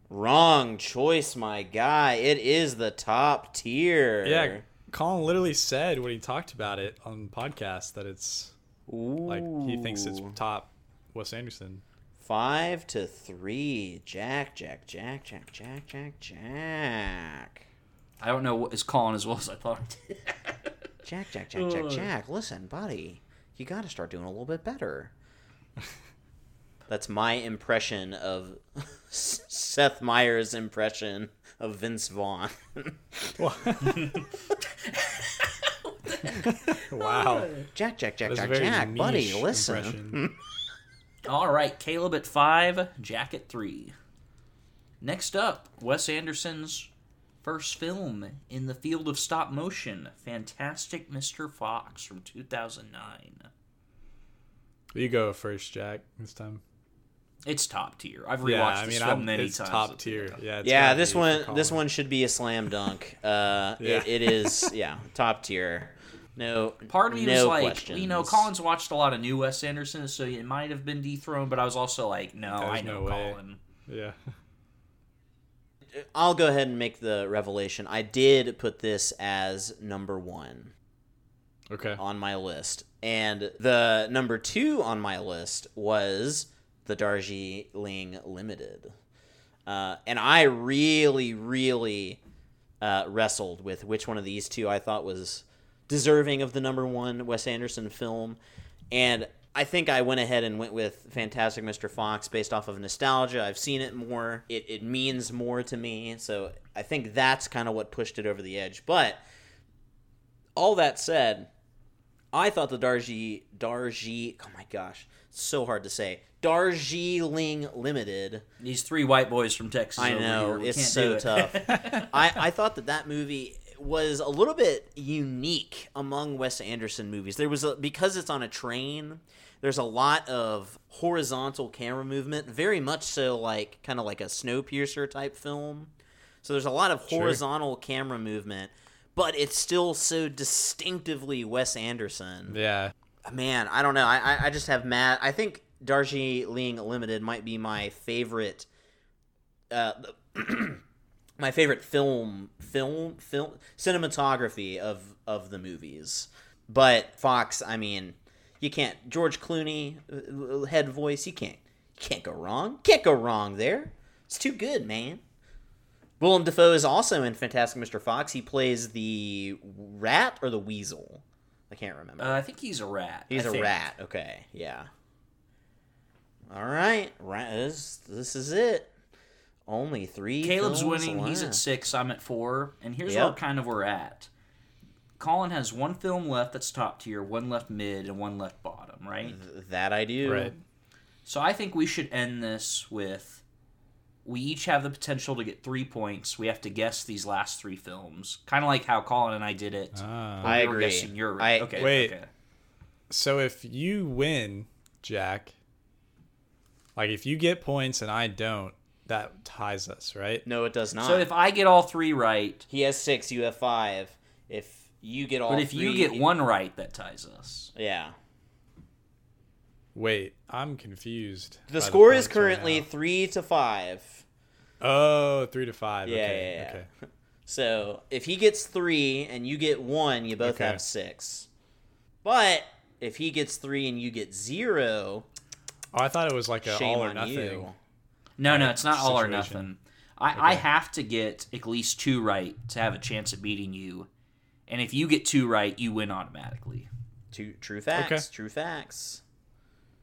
Speaker 2: Wrong choice, my guy. It is the top tier.
Speaker 3: Yeah, Colin literally said when he talked about it on the podcast that it's
Speaker 2: Ooh.
Speaker 3: like he thinks it's top Wes Anderson.
Speaker 2: Five to three. Jack, Jack, Jack, Jack, Jack, Jack, Jack.
Speaker 1: I don't know what is Colin as well as I thought.
Speaker 2: Jack, Jack, Jack, Jack, Jack. Listen, buddy, you got to start doing a little bit better. That's my impression of Seth Meyers' impression of Vince Vaughn.
Speaker 3: wow,
Speaker 2: oh, Jack, Jack, Jack,
Speaker 3: Jack,
Speaker 2: Jack, buddy, listen.
Speaker 3: impression.
Speaker 1: All right, Caleb at five, Jack at three. Next up, Wes Anderson's first film in the field of stop motion, Fantastic Mr. Fox from 2009.
Speaker 3: You go first, Jack. This time.
Speaker 1: It's top tier. I've rewatched
Speaker 3: Yeah, I
Speaker 1: this film
Speaker 3: I'm,
Speaker 1: many
Speaker 3: it's
Speaker 1: times.
Speaker 3: top tier. Yeah, it's
Speaker 2: Yeah, this one, this one should be a slam dunk. Uh,
Speaker 3: Yeah.
Speaker 2: it, it is, yeah, top tier. No,
Speaker 1: Part of me
Speaker 2: no
Speaker 1: was like,
Speaker 2: questions.
Speaker 1: you know, Colin's watched a lot of new Wes Anderson, so it might have been dethroned, but I was also like, no, I know
Speaker 3: There's no way.
Speaker 1: Colin. Yeah.
Speaker 3: Yeah.
Speaker 1: Part of me was like, you know, Colin's watched a lot of new Wes Anderson, so it might have been dethroned, but I was also like, no, I know
Speaker 3: no.
Speaker 1: Colin.
Speaker 3: Yeah.
Speaker 2: I'll go ahead and make the revelation. I did put this as number one
Speaker 3: Okay.
Speaker 2: on my list, and the number two on my list was the Darjeeling Limited, uh, and I really, really uh, wrestled with which one of these two I thought was deserving of the number one Wes Anderson film, and I think I went ahead and went with Fantastic Mr. Fox based off of nostalgia. I've seen it more. It, it means more to me. So I think that's kind of what pushed it over the edge. But all that said, I thought the Darji Darji oh my gosh, so hard to say. Darjeeling Limited.
Speaker 1: These three white boys from Texas.
Speaker 2: I
Speaker 1: over
Speaker 2: know
Speaker 1: here,
Speaker 2: it's so
Speaker 1: it.
Speaker 2: tough. I I thought that that movie was a little bit unique among Wes Anderson movies. There was a, because it's on a train. There's a lot of horizontal camera movement, very much so like kind of like a Snowpiercer type film. So there's a lot of horizontal camera movement, but it's still so distinctively Wes Anderson
Speaker 3: Yeah.
Speaker 2: man, I don't know. I I, I just have mad. I think Darjeeling Limited might be my favorite. Uh, my favorite film, film, film cinematography of of the movies. But Fox, I mean, you can't George Clooney uh, head voice. You can't you can't go wrong. Can't go wrong there. It's too good, man. Willem Dafoe is also in Fantastic Mr. Fox. He plays the rat or the weasel. I can't remember.
Speaker 1: Uh, I think he's a rat.
Speaker 2: He's
Speaker 1: I
Speaker 2: a
Speaker 1: think.
Speaker 2: rat. Okay, yeah. All right, right. This this is it. Only three.
Speaker 1: Caleb's
Speaker 2: films
Speaker 1: winning. He's at six. I'm at four. And here's
Speaker 2: Yep.
Speaker 1: where kind of we're at. Colin has one film left that's top tier, one left mid, and one left bottom. Right.
Speaker 2: Th- That I do.
Speaker 3: Right.
Speaker 1: So I think we should end this with we each have the potential to get three points. We have to guess these last three films, kind of like how Colin and I did it.
Speaker 3: Ah.
Speaker 2: I
Speaker 1: we
Speaker 2: agree.
Speaker 1: guessing your
Speaker 2: I-
Speaker 1: okay.
Speaker 3: Wait.
Speaker 1: Okay.
Speaker 3: So if you win, Jack, like if you get points and I don't, that ties us, right?
Speaker 2: No, it does not.
Speaker 1: So if I get all three right,
Speaker 2: he has six, you have five. If you get all,
Speaker 1: but if you get one right, that ties us.
Speaker 2: yeah.
Speaker 3: Wait, I'm confused.
Speaker 2: The score is
Speaker 3: points right
Speaker 2: currently three to five.
Speaker 3: oh three to five.
Speaker 2: Yeah,
Speaker 3: okay,
Speaker 2: yeah, yeah.
Speaker 3: okay.
Speaker 2: So if he gets three and you get one, you both
Speaker 3: Okay.
Speaker 2: have six. But if he gets three and you get zero,
Speaker 3: Oh, I thought it was like a
Speaker 2: shame
Speaker 3: all or
Speaker 2: on
Speaker 3: nothing.
Speaker 2: you.
Speaker 1: No, no, it's not all or nothing. I, I have to get at least two right to have a chance at beating you, and if you get two right, you win automatically.
Speaker 2: Two true facts.
Speaker 3: Okay.
Speaker 2: True facts.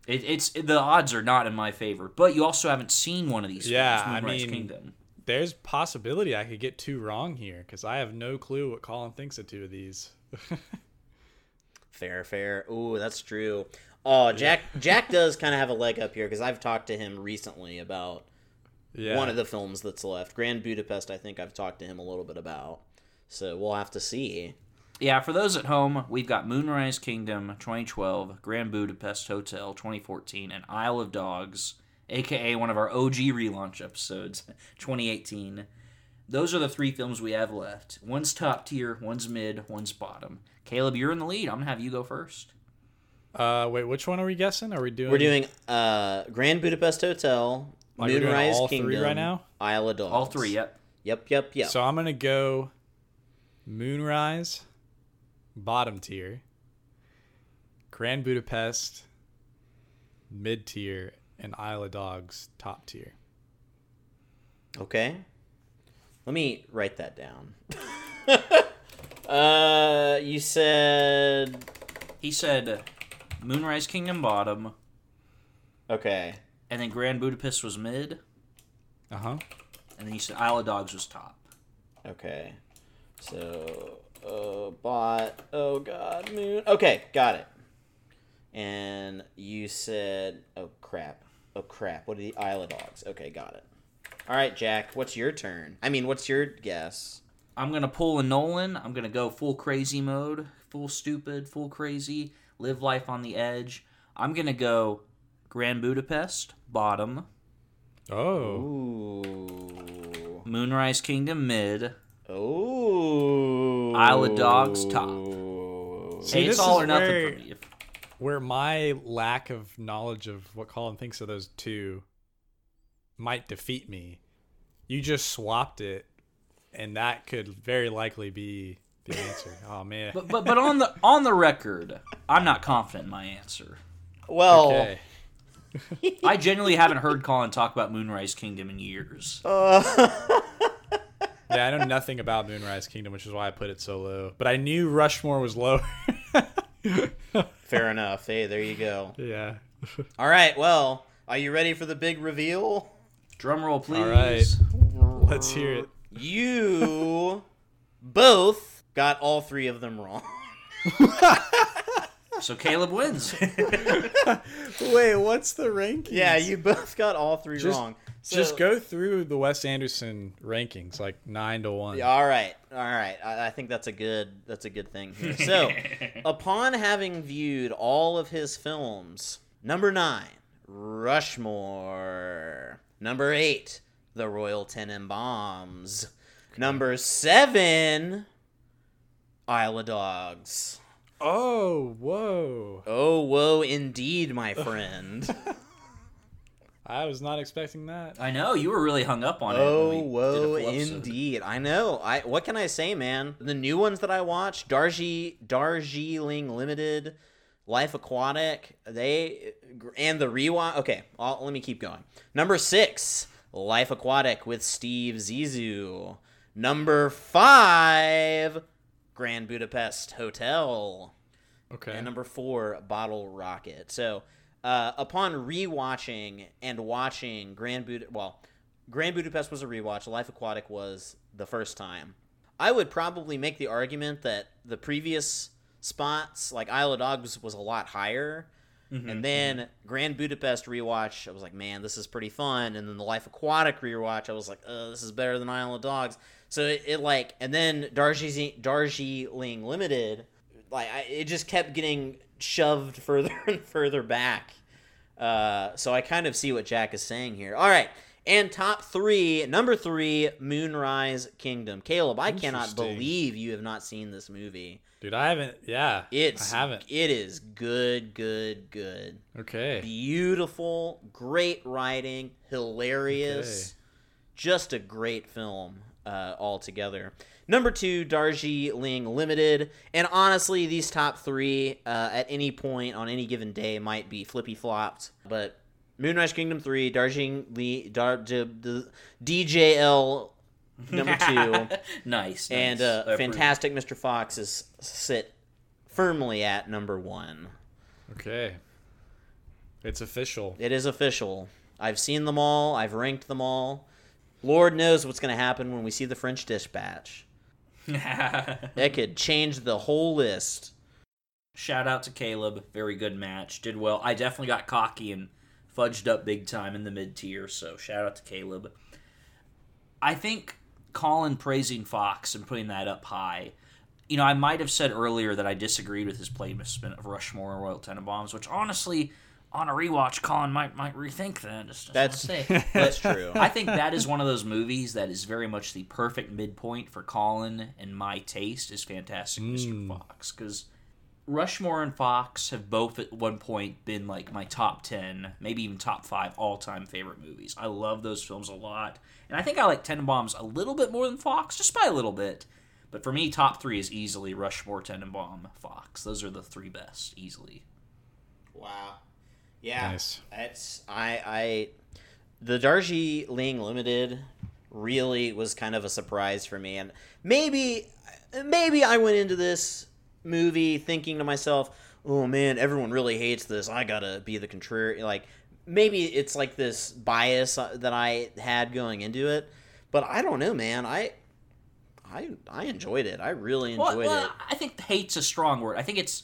Speaker 1: It, it's the odds are not in my favor, but you also haven't seen one of these.
Speaker 3: Yeah,
Speaker 1: films,
Speaker 3: I mean-
Speaker 1: Kingdom.
Speaker 3: There's possibility I could get two wrong here because I have no clue what Colin thinks of two of these.
Speaker 2: Fair, fair. Ooh, that's true. Oh, Jack. Jack does kind of have a leg up here because I've talked to him recently about
Speaker 3: yeah.
Speaker 2: one of the films that's left. Grand Budapest. I think I've talked to him a little bit about. So we'll have to see.
Speaker 1: Yeah, for those at home, we've got Moonrise Kingdom 2012, Grand Budapest Hotel 2014, and Isle of Dogs, aka one of our OG relaunch episodes, 2018. Those are the three films we have left. One's top tier, one's mid, one's bottom. Caleb, you're in the lead. I'm gonna have you go first.
Speaker 3: Uh, wait, which one are we guessing? Are we doing?
Speaker 2: We're doing uh, Grand Budapest Hotel,
Speaker 3: Like
Speaker 2: Moonrise
Speaker 3: all three
Speaker 2: Kingdom,
Speaker 3: right now?
Speaker 2: Isle of Dogs.
Speaker 1: All three, yep.
Speaker 2: Yep, yep, yep.
Speaker 3: So I'm gonna go Moonrise, bottom tier, Grand Budapest, mid tier, and Isle of Dogs, top tier.
Speaker 2: Okay. Let me write that down. uh, you said
Speaker 1: He said Moonrise Kingdom bottom,
Speaker 2: okay.
Speaker 1: and then Grand Budapest was mid,
Speaker 3: Uh huh.
Speaker 1: and then you said Isle of Dogs was top.
Speaker 2: Okay. So, uh, bot. Oh God, moon. Okay, got it. And you said, oh crap, oh crap. What are the Isle of Dogs? Okay, got it. All right, Jack. What's your turn? I mean, what's your guess?
Speaker 1: I'm gonna pull a Nolan. I'm gonna go full crazy mode, full stupid, full crazy, live life on the edge. I'm gonna go Grand Budapest bottom,
Speaker 3: Oh.
Speaker 2: Ooh.
Speaker 1: Moonrise Kingdom mid.
Speaker 2: Oh.
Speaker 1: Isle of Dogs top.
Speaker 3: See,
Speaker 1: hey, it's
Speaker 3: this
Speaker 1: all
Speaker 3: is
Speaker 1: or nothing
Speaker 3: where-
Speaker 1: for me.
Speaker 3: Where my lack of knowledge of what Colin thinks of those two might defeat me you just swapped it, and that could very likely be the answer. Oh man.
Speaker 1: But but but on the on the record, I'm not confident in my answer.
Speaker 2: Well,
Speaker 3: okay.
Speaker 1: I genuinely haven't heard Colin talk about Moonrise Kingdom in years. Uh.
Speaker 3: Yeah, I know nothing about Moonrise Kingdom, which is why I put it so low. But I knew Rushmore was low.
Speaker 2: fair enough. Hey, there you go.
Speaker 3: yeah.
Speaker 2: All right. Well, are you ready for the big reveal?
Speaker 1: Drum roll, please.
Speaker 3: All right. Let's hear it.
Speaker 2: You both got all three of them wrong.
Speaker 1: So Caleb wins.
Speaker 3: Wait, what's the ranking?
Speaker 2: Yeah, you both got all three
Speaker 3: Just-
Speaker 2: wrong. So-
Speaker 3: Just go through the Wes Anderson rankings, like nine to one.
Speaker 2: All right, all right. I, I think that's a good that's a good thing here. So, upon having viewed all of his films, number nine, Rushmore. Number eight, The Royal Tenenbaums. Number seven, Isle of Dogs.
Speaker 3: Oh, whoa!
Speaker 2: Oh, whoa, indeed, my friend.
Speaker 3: I was not expecting that.
Speaker 1: I know you were really hung up on it.
Speaker 2: Oh,
Speaker 1: when we did a
Speaker 2: whoa, indeed. I know. I what can I say, man? The new ones that I watched, Darji Darjeeling Limited, Life Aquatic, they and the rewatch. Okay, I'll, let me keep going. Number six, Life Aquatic with Steve Zissou. Number five, Grand Budapest Hotel.
Speaker 3: Okay.
Speaker 2: And number four, Bottle Rocket. So, uh, upon rewatching and watching Grand Bud, well, Grand Budapest was a rewatch. Life Aquatic was the first time. I would probably make the argument that the previous spots, like Isle of Dogs, was a lot higher. and then Grand Budapest rewatch, I was like, man, this is pretty fun. And then the Life Aquatic rewatch, I was like, uh, this is better than Isle of Dogs. So it, it like, and then Darjeeling, Darjeeling Limited, like I, it just kept getting shoved further and further back. Uh, so I kind of see what Jack is saying here. All right. And top three, number three, Moonrise Kingdom. Caleb, I cannot believe you have not seen this movie.
Speaker 3: Dude, I haven't. Yeah,
Speaker 2: It's
Speaker 3: I haven't.
Speaker 2: It is good, good, good.
Speaker 3: Okay.
Speaker 2: Beautiful, great writing, hilarious,
Speaker 3: Okay.
Speaker 2: just a great film uh, altogether. Number two, Darji Darjeeling Limited, and honestly, these top three uh, at any point on any given day might be flippy flopped, but Moonrise Kingdom three, Darjeeling Li- Dar, D, D, DJL number two.
Speaker 1: nice,
Speaker 2: and
Speaker 1: nice.
Speaker 2: uh, fantastic Mr. Fox is sit firmly at number one.
Speaker 3: Okay. It's official.
Speaker 2: It is official. I've seen them all. I've ranked them all. Lord knows what's going to happen when we see the French Dispatch. That could change the whole list.
Speaker 1: Shout out to Caleb. Very good match. Did well. I definitely got cocky and fudged up big time in the mid tier, so shout out to Caleb. I think Colin praising Fox and putting that up high. You know, I might have said earlier that I disagreed with his placement of Rushmore and Royal Tenenbaums, which honestly, on a rewatch, Colin might might rethink that. Just, just
Speaker 2: That's
Speaker 1: say.
Speaker 2: that's true.
Speaker 1: I think that is one of those movies that is very much the perfect midpoint for Colin and my taste is Fantastic Mr. Hmm. Fox because Rushmore and Fox have both at one point been like my top 10, maybe even top 5 all-time favorite movies. I love those films a lot. And I think I like Tenenbaums a little bit more than Fox, just by a little bit. But for me, top 3 is easily Rushmore, Tenenbaum, Fox. Those are the three best, easily.
Speaker 2: Wow. Yeah.
Speaker 3: Nice.
Speaker 2: That's I I the Darjeeling Limited really was kind of a surprise for me and maybe maybe I went into this movie thinking to myself, "Oh man, everyone really hates this. I got to be the contrary." Like maybe it's like this bias uh, that I had going into it, but I don't know, man. I I I enjoyed it. I really enjoyed
Speaker 1: Well, well,
Speaker 2: it.
Speaker 1: I think hate's a strong word. I think it's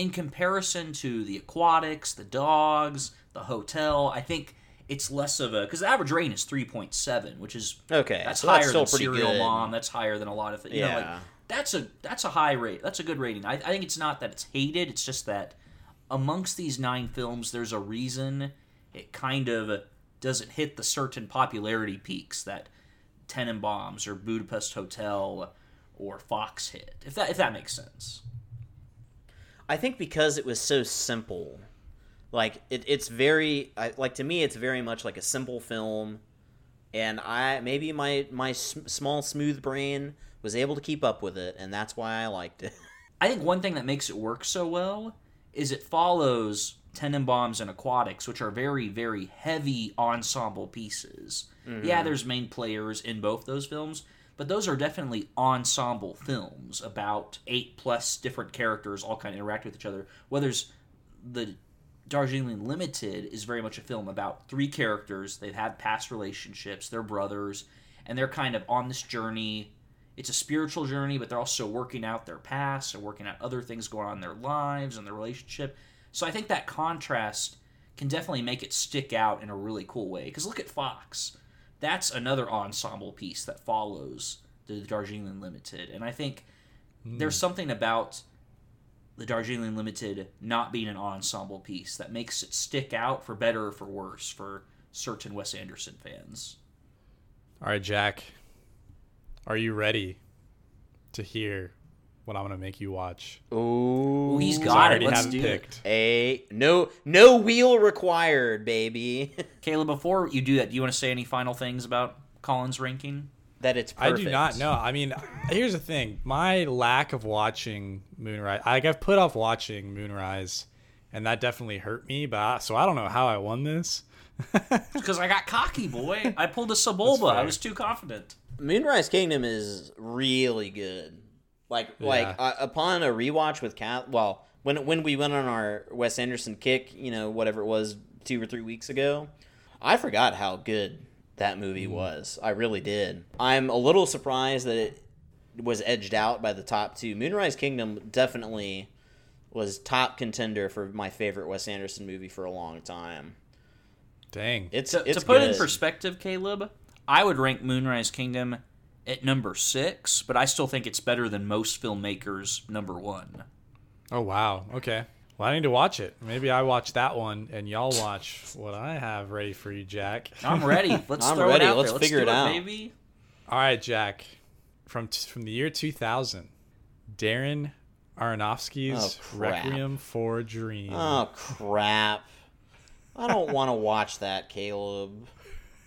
Speaker 1: in comparison to the aquatics, the dogs, the hotel. I think it's less of a because the average rating is three point seven, which is
Speaker 2: Okay,
Speaker 1: that's
Speaker 2: so
Speaker 1: higher
Speaker 2: that's still
Speaker 1: than Serial
Speaker 2: good.
Speaker 1: Mom. That's higher than a lot of you know like
Speaker 2: Yeah.
Speaker 1: that's a that's a high rate. That's a good rating. I, I think it's not that it's hated. It's just that amongst these nine films, there's a reason it kind of doesn't hit the certain popularity peaks that Tenenbaums or Budapest Hotel or Fox hit. If that if that makes sense.
Speaker 2: I think because it was so simple, like it, it's very I, like to me, it's very much like a simple film and I maybe my my s- small smooth brain was able to keep up with it, and that's why I liked it.
Speaker 1: I think one thing that makes it work so well is it follows Tenenbaums and Aquatics, which are very, very heavy ensemble pieces. Mm-hmm. Yeah, there's main players in both those films, but those are definitely ensemble films about eight plus different characters all kind of interact with each other. Whereas the Darjeeling Limited is very much a film about three characters. They've had past relationships, they're brothers, and they're kind of on this journey. It's a spiritual journey, but they're also working out their past and working out other things going on in their lives and their relationship. So I think that contrast can definitely make it stick out in a really cool way. Because look at Fox. That's another ensemble piece that follows the Darjeeling Limited. And I think hmm. there's something about the Darjeeling Limited not being an ensemble piece that makes it stick out for better or for worse for certain Wes Anderson fans.
Speaker 3: All right, Jack. Are you ready to hear what I'm gonna make you watch?
Speaker 2: Oh,
Speaker 1: Ooh, he's
Speaker 3: 'Cause I
Speaker 1: got it.
Speaker 3: already
Speaker 1: Let's
Speaker 3: have it
Speaker 1: do it.
Speaker 3: picked.
Speaker 2: a no no wheel required, baby.
Speaker 1: Caleb, before you do that, do you want to say any final things about Colin's ranking?
Speaker 2: that it's
Speaker 3: I do not know. I mean, here's the thing: my lack of watching Moonrise. Like I've put off watching Moonrise, and that definitely hurt me. But I, so I don't know how I won this.
Speaker 1: Because I got cocky, boy. I pulled a Sebulba. I was too confident.
Speaker 2: Moonrise Kingdom is really good. Like like uh, upon a rewatch with Cat, well, when when we went on our Wes Anderson kick, you know, whatever it was, two or three weeks ago, I forgot how good that movie was. I really did. I'm a little surprised that it was edged out by the top two. Moonrise Kingdom definitely was top contender for my favorite Wes Anderson movie for a long time.
Speaker 3: Dang.
Speaker 2: It's
Speaker 1: To,
Speaker 2: it's
Speaker 1: to put it in perspective, Caleb, I would rank Moonrise Kingdom at number six, but I still think it's better than most filmmakers' number one.
Speaker 3: Oh wow. Okay. Well, I need to watch it. Maybe I watch that one, and y'all watch what I have ready for you, Jack.
Speaker 1: I'm ready. Let's
Speaker 2: I'm
Speaker 1: throw
Speaker 2: ready.
Speaker 1: it out
Speaker 2: Let's
Speaker 1: there.
Speaker 2: figure
Speaker 1: do
Speaker 2: it out.
Speaker 1: baby.
Speaker 3: All right, Jack. From t- from the year 2000, Darren Aronofsky's
Speaker 2: Oh.
Speaker 3: Requiem for a Dream.
Speaker 2: Oh crap! I don't want to watch that, Caleb.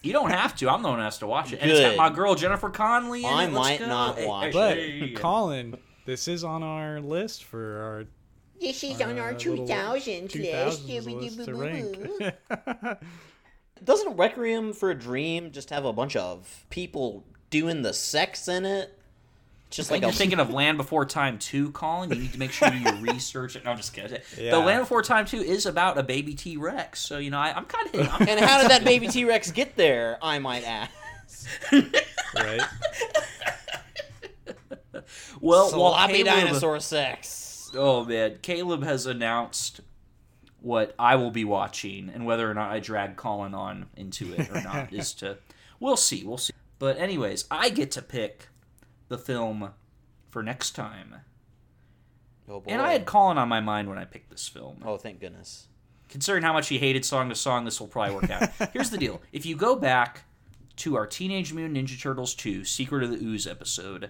Speaker 1: You don't have to. I'm the one who has to watch it. And it's got
Speaker 2: Good.
Speaker 1: my girl Jennifer Connelly in
Speaker 2: I
Speaker 1: it. Let's
Speaker 2: might
Speaker 1: go.
Speaker 2: not
Speaker 1: Hey,
Speaker 2: watch
Speaker 1: hey,
Speaker 3: but
Speaker 1: hey.
Speaker 3: Colin, this is on our list for our
Speaker 4: This is on
Speaker 3: uh,
Speaker 4: our
Speaker 3: little
Speaker 4: 2000s list.
Speaker 3: 2000s list to rank.
Speaker 2: Doesn't Requiem for a Dream just have a bunch of people doing the sex in it? Just
Speaker 1: Like
Speaker 2: like
Speaker 1: you're
Speaker 2: a
Speaker 1: thinking of Land Before Time 2, Colin. You need to make sure you do your research. No, I'm just kidding.
Speaker 3: Yeah.
Speaker 1: The Land Before Time 2 is about a baby T Rex, so you know I, I'm kind of. I'm,
Speaker 2: And how did that baby T Rex get there? I might ask.
Speaker 3: right?
Speaker 1: well, while
Speaker 2: Sloppy
Speaker 1: Caleb-
Speaker 2: dinosaur sex.
Speaker 1: Oh man, Caleb has announced what I will be watching, and whether or not I drag Colin on into it or not is to. We'll see. We'll see. But anyways, I get to pick the film for next time,
Speaker 2: Oh boy.
Speaker 1: and I had Colin on my mind when I picked this film.
Speaker 2: Oh, thank goodness.
Speaker 1: considering how much he hated Song to Song, this will probably work out. Here's the deal: if you go back to our Teenage Mutant Ninja Turtles 2 Secret of the Ooze episode,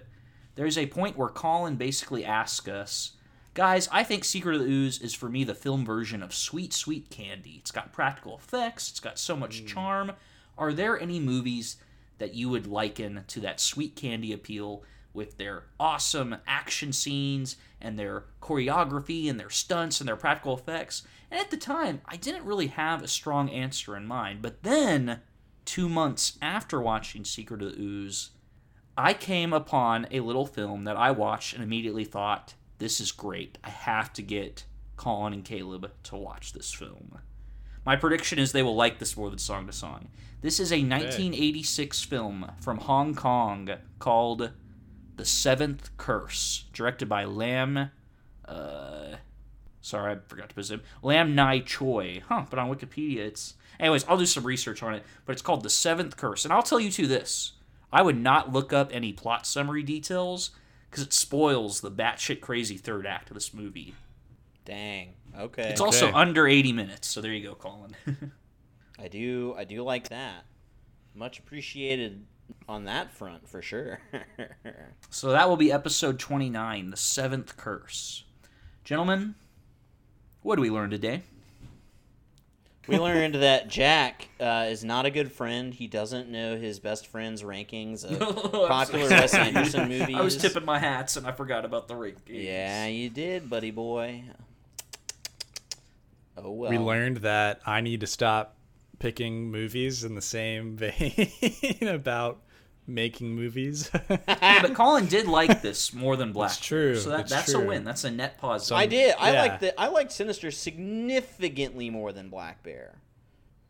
Speaker 1: there's a point where Colin basically asks us, guys, I think Secret of the Ooze is for me the film version of Sweet Sweet Candy. It's got practical effects, it's got so much hmm. charm. Are there any movies that you would liken to that sweet candy appeal with their awesome action scenes and their choreography and their stunts and their practical effects? And at the time, I didn't really have a strong answer in mind. But then, two months after watching Secret of the Ooze, I came upon a little film that I watched and immediately thought, this is great. I have to get Colin and Caleb to watch this film. My prediction is they will like this more than Song to Song. This is a 1986 film from Hong Kong called The Seventh Curse, directed by Lam. Uh, sorry, I forgot to put his name. Lam Nai Choi. Huh, but on Wikipedia it's. Anyways, I'll do some research on it, but it's called The Seventh Curse. And I'll tell you too this I would not look up any plot summary details because it spoils the batshit crazy third act of this movie.
Speaker 2: Dang. Okay.
Speaker 1: It's also
Speaker 3: Okay.
Speaker 1: under 80 minutes, so there you go, Colin.
Speaker 2: I do I do like that. Much appreciated on that front for sure.
Speaker 1: so that will be episode 29, The Seventh Curse. Gentlemen, what did we learn today?
Speaker 2: We learned that Jack uh, is not a good friend. He doesn't know his best friend's rankings of popular Wes Anderson movies.
Speaker 1: I was tipping my hats and I forgot about the rankings.
Speaker 2: Yeah, you did, buddy boy. Oh well.
Speaker 3: We learned that I need to stop picking movies in the same vein about making movies.
Speaker 1: Yeah, but Colin did like this more than Black.
Speaker 3: It's true,
Speaker 1: So that,
Speaker 3: it's
Speaker 1: that's a win. That's a net positive.
Speaker 2: I did. I
Speaker 3: Yeah.
Speaker 2: liked the. I liked Sinister significantly more than Black Bear.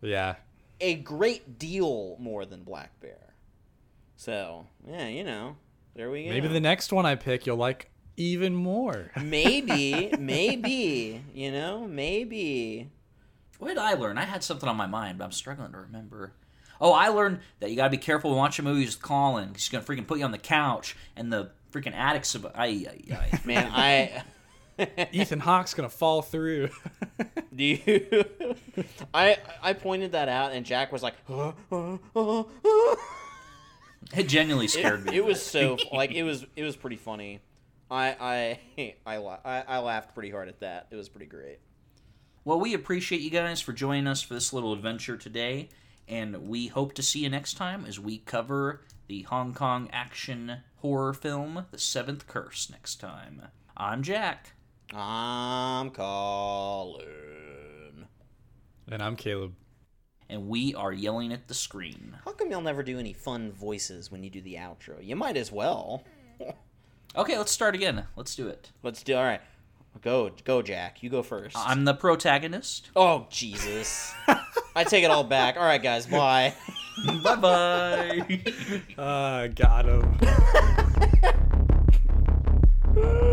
Speaker 3: yeah.
Speaker 2: A great deal more than Black Bear. So yeah, you know, there we go.
Speaker 3: Maybe the next one I pick you'll like even more.
Speaker 2: maybe, maybe, you know, maybe.
Speaker 1: What did I learn? I had something on my mind, but I'm struggling to remember. Oh, I learned that you gotta be careful when watching movies with Colin. He's gonna freaking put you on the couch, and the freaking addicts. Ab- ay, ay, ay.
Speaker 2: Man, I.
Speaker 3: Ethan Hawke's gonna fall through.
Speaker 2: Do you? I I pointed that out, and Jack was like,
Speaker 1: It genuinely scared
Speaker 2: it,
Speaker 1: me.
Speaker 2: it was so like it was it was pretty funny. I I I, I I laughed pretty hard at that. It was pretty great.
Speaker 1: Well, we appreciate you guys for joining us for this little adventure today, and we hope to see you next time as we cover the Hong Kong action horror film, The Seventh Curse, next time. I'm Jack.
Speaker 2: I'm Colin.
Speaker 3: and I'm Caleb.
Speaker 1: and we are yelling at the screen.
Speaker 2: How come y'all never do any fun voices when you do the outro? You might as well.
Speaker 1: Okay, let's start again. Let's do it.
Speaker 2: Let's do. All right, go go Jack. You go first.
Speaker 1: I'm the protagonist.
Speaker 2: oh Jesus! I take it all back. All right, guys. Bye.
Speaker 1: bye bye.
Speaker 3: Uh, got him.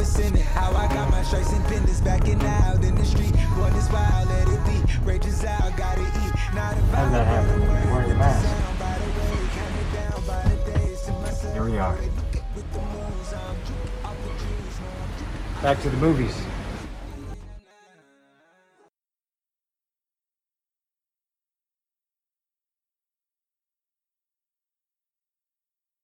Speaker 5: a how I got my stripes and pendants, backing out in the street, one is wild, let it be, rages out, gotta eat, not a
Speaker 6: did that happen? You're wearing your mask.
Speaker 5: by the way, counting down by the days to myself.
Speaker 6: Here we are.
Speaker 5: With the moves, I'm off the juice, no, I'm
Speaker 6: Back to the movies.